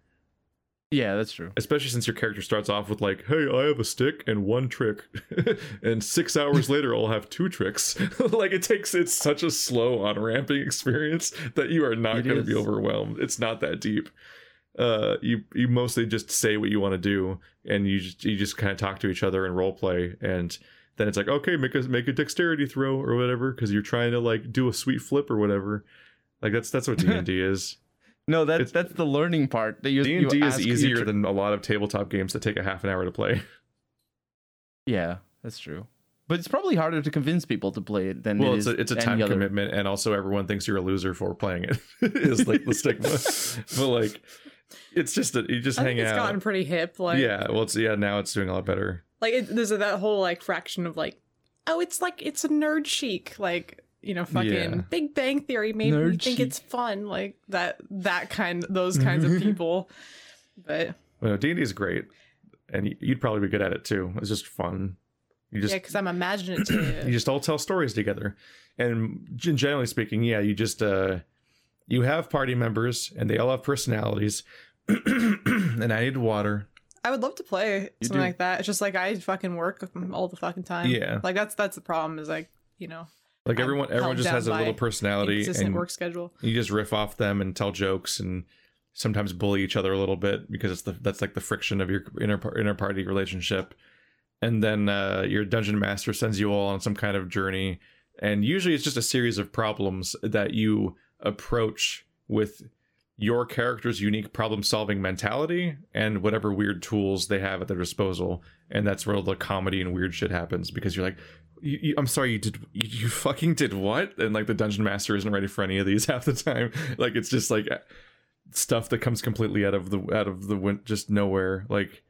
Yeah, that's true. especially since your character starts off with like hey i have a stick and one trick and six hours later i'll have two tricks like it takes it's such a slow on ramping experience that you are not going to be overwhelmed it's not that deep uh you you mostly just say what you want to do and you just you just kind of talk to each other and role play and then it's like okay make a make a dexterity throw or whatever because you're trying to like do a sweet flip or whatever like that's that's what d&d is No, that's It's- that's the learning part. That you d&d is easier than a lot of tabletop games that take a half an hour to play Yeah, that's true. But it's probably harder to convince people to play it than well it it's is a, it's a time other- commitment and also everyone thinks you're a loser for playing it is like the stigma but like it's just that you just I hang think it's out gotten pretty hip. Like, yeah well it's yeah now it's doing a lot better like it, there's that whole like fraction of like, oh, it's like it's a nerd chic, like you know, fucking Yeah. Big Bang Theory made me Nerd think chic. it's fun, like that that kind those kinds of people. But well, d&d is great and y- you'd probably be good at it too it's just fun you just yeah, because I'm imaginative. you just all tell stories together and gen- generally speaking yeah you just uh you have party members and they all have personalities and i need water I would love to play You something do. like that. It's just like I fucking work all the fucking time. Yeah. like that's that's the problem. Is like you know, like I'm everyone everyone just has a little personality consistent and work schedule. you just riff off them and tell jokes and sometimes bully each other a little bit because it's the that's like the friction of your inner inner party relationship and then uh, your dungeon master sends you all on some kind of journey and usually it's just a series of problems that you approach with your character's unique problem solving mentality and whatever weird tools they have at their disposal and that's where the comedy and weird shit happens because you're like you, you, I'm sorry, you did you, you fucking did what? And like the dungeon master isn't ready for any of these half the time. Like it's just like stuff that comes completely out of the out of the win- just nowhere. Like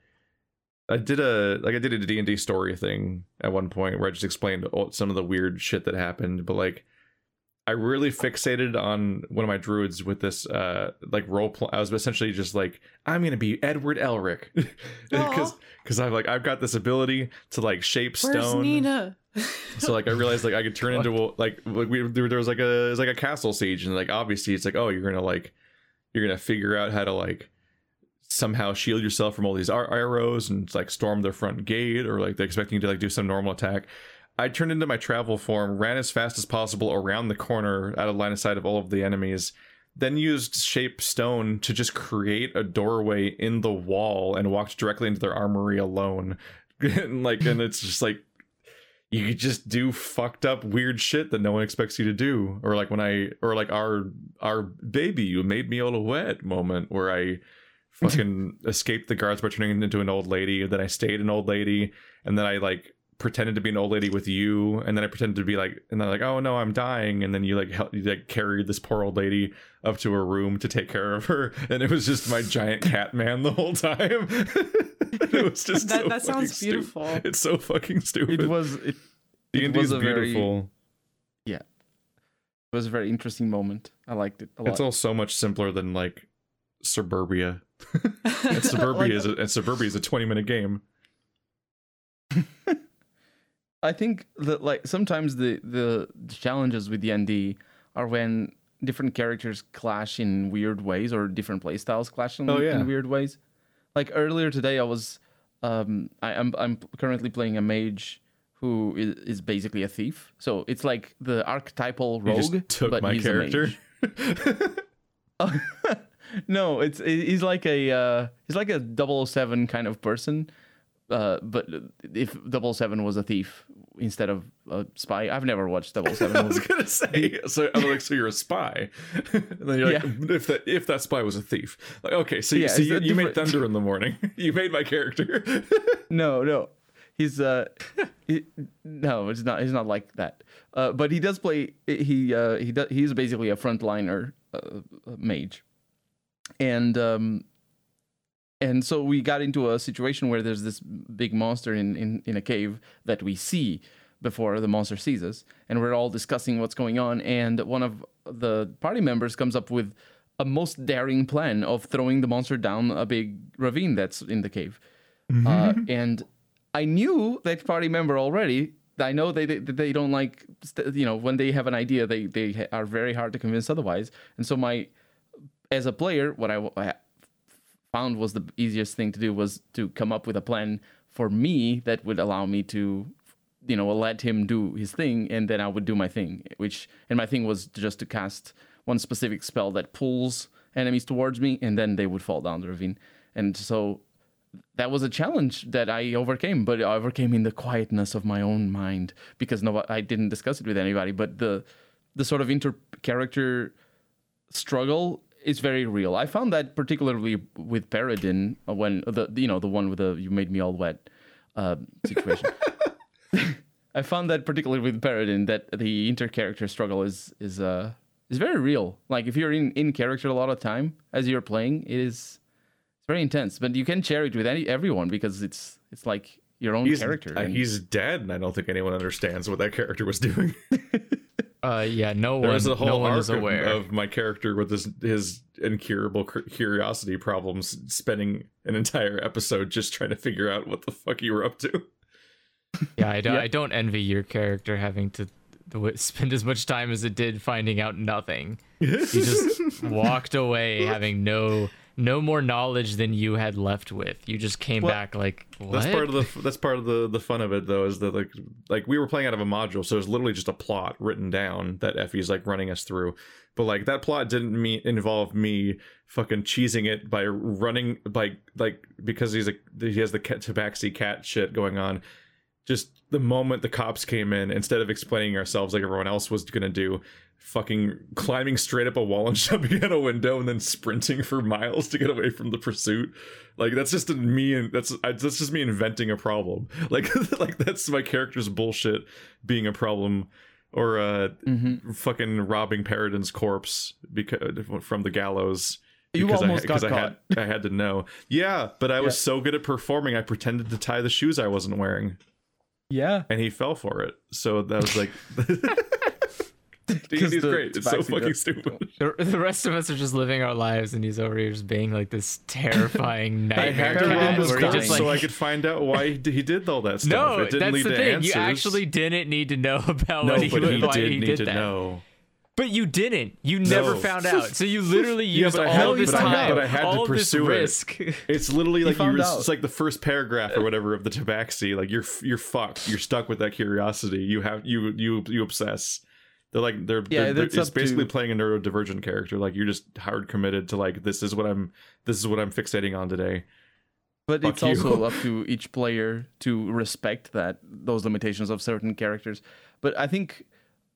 I did a like I did a D and D story thing at one point where I just explained all, some of the weird shit that happened, but like I really fixated on one of my druids with this uh like role play. I was essentially just like I'm gonna be Edward Elric because because I've like I've got this ability to like shape Where's stone. Nina? So like I realized like I could turn into a, like like we there, there was like a it was like a castle siege and like obviously it's like oh you're gonna like you're gonna figure out how to like somehow shield yourself from all these ar- arrows and like storm their front gate or like they're expecting you to like do some normal attack. I turned into my travel form, ran as fast as possible around the corner out of line of sight of all of the enemies, then used shape stone to just create a doorway in the wall and walked directly into their armory alone. and like and it's just like you just do fucked up weird shit that no one expects you to do or like when i or like our our baby you made me all wet moment where i fucking escaped the guards by turning into an old lady and then i stayed an old lady and then i like pretended to be an old lady with you and then i pretended to be like and then like oh no i'm dying and then you like help, you like carried this poor old lady up to her room to take care of her and it was just my giant cat man the whole time it was just That- so that fucking sounds stupid. beautiful. it's so fucking stupid It was it, D&D was is a very- beautiful. Yeah. It was a very interesting moment. I liked it a lot. It's all so much simpler than like Suburbia. and Suburbia Like- is a, and Suburbia is a 20 minute game. I think that like sometimes the the challenges with D and D are when different characters clash in weird ways or different playstyles clash in, Oh, yeah. in weird ways. Like earlier today, I was um I, I'm I'm currently playing a mage who is, is basically a thief. So it's like the archetypal rogue, just took but my he's character. no, it's he's like a uh, he's like a 007 kind of person. Uh, but if 007 was a thief instead of a spy, I've never watched 007 I was gonna say, so I'm like, so you're a spy, and then you're like, if that if that spy was a thief, like, okay, so, you Yeah, so you, you made Thunder in the morning, you made my character. No, no, he's uh, he, no, it's not. He's not like that. Uh, but he does play. He uh, he does. He's basically a frontliner uh, mage, and um, and so we got into a situation where there's this big monster in in in a cave that we see before the monster sees us, and we're all discussing what's going on. And one of the party members comes up with a most daring plan of throwing the monster down a big ravine that's in the cave. Uh, and I knew that party member already. I know they they, they don't like you know when they have an idea they they are very hard to convince otherwise. And so my as a player, what I, I found was the easiest thing to do was to come up with a plan for me that would allow me to you know let him do his thing and then I would do my thing. Which and my thing was just to cast one specific spell that pulls enemies towards me and then they would fall down the ravine. And so that was a challenge that I overcame, but I overcame in the quietness of my own mind because no, I didn't discuss it with anybody. But the the sort of inter character struggle is very real. I found that particularly with Paradin when the you know the one with the you made me all wet uh, situation. I found that particularly with Paradin that the inter character struggle is is uh is very real. Like if you're in in character a lot of time as you're playing, it is it's very intense. But you can share it with any everyone because it's it's like your own he's character. uh, and- he's dead, and I don't think anyone understands what that character was doing. Uh, yeah, no one, There's a whole no one arc is of- aware. of my character with his his incurable curiosity problems, spending an entire episode just trying to figure out what the fuck you were up to. yeah, I don't, Yeah. I don't envy your character having to spend as much time as it did finding out nothing. He just walked away having no no more knowledge than you had left with. You just came Well, back like what? That's part of the that's part of the the fun of it though is that like like we were playing out of a module, so it's literally just a plot written down that Effie's like running us through. But like that plot didn't mean involve me fucking cheesing it by running by like because he's a he has the cat tabaxi cat shit going on. Just the moment the cops came in, instead of explaining ourselves like everyone else was gonna do, fucking climbing straight up a wall and jumping out a window and then sprinting for miles to get away from the pursuit. Like that's just me and that's I, that's just me inventing a problem. Like like that's my character's bullshit being a problem, or uh Mhm. fucking robbing Paradin's corpse because from the gallows. You because almost I, got because I had I had to know. Yeah, but I was so good at performing, I pretended to tie the shoes I wasn't wearing, yeah. and he fell for it. So that was like. He's, 'Cause he's the great. It's so fucking stupid. The, the rest of us are just living our lives, and he's over here just being like this terrifying I nightmare had to Paradin rob cat where he just like so I could find out why he, he did all that stuff. no, it didn't that's lead the to thing. answers. You actually didn't need to know about no, what he, but he why did he need did to that. know. But you didn't. You never No. found out. So you literally Yeah, used but I all had- this but I had- time, but I had to all this pursue it. risk. It's literally like you found were, out. it's like the first paragraph or whatever of the Tabaxi. Like you're you're fucked. You're stuck with that curiosity. You have you you you obsess. They're like they're, Yeah, they're, they're- it's basically to- playing a neurodivergent character. Like you're just hard committed to like this is what I'm this is what I'm fixating on today. But Fuck it's you. also up to each player to respect that those limitations of certain characters. But I think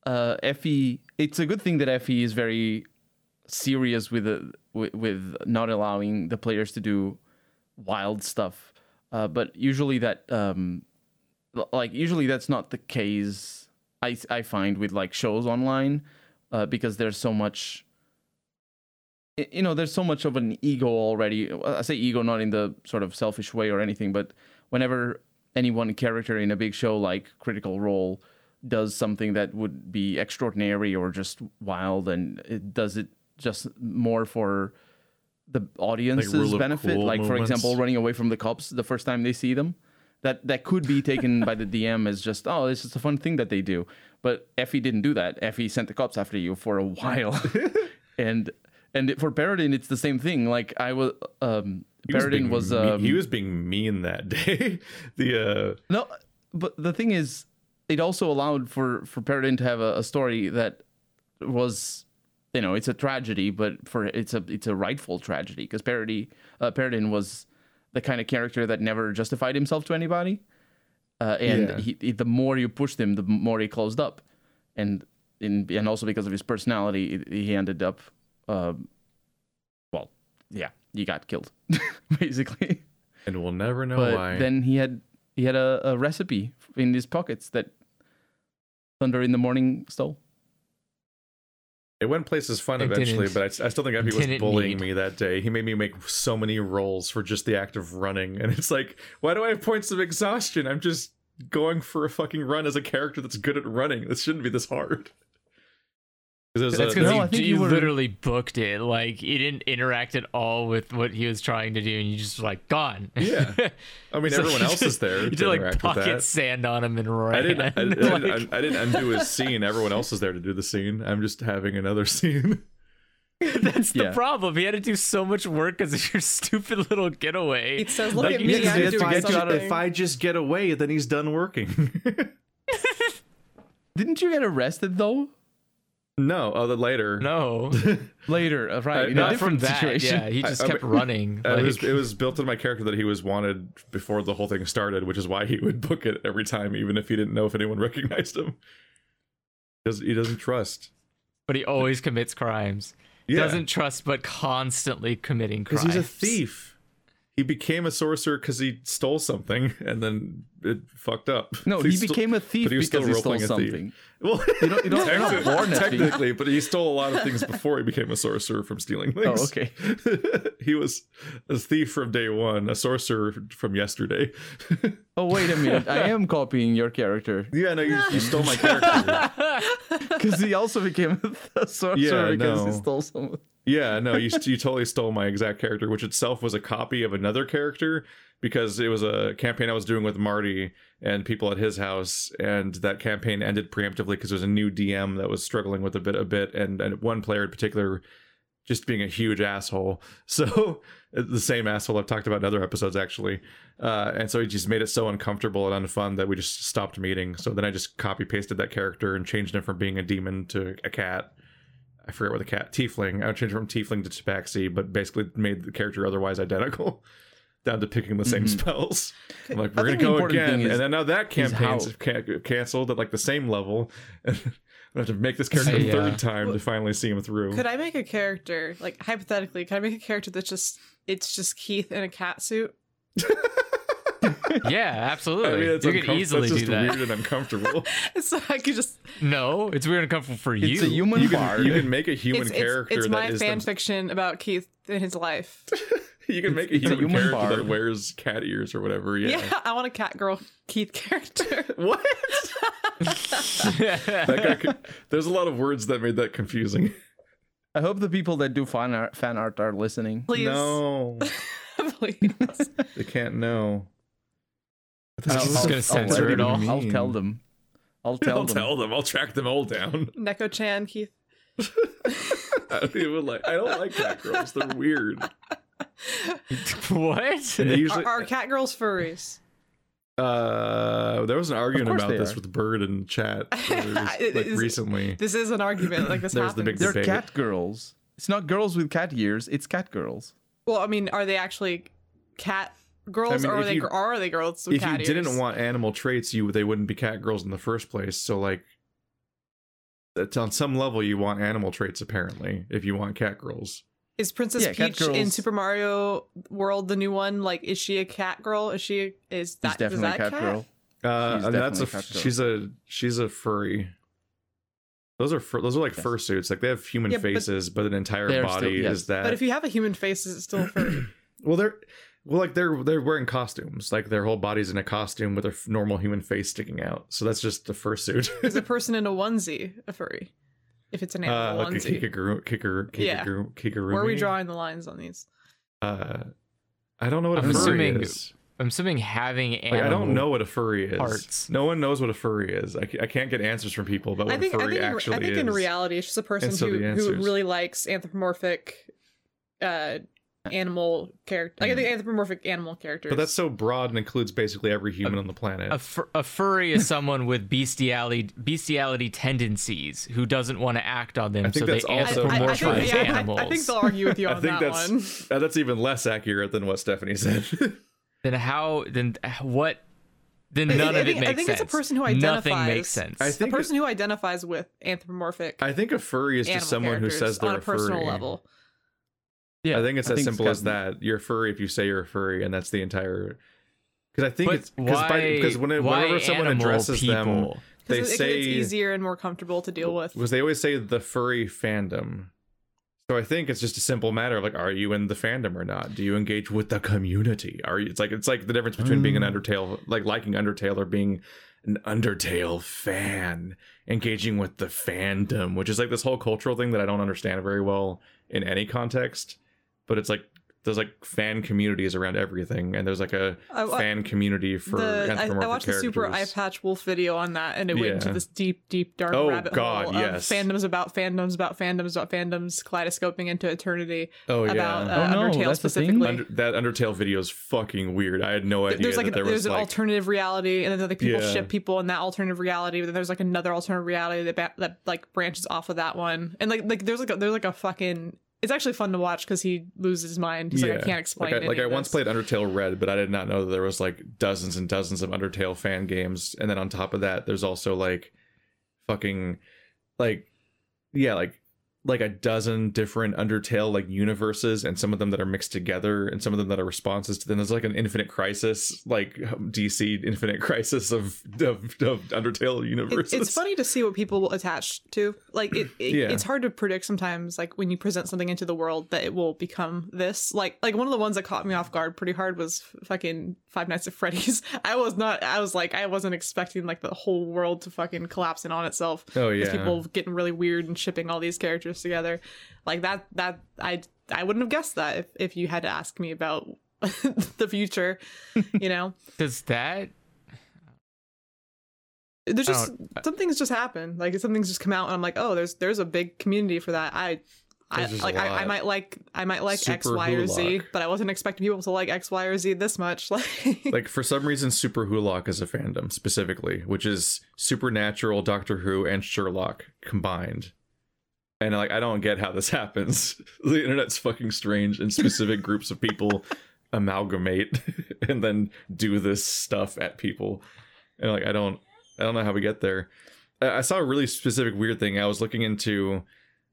uh, Effie, it's a good thing that Effie is very serious with the, with, with not allowing the players to do wild stuff. Uh, but usually that um, like usually that's not the case. I I find with like shows online uh, because there's so much you know there's so much of an ego already. I say ego not in the sort of selfish way or anything but whenever any one character in a big show like critical role does something that would be extraordinary or just wild and it does it just more for the audience's of benefit cool like for example running away from the cops the first time they see them that that could be taken by the dm as just oh it's just a fun thing that they do but effie didn't do that effie sent the cops after you for a while and and for Paradin, it's the same thing. Like I was, um, He was Paradin being was, um, he was being mean that day. the uh no, but the thing is, it also allowed for for Paradin to have a, a story that was you know, it's a tragedy, but for it's a it's a rightful tragedy because Parody uh, Paradin was the kind of character that never justified himself to anybody, uh, and Yeah. he, he, the more you pushed him, the more he closed up, and in, and also because of his personality, he ended up, um, well, yeah, he got killed, basically. And we'll never know but why. then he had he had a, a recipe in his pockets that Thunder in the Morning stole. It went places fun It eventually, didn't- but I, I still think Epi was bullying need. me that day. He made me make so many rolls for just the act of running, and it's like, why do I have points of exhaustion? I'm just going for a fucking run as a character that's good at running. This shouldn't be this hard. 'Cause there's That's because No, you, you you literally booked it. Like you didn't interact at all with what he was trying to do, and you just like gone. Yeah. I mean, So everyone else just- is there You to did like interact with pocket that. sand on him and ran. I didn't. I, I, Like- didn't, I, didn't undo his scene. Everyone else is there to do the scene. I'm just having another scene. That's the Yeah. problem. He had to do so much work because of your stupid little getaway. He says, "Look Like, at you me, just I'm to doing get you out of- something." if I just get away, then he's done working. Didn't you get arrested though? No, other later. No, Later, uh, right? I- in not from that. situation. Yeah, he just I- I kept mean- running. Uh, it was it was built in my character that he was wanted before the whole thing started, which is why he would book it every time, even if he didn't know if anyone recognized him. Because he doesn't trust. but he always commits crimes. Yeah, Doesn't trust, but constantly committing because crimes. he's a thief. He became a sorcerer because he stole something, and then it fucked up. No, But he still- became a thief but he was because still he stole role-playing a thief. something. Well, You don't, you don't, you're not Technically- born technically, but he stole a lot of things before he became a sorcerer from stealing things. Oh, things. okay. he was a thief from day one, a sorcerer from yesterday. Oh, wait a minute. I am copying your character yeah, no, you, you stole my character. because he also became a sorcerer Yeah, because he stole some. Yeah, no, you you totally stole my exact character, which itself was a copy of another character because it was a campaign I was doing with Marty and people at his house, and that campaign ended preemptively because there was a new DM that was struggling with a bit, a bit, and, and one player in particular just being a huge asshole. So the same asshole I've talked about in other episodes actually, uh, and so he just made it so uncomfortable and unfun that we just stopped meeting. So then I just copy pasted that character and changed him from being a demon to a cat. I forget what the cat tiefling. I changed it from tiefling to tabaxi, but basically made the character otherwise identical, down to picking the same mm-hmm. spells. I'm like, we're gonna go again, is- and then now that campaign's how- ca- canceled at like the same level. I have to make this character a Yeah. third time to finally see him through. Could I make a character, like hypothetically, could I make a character that's just it's just Keith in a cat suit? yeah, absolutely. I mean, it's you could uncom- easily that's do just that. weird and uncomfortable. So I could just No, it's weird and comfortable for you. It's a human you bard. can you can make a human it's, it's, character it's that my is fan them- fiction about Keith in his life. you can make a it's a human, human character that wears cat ears or whatever. Yeah. Yeah. I want a cat girl Keith character. What? that guy could, there's a lot of words that made that confusing. I hope the people that do fan art, fan art are listening. Please. No, Please. they can't know. He's just gonna censor it all. I'll tell them. I'll tell I'll them. tell them. I'll track them all down. Neko Chan, Keith. I don't even like. I don't like cat girls. They're weird. what? They usually. Are, are cat girls furries? uh, there was an argument about this are. with Bird in chat It like is- recently. This is an argument. Like this There's the big happens. They're debate. cat girls. It's not girls with cat ears. It's cat girls. Well, I mean, are they actually cat girls, I mean, or are they you- or are they girls with if you cat didn't want animal traits, you they wouldn't be cat girls in the first place. So like, that's on some level you want animal traits apparently. If you want cat girls, Is Princess Yeah, Peach in Super Mario World the new one? Like, is she a cat girl? Is she is She's that is definitely that a cat, girl. uh, She's that's a definitely a cat girl. she's a she's a furry. Those are fur, those are like Yes. fursuits. Like they have human Yeah, faces, but an entire body still- yes. is that. But if you have a human face, is it still furry? well, they're well, like they're they're wearing costumes. Like their whole body's in a costume with a f- normal human face sticking out. So that's just a fursuit. is a person in a onesie a furry? If it's an uh, animal like a onesie, kikaguru, kikaguru, Yeah. kikaguru, kikagurumi. where are we drawing the lines on these? Uh, I don't know what a I'm furry assuming is. I'm assuming having Like. I don't know what a furry is. parts. No one knows what a furry is. I, I can't get answers from people about what I think a I furry think, in, actually I think is. in reality, it's just a person so who who really likes anthropomorphic uh, animal character. Like I think anthropomorphic animal characters. But that's so broad and includes basically every human on the planet. A, fur- a furry is someone with bestiality bestiality tendencies who doesn't want to act on them, I think so that's they also- I- I- I I, anthropomorphize think, yeah, animals. I, think they'll argue with you on I think that that's one. uh, that's even less accurate than what Stephanie said. then how? Then what? Then I none think- I of it think- makes sense. I think sense. it's a person who identifies. Nothing identifies- makes sense. I A think person who identifies with anthropomorphic I think a furry is just someone who says they're on a personal furry. level. Yeah, I think it's as it's simple as that. You're a furry if you say you're a furry, and that's the entire. Because I think but it's because why? because when it, whenever someone animal addresses them, they it, say it's easier and more comfortable to deal with. Because they always say the furry fandom. So I think it's just a simple matter of like, are you in the fandom or not? Do you engage with the community? Are you? It's like it's like the difference between being an Mm. Undertale, like liking Undertale, or being an Undertale fan, engaging with the fandom, which is like this whole cultural thing that I don't understand very well in any context. But it's like there's like fan communities around everything, and there's like a I- I- fan community for the, I, anthropomorphic I watched the Super Eye. Patch Wolf video on that, and it went into this deep, deep, dark Oh, rabbit God, hole yes. of fandoms about fandoms about fandoms about fandoms, kaleidoscoping into eternity Oh yeah, about uh, Oh, no, Undertale that's specifically. Under, that Undertale video is fucking weird. I had no idea there's like that a, there there's was an like alternative reality, and then like people Yeah. ship people in that alternative reality. But then there's like another alternative reality that ba- that like branches off of that one, and like like there's like a, there's like a fucking. It's actually fun to watch because he loses his mind. He's like, I can't explain. Like I, like I once played Undertale Red, but I did not know that there was like dozens and dozens of Undertale fan games, and then on top of that, there's also like fucking like yeah, like like a dozen different Undertale like universes, and some of them that are mixed together, and some of them that are responses to. Then there's like an Infinite Crisis, like DC Infinite Crisis of of, of Undertale It- universes. it's funny to see what people will attach to. Like it, it Yeah. it's hard to predict sometimes. Like when you present something into the world, that it will become this. Like like one of the ones that caught me off guard pretty hard was fucking Five Nights at Freddy's. I was not. I was like I wasn't expecting like the whole world to fucking collapse in on itself. Oh yeah, people getting really weird and shipping all these characters together, like that. That I I wouldn't have guessed that if if you had to ask me about the future. You know. Does that? there's I just some things just happen like some things just come out and i'm like oh there's there's a big community for that i I, There's just a like I, I might like I might like X, Super Y, or Z, but I wasn't expecting people to like X, Y, or Z this much. Like, like for some reason superwholock is a fandom specifically which is supernatural doctor who and sherlock combined and like i don't get how this happens. The internet's fucking strange and specific groups of people amalgamate and then do this stuff at people. And like i don't i don't know how we get there. I I saw a really specific weird thing. I was looking into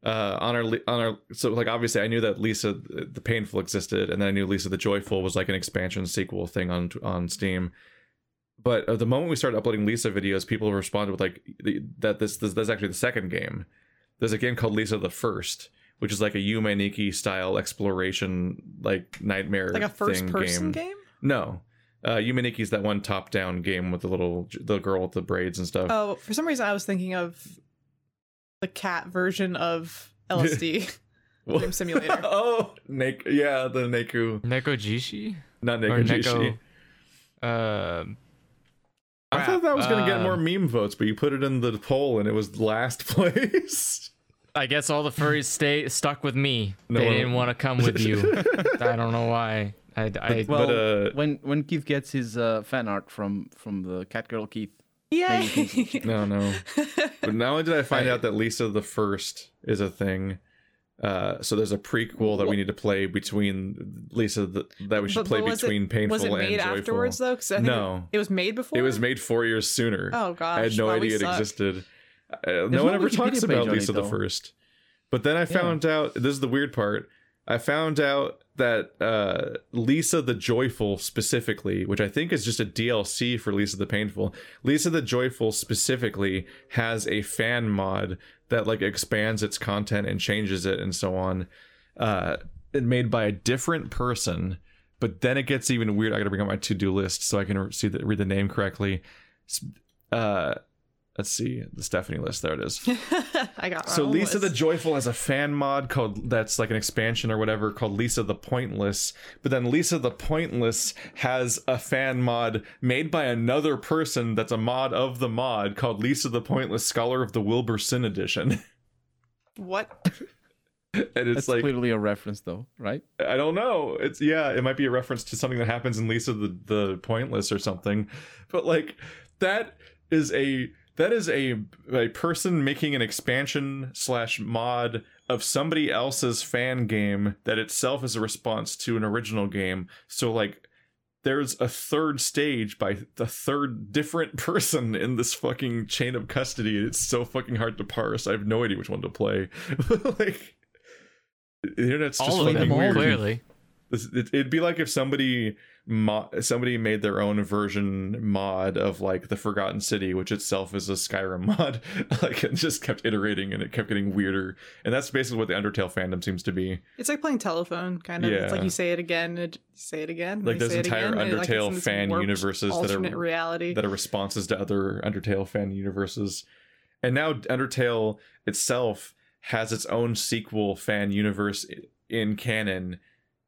uh on our on our so like obviously i knew that lisa the painful existed and then i knew lisa the joyful was like an expansion sequel thing on on steam. But uh, the moment we started uploading lisa videos people responded with like that this, this that's actually the second game there's a game called lisa the first which is like a Yume Nikki style exploration like nightmare like a first thing person game. game. no uh Yume Nikki's that one top down game with the little the girl with the braids and stuff Oh, for some reason I was thinking of the cat version of LSD. Well- Dream Emulator. oh, Nek- yeah, the Neku, Neko Jishi? not Or Neku Neko. Um, I thought that was gonna get Um, more meme votes, but you put it in the poll and it was last place. I guess all the furries stay stuck with me. No they one- didn't want to come with you. I don't know why. I, I Well, But, uh, when when Keith gets his uh, fan art from from the cat girl Keith, Yay! no, no. But not only did I find I- out that Lisa the First is a thing, uh, so there's a prequel that we need to play between Lisa the, that we should But- play but was it- between painful was it made and joyful. afterwards though? Because I think No. it, it was made before. It was made four years sooner. Oh gosh, I had no wow, we idea it suck. existed. Uh, no no one ever talks about Lisa it, the. First. But then I found out this is the weird part. I found out that uh, Lisa the Joyful specifically, which I think is just a DLC for Lisa the Painful, Lisa the Joyful specifically has a fan mod that like expands its content and changes it and so on. Uh, and made by a different person. But then it gets even weird. I got to bring up my to-do list so I can see the, read the name correctly. Uh, let's see the Stephanie list. There it is. I got So my own Lisa the. Joyful has a fan mod called that's like an expansion or whatever called Lisa the Pointless. But then Lisa the Pointless has a fan mod made by another person that's a mod of the mod called Lisa the Pointless Scholar of the Wilbur Sin Edition. what? and it's That's like clearly a reference, though, right? I don't know. It's yeah, it might be a reference to something that happens in Lisa the the Pointless or something. But like that is a that is a a person making an expansion slash mod of somebody else's fan game that itself is a response to an original game. So like there's a third stage by the third different person in this fucking chain of custody. It's so fucking hard to parse. I have no idea which one to play. like the internet's just All of fucking them, weird. clearly. It'd be like if somebody mo- somebody made their own version mod of like the Forgotten City, which itself is a Skyrim mod, like it just kept iterating and it kept getting weirder. And that's basically what the Undertale fandom seems to be. It's like playing telephone, kind of. It's like you say it again, say it again. Like you those say it entire again, and, like, Undertale fan universes that are- reality. that are responses to other Undertale fan universes. And now Undertale itself has its own sequel fan universe in canon,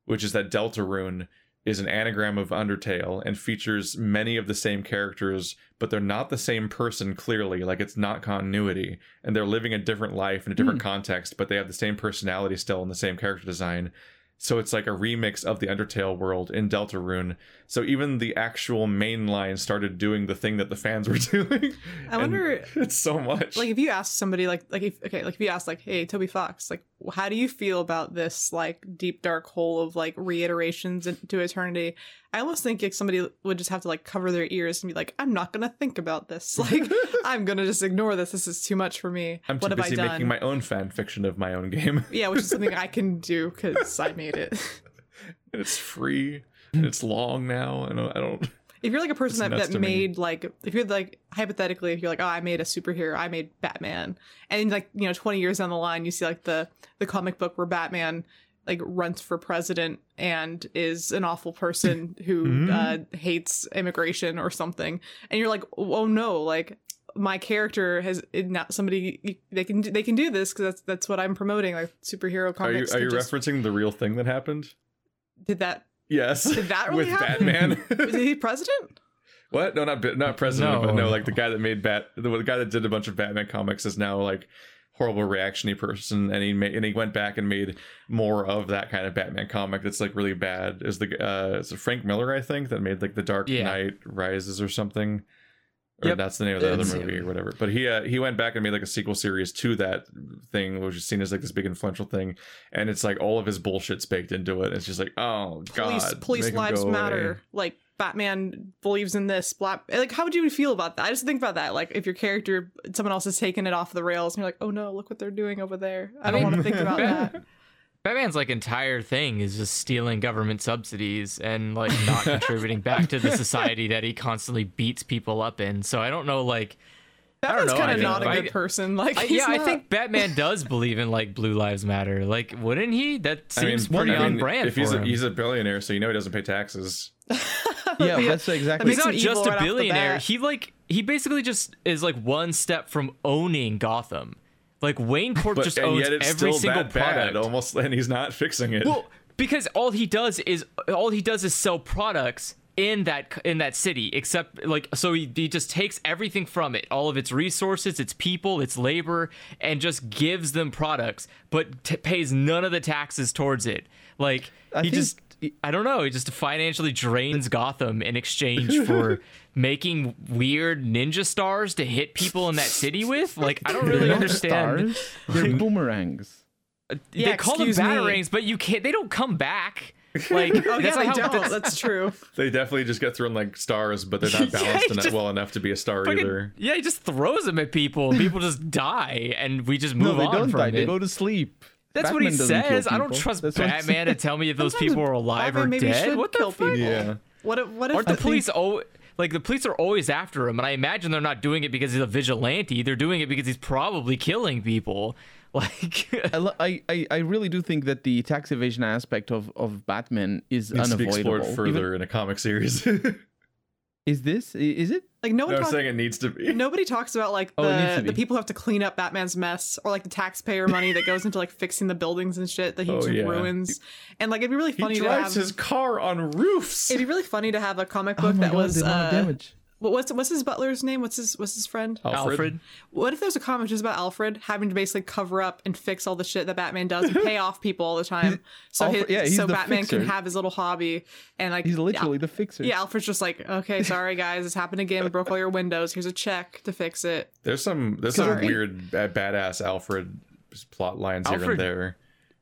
which is that Deltarune is an anagram of Undertale and features many of the same characters, but they're not the same person clearly. Like it's not continuity. And they're living a different life in a different hmm. context, but they have the same personality still and the same character design. So it's like a remix of the Undertale world in Deltarune. So even the actual main line started doing the thing that the fans were doing. I wonder- it's so much. like if you ask somebody like like if okay like if you ask like hey toby fox like how do you feel about this like deep dark hole of like reiterations into eternity i almost think like somebody would just have to like cover their ears and be like i'm not gonna think about this like i'm gonna just ignore this this is too much for me I'm what too have i busy done making my own fan fiction of my own game. yeah which is something i can do because i made it and it's free. And it's long now. I don't I don't if you're like a person that, that to me. made like if you're like hypothetically if you're like oh i made a superhero i made batman and like you know 20 years down the line you see like the the comic book where batman like runs for president and is an awful person who uh, hates immigration or something and you're like oh no like my character has not somebody they can do, they can do this because that's that's what I'm promoting like superhero Are you comics. are you just- referencing the real thing that happened? did that Yes. Did that really with happen? Batman? was he president? What? No, not not president, No. but no, like the guy that made Bat, the, the guy that did a bunch of Batman comics is now like horrible reactionary person, and he made and he went back and made more of that kind of Batman comic that's like really bad. Is the uh, is it Frank Miller I think that made like the Dark Yeah. Knight Rises or something. Or Yep. that's the name of the It's- other movie or whatever. But he uh, he went back and made like a sequel series to that thing, which is seen as like this big influential thing, and it's like all of his bullshit's baked into it. It's just like, oh god, Police police lives go away. matter. Like Batman believes in this. Black like how would you feel about that? I just think about that. Like if your character someone else is taking it off the rails and you're like, oh no, look what they're doing over there. I don't want to think about that. Batman's like entire thing is just stealing government subsidies and like not contributing back to the society that he constantly beats people up in. So I don't know, like, Batman's know, kind of not a good person. Like I, he's yeah, I think Batman does believe in like Blue Lives Matter. Like, wouldn't he? That I mean, seems pretty I mean, on brand If for he's a, he's a billionaire, so you know he doesn't pay taxes. Yeah, that's exactly. makes he's not just a off billionaire. bat. He like he basically just is like one step from owning Gotham. Like Wayne Corp But just owns yet every single that product. bad, almost, and he's not fixing it. Well, because all he does is all he does is sell products in that in that city except like so he, he just takes everything from it all of its resources its people its labor and just gives them products but t- pays none of the taxes towards it like I he think- just i don't know he just financially drains gotham in exchange for making weird ninja stars to hit people in that city with like i don't really They're understand Stars. They're boomerangs. they call them excuse me. batarangs, but you can't. They don't come back. Like Oh that's yeah, not they how- don't. That's true. they definitely just get thrown like stars, but they're not balanced he enough, just well enough to be a star fucking- either. yeah, he just throws them at people, and people just die, and we just move No, they on don't from die. it. They go to sleep. That's what he Batman doesn't kill says. I don't trust That's Batman to tell me if those people are alive Batman or maybe dead. should What the kill fuck? people. Yeah. What if what if Aren't the I think- police oh like the police are always after him, and I imagine they're not doing it because he's a vigilante. They're doing it because he's probably killing people. Like I, I, I, I really do think that the tax evasion aspect of, of Batman is Needs to be unavoidable. explored further Even- in a comic series. no, is this? Is it? like no one I'm talks saying it needs to be. Nobody talks about like Oh, it needs the to the people who have to clean up Batman's mess or like the taxpayer money that goes into like fixing the buildings and shit, that he Oh, yeah. ruins. And like it'd be really He funny to drives have his car on roofs. it'd be really funny to have a comic Oh book my that God, was the uh, damage. What- what's what's his butler's name? What's his what's his friend? Alfred. What if there's a comic just about Alfred having to basically cover up and fix all the shit that Batman does and pay off people all the time, so Alfred- his, yeah, he's so the Batman fixer. can have his little hobby and like He's literally yeah, the fixer. yeah. Alfred's just like, okay, sorry guys, this happened again. We broke all your windows. Here's a check to fix it. There's some there's some weird ba- badass Alfred plot lines here and there.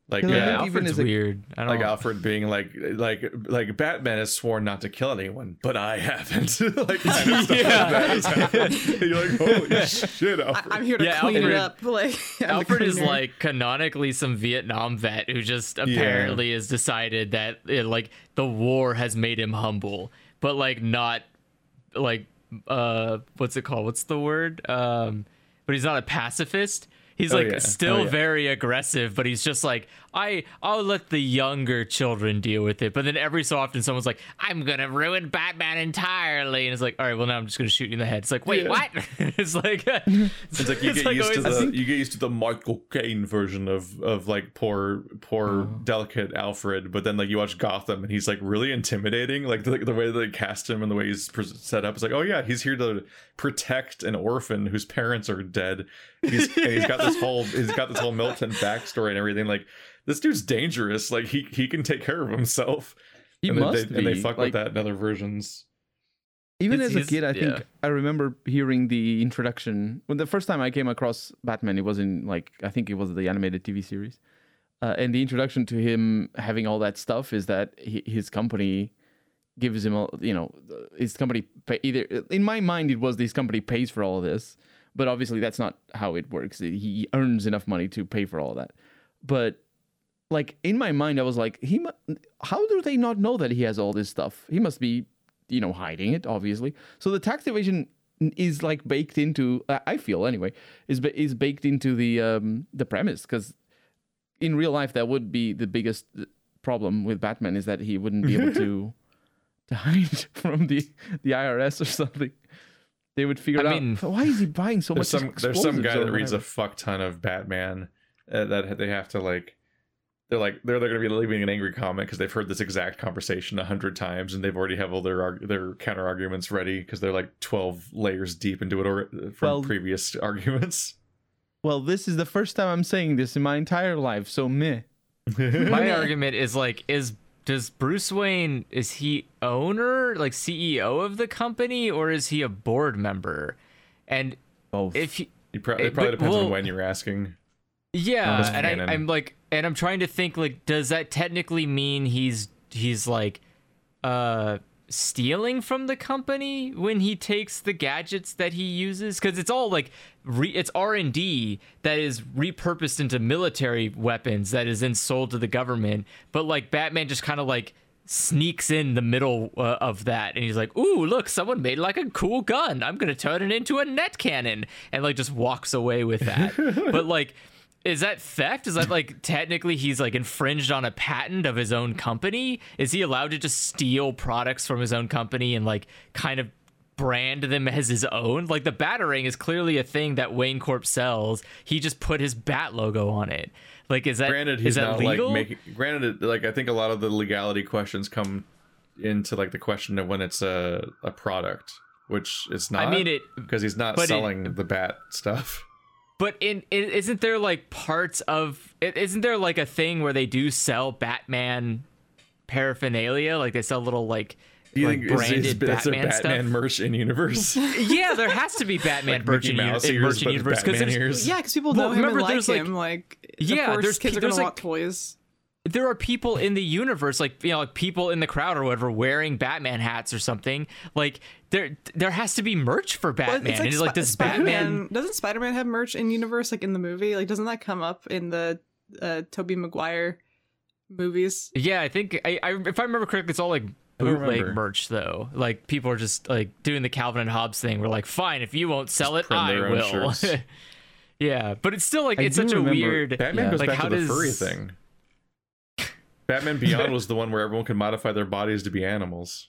Like Yeah, yeah, I even Alfred's as weird. I don't like know. Alfred being like like like Batman has sworn not to kill anyone, but I haven't. like kind of stuff like that has happened. And You're like, holy shit, I, Alfred. I'm here to Yeah, clean it up. Like I'm Alfred is like canonically some Vietnam vet who just apparently has decided that eh, like the war has made him humble, but like not like uh what's it called? What's the word? Um but he's not a pacifist. He's Oh, like yeah. still Oh, yeah. very aggressive, but he's just like I I'll let the younger children deal with it. But then every so often someone's like I'm gonna ruin Batman entirely, and it's like all right, well now I'm just gonna shoot you in the head. It's like wait Yeah. what? it's like It's like you It's get like used to always- the you get used to the Michael Caine version of of like poor poor Oh. delicate Alfred, but then like you watch Gotham and he's like really intimidating. Like the, the way they cast him and the way he's pres set up, it's like oh yeah, he's here to protect an orphan whose parents are dead. He's and he's got this whole he's got this whole Milton backstory and everything. Like this dude's dangerous. Like he he can take care of himself. he and must they, and they fuck like, with that in other versions. Even It's- as a kid, I think yeah. I remember hearing the introduction. When the first time I came across Batman, it was in like I think it was the animated TV series, uh, and the introduction to him having all that stuff is that he, his company gives him, a, you know, his company pay, either. In my mind, it was this company pays for all of this, but obviously that's not how it works. He earns enough money to pay for all that, but like in my mind, I was like, he. mu- How do they not know that he has all this stuff? He must be, you know, hiding it. Obviously, so the tax evasion is like baked into. I feel anyway is ba- is baked into the um the premise because in real life that would be the biggest problem with Batman is that he wouldn't be able to to hide from the the IRS or something. They would figure I it mean- out. Why is he buying so there's much? some there's some guy that reads a fuck ton of Batman uh, that they have to like they're like they're they're gonna be leaving an angry comment because they've heard this exact conversation a hundred times and they've already have all their their counter arguments ready because they're like twelve layers deep into it or uh, from Well- previous arguments. Well, this is the first time I'm saying this in my entire life, so meh. my argument is like is does Bruce Wayne is he owner like CEO of the company or is he a board member? And Both. if he, You pro- it probably but- depends well- on when you're asking. Yeah, and canon. I, I'm like and I'm trying to think like does that technically mean he's he's like uh stealing from the company when he takes the gadgets that he uses? Because it's all like re- it's r&d that is repurposed into military weapons that is then sold to the government but like batman just kind of like sneaks in the middle uh, of that and he's like ooh look someone made like a cool gun. I'm gonna turn it into a net cannon and like just walks away with that. But like is that theft? Is that like technically he's like infringed on a patent of his own company? Is he allowed to just steal products from his own company and like kind of brand them as his own? Like the battering is clearly a thing that Wayne Corp sells. He just put his bat logo on it. Like is that Granted, is he's that not legal? like making. Granted, like I think a lot of the legality questions come into like the question of when it's a a product, which it's not. I mean it because he's not but it- selling the bat stuff. But in, in isn't there like parts of is isn't there like a thing where they do sell Batman paraphernalia? Like they sell little like Do you like think is, branded is, is there Batman, Batman stuff. merch in universe? yeah, there has to be Batman Like merch in, Mouse in ears, merch in universe because Batman ears. Yeah, because people Well, know him remember, and like there's, like- him. Like, Yeah, of there's- kids are gonna like- want toys. There are people in the universe like you know like people in the crowd or whatever wearing Batman hats or something. Like there there has to be merch for Well, Batman. and it's like Spi- does Spider-Man. Batman Doesn't Spider-Man have merch in universe like in the movie? Like, doesn't that come up in the uh, Tobey Maguire movies? Yeah, I think I, I if I remember correctly, it's all like bootleg merch though. Like people are just like doing the Calvin and Hobbes thing. We're like, fine, if you won't sell it, print I will. yeah, but it's still like I it's such a weird. Batman Yeah. goes Like, back how to the furry thing. Batman Beyond was the one where everyone could modify their bodies to be animals.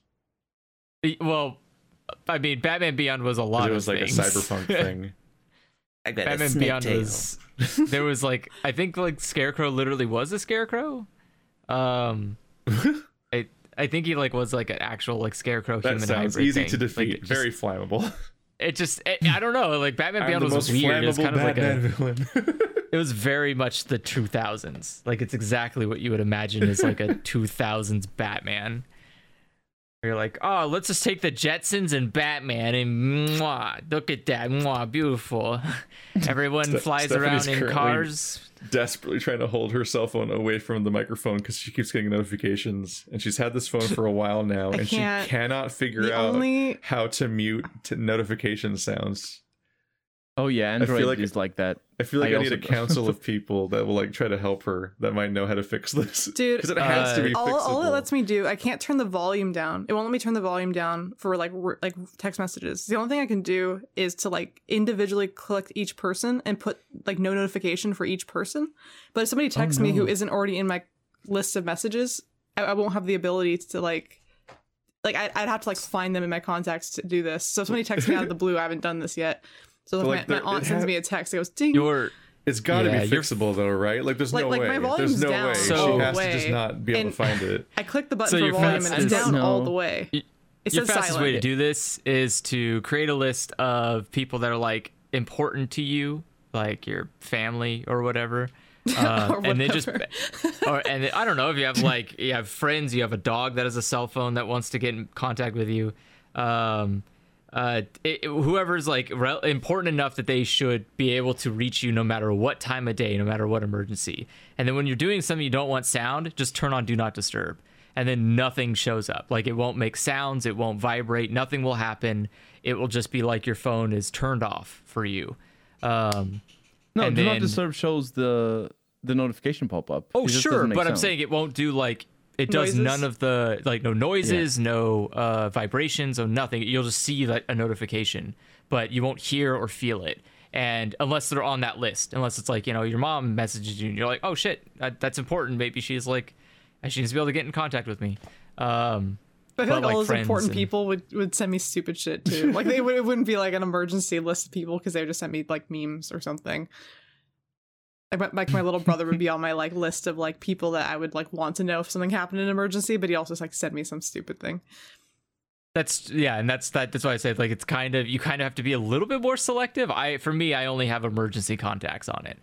Well, I mean, Batman Beyond was a 'Cause lot. It was of like things. a cyberpunk thing. Batman Beyond was there was like I think like Scarecrow literally was a scarecrow. Um, it I think he like was like an actual like scarecrow That human sounds hybrid easy thing. to defeat. it just- Very flammable. It just it, I don't know. Like Batman Beyond was most weird. It was kind of like a. villain. It was very much the 2000s. Like it's exactly what you would imagine is like a 2000s Batman. You're like, oh, let's just take the Jetsons and Batman and mwah, look at that, mwah, beautiful. Everyone flies around in currently- cars. Desperately trying to hold her cell phone away from the microphone because she keeps getting notifications, and she's had this phone for a while now, and she cannot figure The out only how to mute t- notification sounds. Oh yeah, Android like- is like that. I feel like I I, need a council of people that will like try to help her that might know how to fix this, Dude, because it has to uh, be all, fixable. all it lets me do, I can't turn the volume down. It won't let me turn the volume down for like r- like text messages. The only thing I can do is to like individually collect each person and put like no notification for each person. But if somebody texts me who no. isn't already in my list of messages, I, I won't have the ability to like like I, I'd have to like find them in my contacts to do this. So if somebody texts me out of the blue, I haven't done this yet. So if But, my, like, my aunt sends ha- me a text, it goes ding. Your It's got to Yeah, be fixable though, right? Like there's Like- no like, way. my there's volume's no down way. So- she has to just not be able And- to find it. I click the button So for volume and fastest- it's down No. all the way. Y- It your says fastest silent. way to do this is to create a list of people that are like important to you, like your family or whatever. Uh, Or and they just, or and then, I don't know if you have like you have friends, you have a dog that has a cell phone that wants to get in contact with you. Um, uh, it, whoever's like re- important enough that they should be able to reach you no matter what time of day, no matter what emergency. And then when you're doing something you don't want sound, just turn on do not disturb. And then nothing shows up. Like it won't make sounds, it won't vibrate, nothing will happen. It will just be like your phone is turned off for you. Um, No, do not disturb shows the the notification pop up. Oh sure, but I'm saying it won't do like it does Noises? none of the like no noises, no uh, vibrations, or nothing. You'll just see like a notification, but you won't hear or feel it. And unless they're on that list, unless it's like you know your mom messages you and you're like, oh shit, that, that's important. Maybe she's like, she needs to be able to get in contact with me. Um, But I feel but, like all like, those important and- people would, would send me stupid shit too. Like they would, it wouldn't be like an emergency list of people because they would just send me like memes or something. Like my, like my little brother would be on my like list of like people that I would like want to know if something happened in an emergency, but he also just like send me some stupid thing. That's yeah, and that's that. That's why I said like it's kind of you kind of have to be a little bit more selective. I for me, I only have emergency contacts on it.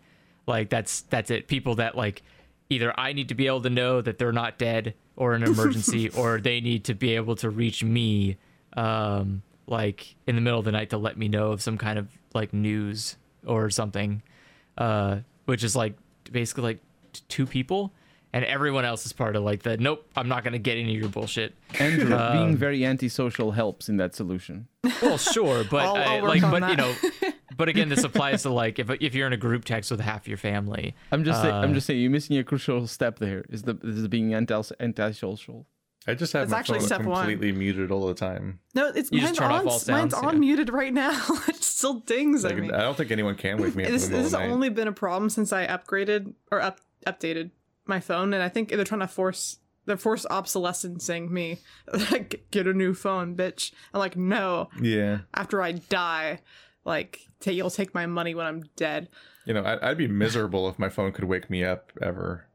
Like that's that's it. People that like either I need to be able to know that they're not dead or an emergency, or they need to be able to reach me, um, like in the middle of the night to let me know of some kind of like news or something, uh, which is like basically like t- two people. And everyone else is part of like the nope, I'm not gonna get any of your bullshit. Android Um, being very antisocial helps in that solution. Well, sure, but I'll- I- I'll work like, on but you know, but again, this applies to like if if you're in a group text with half your family. I'm just say, I'm Uh, just saying you're missing a crucial step there. Is the is being anti antisocial. I just have It's my actually phone step one. completely muted all the time. No, it's You just mine's turn off on. all mine's sounds, on muted right now. it still dings Like, at me. I don't think anyone can wake me up This, this has night. only been a problem since I upgraded or up updated my phone, and I think they're trying to force they're force obsolescencing me. like, get a new phone, bitch. I'm like, no. Yeah, After I die, like, ta you'll take my money when I'm dead. you know, I, I'd be miserable if my phone could wake me up ever.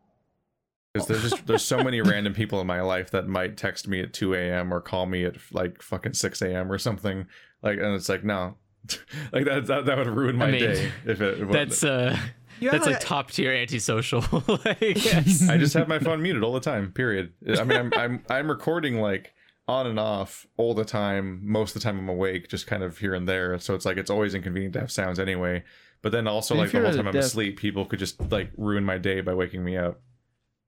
Because there's just there's so many random people in my life that might text me at 2 a.m. or call me at like fucking 6 a.m. or something. Like, and it's like no, like that that, that would ruin my mean, day if it. if it That's uh, You that's have, like top tier antisocial. like, yes. I just have my phone muted all the time. Period. I mean, I'm I'm I'm recording like on and off all the time. Most of the time, I'm awake, just kind of here and there. So it's like it's always inconvenient to have sounds anyway. But then also, But like the whole at time i'm desk- asleep, people could just like ruin my day by waking me up.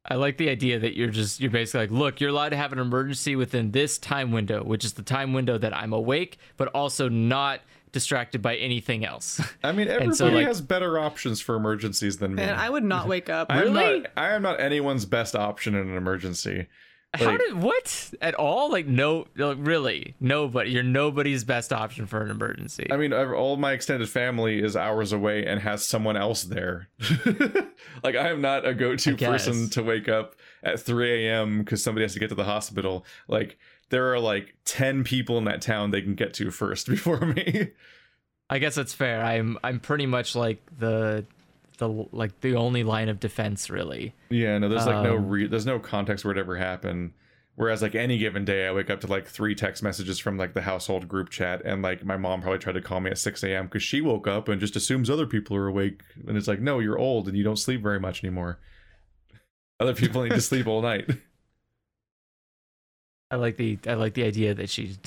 I like the idea that you're just you're basically like, look, you're allowed to have an emergency within this time window, which is the time window that I'm awake, but also not distracted by anything else. I mean, everybody so, like- has better options for emergencies than me. Man, I would not wake up. I am Really? not. I am not anyone's best option in an emergency. How did what at all? Like no, like, really nobody. You're nobody's best option for an emergency. I mean, all my extended family is hours away and has someone else there. like, I am not a go-to person to wake up at 3 a.m. because somebody has to get to the hospital. Like, there are like 10 people in that town they can get to first before me. I guess that's fair. I'm I'm pretty much like the the like the only line of defense really. yeah, no, there's like no Um, re- there's no context where it ever happened. Whereas like any given day, I wake up to like three text messages from like the household group chat, and like my mom probably tried to call me at 6 a.m. because she woke up and just assumes other people are awake, and it's like, no, you're old and you don't sleep very much anymore. Other people need to sleep all night. I like the I like the idea that she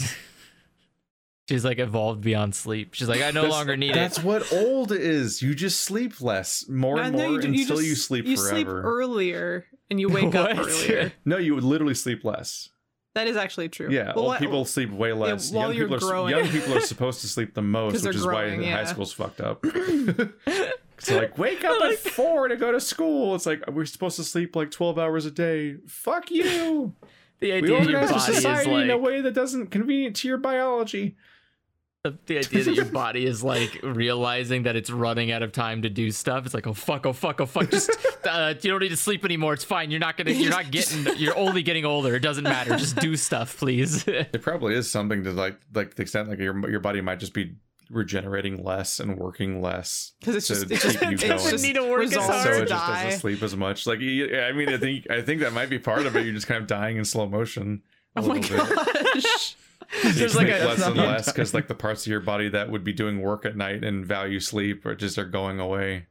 she's like evolved beyond sleep. She's like, I no That's- longer need That's it. That's what old is. You just sleep less, more and No, more do- until just- you sleep you forever. You sleep earlier and you wake up earlier. no, you would literally sleep less. That is actually true. Yeah, But old what- people sleep way less. while young you're people are growing. young people are supposed to sleep the most, which is growing, why high school's fucked up. so like, wake up at four to go to school. It's like we're supposed to sleep like twelve hours a day. Fuck you. The We idea that your organize a body is society in a way that doesn't convenient to your biology. The, the idea that your body is like realizing that it's running out of time to do stuff. It's like, oh fuck, oh fuck, oh fuck. Just uh, you don't need to sleep anymore. It's fine. You're not gonna. You're not getting. You're only getting older. It doesn't matter. Just do stuff, please. It probably is something to like like the extent like your your body might just be regenerating less and working less 'Cause it's to just- it's keep just- you it's going. just need to work as results hard. so it just die. doesn't sleep as much. Like I mean, I think I think that might be part of it. You're just kind of dying in slow motion. a Oh my little bit. gosh. You There's like a- less and less because like the parts of your body that would be doing work at night and value sleep or just are going away.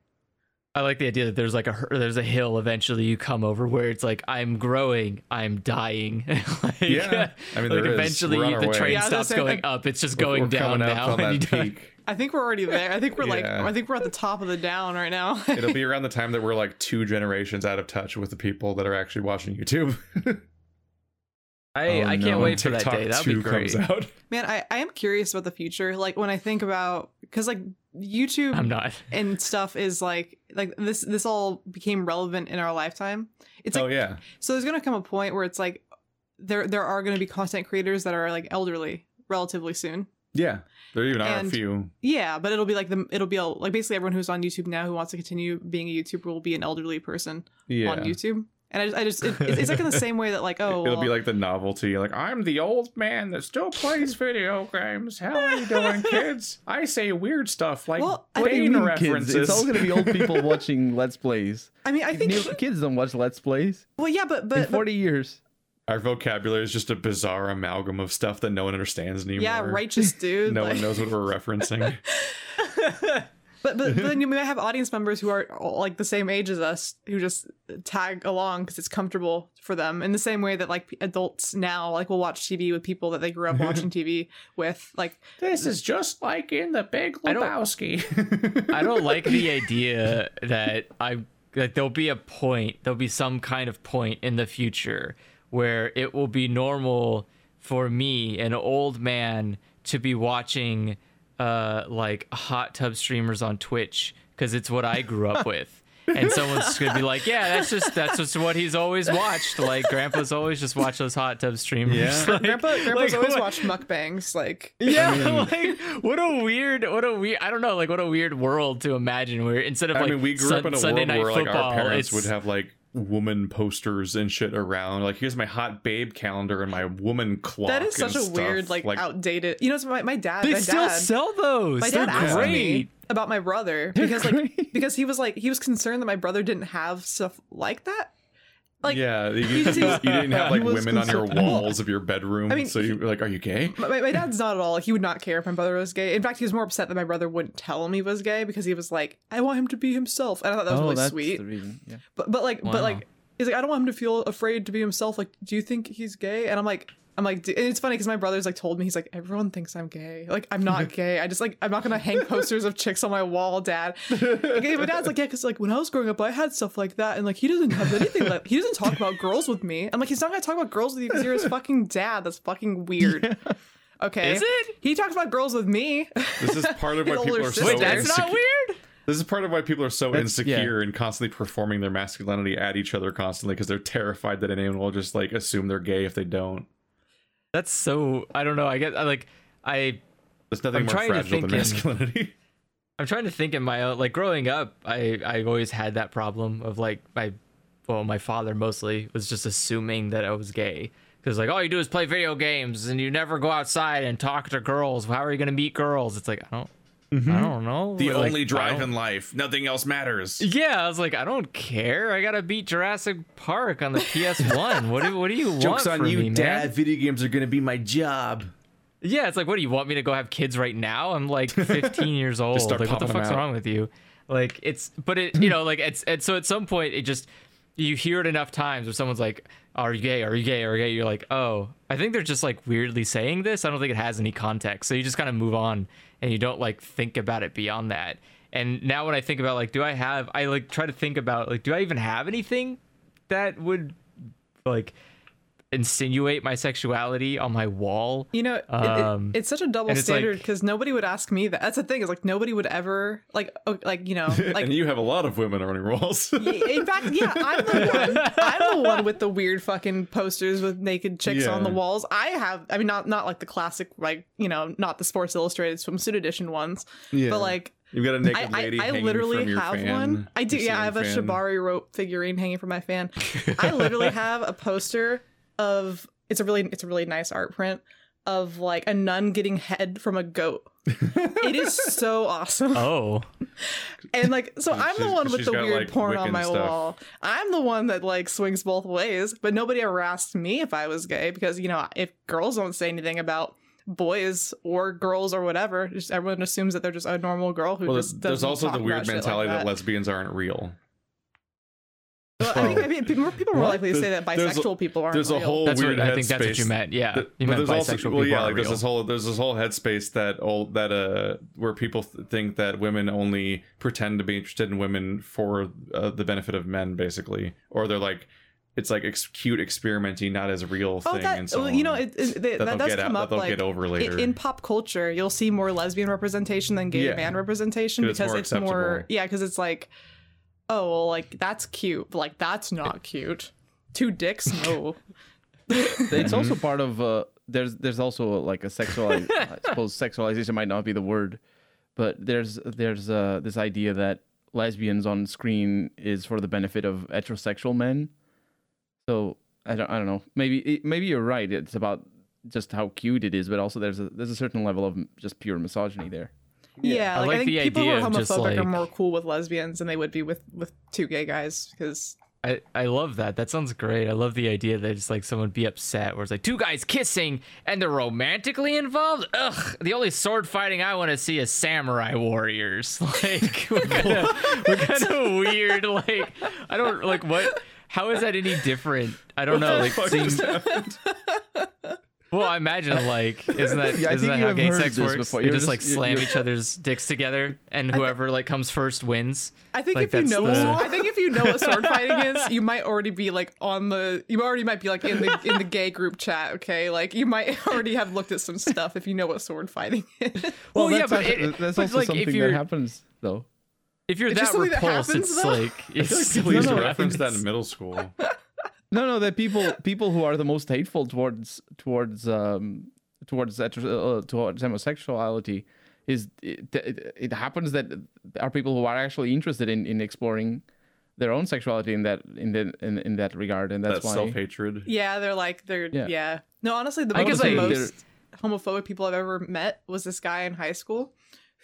I like the idea that there's like a h- there's a hill eventually you come over where it's like I'm growing, I'm dying. like, Yeah. I mean, like eventually We're on our the way. train Yeah, I was gonna stops going like- up. It's just We're- going we're down now. and you peak. I think we're already there. I think we're like Yeah. I think we're at the top of the down right now. It'll be around the time that we're like two generations out of touch with the people that are actually watching YouTube. I, Oh, I can't no. wait for that TikTok day. That'd be great. Comes out. Man, I, I am curious about the future. Like when I think about because like YouTube I'm not. and stuff is like like this this all became relevant in our lifetime. It's oh, like oh yeah, so there's gonna come a point where it's like there there are gonna be content creators that are like elderly relatively soon. yeah. There even are a few. Yeah, but it'll be like the it'll be a, like basically everyone who's on YouTube now who wants to continue being a YouTuber will be an elderly person Yeah. on YouTube. And I just, I just it, it's like in the same way that like oh It'll well, be like the novelty. Like I'm the old man that still plays video games. How are you doing, kids? I say weird stuff like Well, What do you Bane references. kids? It's all gonna be old people watching Let's Plays. I mean I think New- kids don't watch Let's Plays. well yeah but In but, but 40 years. Our vocabulary is just a bizarre amalgam of stuff that no one understands anymore. yeah righteous dude No like- one knows what we're referencing. But, but but then you might have audience members who are like the same age as us who just tag along because it's comfortable for them. In the same way that like adults now like will watch TV with people that they grew up watching TV with. Like this is just like in the Big I don't- Lebowski. I don't like the idea that I that there'll be a point, there'll be some kind of point in the future where it will be normal for me, an old man, to be watching uh like hot tub streamers on Twitch because it's what I grew up with. And someone's gonna be like, "Yeah, that's just that's just what he's always watched. Like, Grandpa's always just watched those hot tub streamers. Yeah. Like- grandpa grandpa's like, always what- watched mukbangs. Like yeah, like what a weird, what a weird. I don't know, like what a weird world to imagine where instead of I like mean, we grew Sun- up in a Sunday world night where like our parents would have like woman posters and shit around. Like, here's my hot babe calendar and my woman clock. that is such and a weird stuff. like, outdated. You know, it's my my dad. they my still dad, sell those. My They're dad asked great. me about my brother They're because like because he was like he was concerned that my brother didn't have stuff like that. Like yeah, you, he you, just- you didn't have like women on your walls of your bedroom. I mean, so you were like, are you gay? my, my dad's not at all. He would not care if my brother was gay. In fact, he was more upset that my brother wouldn't tell him he was gay because he was like, "I want him to be himself." And I thought that was oh, really that's sweet. the reason. Yeah. But but like Wow. but like he's like, "I don't want him to feel afraid to be himself." Like, do you think he's gay? And I'm like. I'm like, d- and it's funny because my brother's like told me he's like, everyone thinks I'm gay. Like, I'm not gay. I just like, I'm not gonna hang posters of chicks on my wall, dad. Like, my dad's like, yeah, because like when I was growing up, I had stuff like that, and like he doesn't have anything like he doesn't talk about girls with me. I'm like, he's not gonna talk about girls with you because you're his fucking dad. That's fucking weird. Okay, Is it? He talks about girls with me. This is part of why people older are so Wait, sister. that's not weird. This is part of why people are so That's- insecure and constantly performing their masculinity at each other constantly because they're terrified that anyone will just like assume they're gay if they don't. That's so. I don't know. I get. I like. I. There's nothing I'm more trying to fragile than think in- masculinity. I'm trying to think in my own. Like growing up, I. I've always had that problem of like my. Well, my father mostly was just assuming that I was gay. Because like all you do is play video games and you never go outside and talk to girls. How are you gonna meet girls? It's like I don't. I mm-hmm. don't know. The like, only drive in life. Nothing else matters. Yeah, I was like, I don't care. I gotta beat Jurassic Park on the PS1. what do What do you want Jokes on from you, me, man? Dad. Video games are gonna be my job. Yeah, it's like, what do you want me to go have kids right now? I'm like 15 years old. start Like, what the popping 'em fuck's out. wrong with you? Like, it's, but it, you know, like, it's, and so at some point, it just, you hear it enough times where someone's like, are you gay? Are you gay? Are you gay? You're like, oh, I think they're just like weirdly saying this. I don't think it has any context. So you just kind of move on and you don't like think about it beyond that. And now when I think about like, do I have, I like try to think about like, do I even have anything that would like insinuate my sexuality on my wall? You know, it, it- Um, it's such a double and it's standard like- because nobody would ask me that. That's the thing is like nobody would ever like like you know like and you have a lot of women on your walls. In fact, yeah, I'm the one. I'm the one with the weird fucking posters with naked chicks on the walls. I have. I mean, not not like the classic, like you know, not the Sports Illustrated swimsuit edition ones, Yeah. but like. You've got a naked I, lady I hanging literally from your have fan, one. I do. Yeah, I have a. Shibari rope figurine hanging from my fan. I literally have a poster of. It's a really. It's a really nice art print of like a nun getting head from a goat. it is so awesome. Oh. And like, so I'm the one with the got, weird like, porn on my stuff. wall. I'm the one that like swings both ways, but nobody ever asked me if I was gay because you know if girls don't say anything about boys or girls or whatever, just everyone assumes that they're just a normal girl who Well, just there's doesn't also talk the weird shit like mentality that. that. lesbians aren't real. Well, I, mean, I mean, people, people are more likely to say that There's- there's a- bisexual people aren't There's a real. whole That's weird what I think that's what you meant. Yeah. that- you but meant there's bisexual also, people well, yeah, aren't like there's this whole there's this whole headspace that all that uh where people th- think that women only pretend to be interested in women for uh, the benefit of men, basically, or they're like it's like ex- cute experimenting, not as a real thing. Oh, that and so well, you know, on. it, it, that, that does get out- come that up they'll like get over later. in pop culture. You'll see more lesbian representation than gay Yeah. man representation 'Cause it's because more it's more, yeah, because it's like, oh, well, like that's cute, but like that's not cute. Two dicks, no. it's also part of uh there's there's also like a sexual i suppose sexualization might not be the word but there's there's uh this idea that lesbians on screen is for the benefit of heterosexual men. So i don't i don't know. Maybe it, maybe you're right. It's about just how cute it is but also there's a there's a certain level of just pure misogyny there Yeah, I like, I like think the people who are idea of just, homophobic are more cool with lesbians than they would be with with two gay guys because I, I love that. That sounds great. I love the idea that it's like someone be upset where it's like two guys kissing and they're romantically involved. Ugh. The only sword fighting I want to see is samurai warriors. Like we're kind of we're kind of weird. Like I don't like what. How is that any different? I don't know. Like seeing? well, I imagine like isn't that yeah, isn't that how gay sex works? before. You You're just like just- you- slam you're- each other's dicks together, and whoever like comes first wins. I think Like, if you know, the- I think if you know what sword fighting is, you might already be like on the, you already might be like in the in the gay group chat. Okay, like you might already have looked at some stuff if you know what sword fighting is. Well, yeah, that's, but actually- it- that's but, also like, if something that happens though If you're It's that something that repulsed, happens, it's though? like I it's feel like people used to reference that in middle school. No, no, the people people who are the most hateful towards towards um towards heter- uh, towards homosexuality is it, it, it happens that are people who are actually interested in, in exploring their own sexuality in that in the in, in that regard, and that's that why. self hatred. Yeah, they're like they're yeah. Yeah. No, honestly, the I most, guess I- most homophobic people I've ever met was this guy in high school,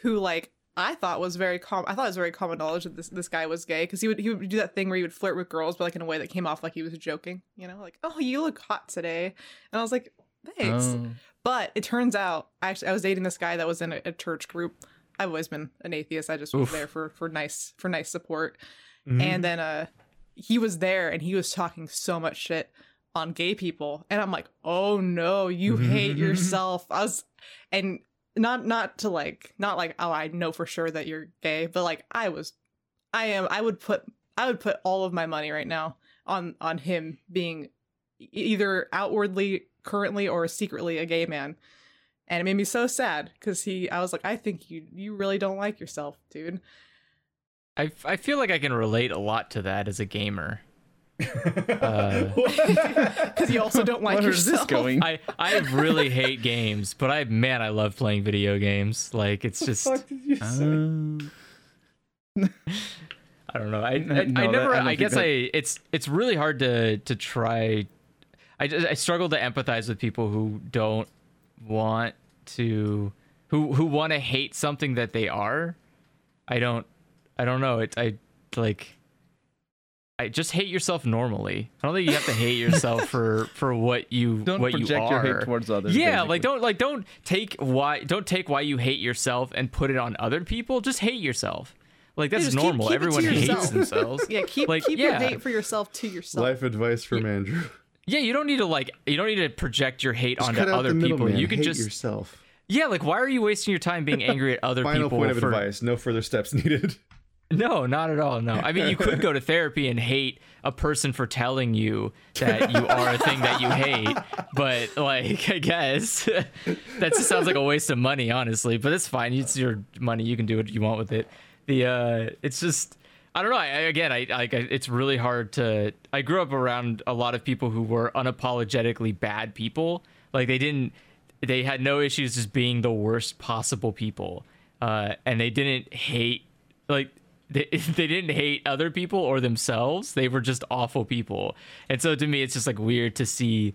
who like I thought was very com. I thought it was very common knowledge that this this guy was gay because he would he would do that thing where he would flirt with girls, but like in a way that came off like he was joking. You know, like oh you look hot today, and I was like thanks. Oh. But it turns out, actually, I was dating this guy that was in a, a church group. I've always been an atheist. I just was there for for nice for nice support. Mm-hmm. And then uh, he was there, and he was talking so much shit on gay people, and I'm like, oh no, you hate yourself. I was, and not not to like not like oh I know for sure that you're gay, but like I was, I am. I would put I would put all of my money right now on on him being either outwardly currently or secretly a gay man and it made me so sad because he i was like i think you you really don't like yourself dude I, I feel like I can relate a lot to that as a gamer. Uh, because you also don't like Where is yourself this going? I I really hate games, but I man I love playing video games. Like it's just Uh, I don't know. I I, No, I that- never. I I, guess that- I. It's it's really hard to to try. I just- I struggle to empathize with people who don't want to who who want to hate something that they are. I don't I don't know. It I like I just hate yourself normally. I don't think you have to hate yourself for for what you Don't what project you your hate towards others. yeah, basically. like don't like don't take why don't take why you hate yourself and put it on other people. Just hate yourself. Like that's just keep- normal. keep it to Everyone hates themselves. Yeah, keep Like, keep your hate for yourself to yourself. Life advice from Andrew. Yeah, you don't need to like you don't need to project your hate Just onto cut out other the people. middleman. You can Hate just yourself. Yeah, like why are you wasting your time being angry at other Final people Final point of for advice: no further steps needed. No, not at all. No. I mean, you could go to therapy and hate a person for telling you that you are a thing that you hate, but like, I guess that just sounds like a waste of money, honestly. But it's fine. It's your money. You can do what you want with it. The uh, it's just I don't know. I, again, I like it's really hard to. I grew up around a lot of people who were unapologetically bad people. Like they didn't. They had no issues just being the worst possible people, uh, and they didn't hate like they, they didn't hate other people or themselves. They were just awful people. And so to me it's just like weird to see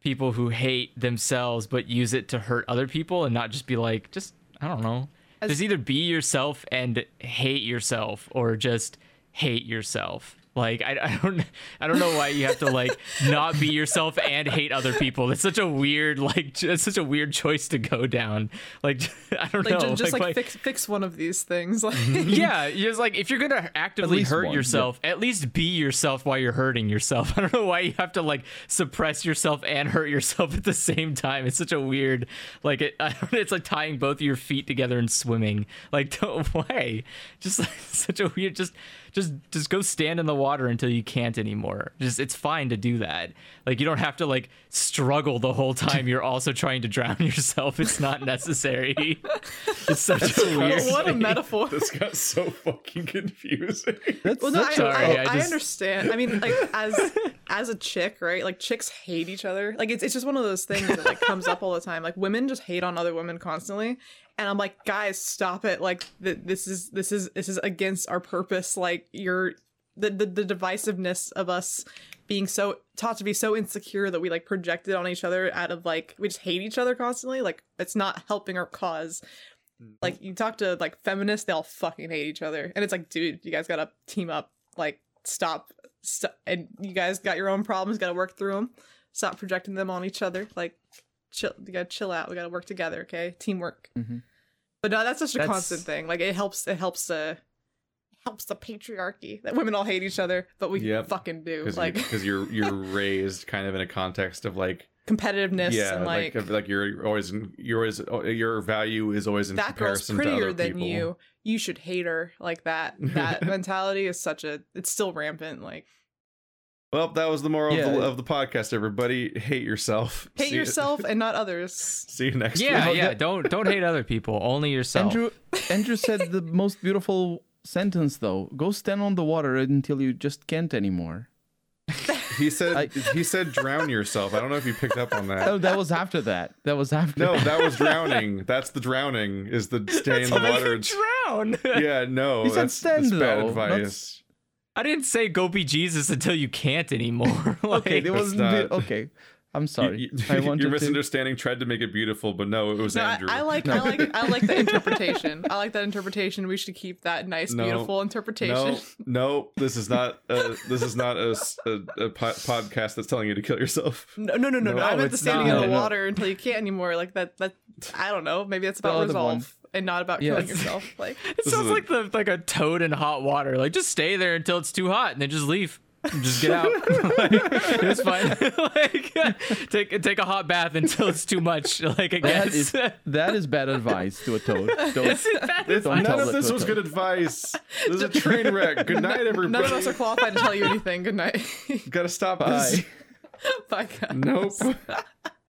people who hate themselves but use it to hurt other people and not just be like just i don't know. As- just either be yourself and hate yourself or just hate yourself like I, I don't I don't know why you have to like not be yourself and hate other people. It's such a weird like it's such a weird choice to go down. Like I don't like know. ju- just like, why- fix fix one of these things. Like yeah, just like if you're gonna actively hurt one, yourself, at least be yourself while you're hurting yourself. I don't know why you have to like suppress yourself and hurt yourself at the same time. It's such a weird, like it. I don't, it's like tying both of your feet together and swimming. Like don't, why? Just like such a weird. Just just just go stand in the water until you can't anymore. Just it's fine to do that. Like you don't have to like struggle the whole time you're also trying to drown yourself. It's not necessary. it's such a weird. what a metaphor. This got so fucking confusing. That's Well, no, I, Sorry, I, I I just- understand. I mean, like as as a chick, right? Like chicks hate each other. Like it's it's just one of those things that like comes up all the time. Like women just hate on other women constantly, and I'm like, guys, stop it! Like th- this is this is this is against our purpose. Like you're the, the the divisiveness of us being so taught to be so insecure that we like projected on each other out of like we just hate each other constantly. Like it's not helping our cause mm-hmm. like you talk to like feminists, they all fucking hate each other, and it's like, dude, you guys gotta team up. Like, stop, stop, and you guys got your own problems, gotta work through them. Stop projecting them on each other. Like, chill, you gotta chill out. We gotta work together, okay? Teamwork. Mhm. But no, that's just a That's- constant thing. Like, it helps. It helps the helps the patriarchy that women all hate each other, but we Yep. fucking do. Because Like because you're you're raised kind of in a context of like competitiveness yeah and like like, like, you're always in, you're always your value is always in that girl's comparison to prettier other than people. you. You should hate her. Like that. That mentality is such a. It's still rampant. Like Well, that was the moral of, the, of the podcast. Everybody, hate yourself. hate See- yourself and not others. See you next Yeah, week. yeah. Don't don't hate other people. Only yourself. Andrew Andrew said the most beautiful sentence though. Go stand on the water until you just can't anymore. He said I- he said drown yourself. I don't know if you picked up on that. Oh, that was after that. That was after. No, that. that was drowning. That's the drowning. Is the stay in the water. drown. Yeah, no, He said that's, stand, that's bad though, advice. I didn't say go be Jesus until you can't anymore. like, okay, there was not- okay. I'm sorry. You, you, wanted your to. misunderstanding tried to make it beautiful, but no, it was No, Andrew. I like I like I like the interpretation. I like that interpretation. We should keep that nice, No. beautiful interpretation. no, no, this is not a, this is not a, s- a- a po- podcast that's telling you to kill yourself. No, no, no, no, no. No, I meant the standing not. in the No, no. water until you can't anymore. Like that. That I don't know. Maybe that's about other resolve one. And not about Yes. killing yourself. Like it sounds like the like a toad in hot water. Like just stay there until it's too hot and then just leave. Just get out. like, it's fine. like take take a hot bath until it's too much. Like I guess. is that is bad advice to a toad. Don't, Is it bad It's- Don't none of this to was good advice. This is a train wreck. Good night, everybody. none of us are qualified to tell you anything. Good night. Gotta stop Bye. this. Bye, guys. Nope.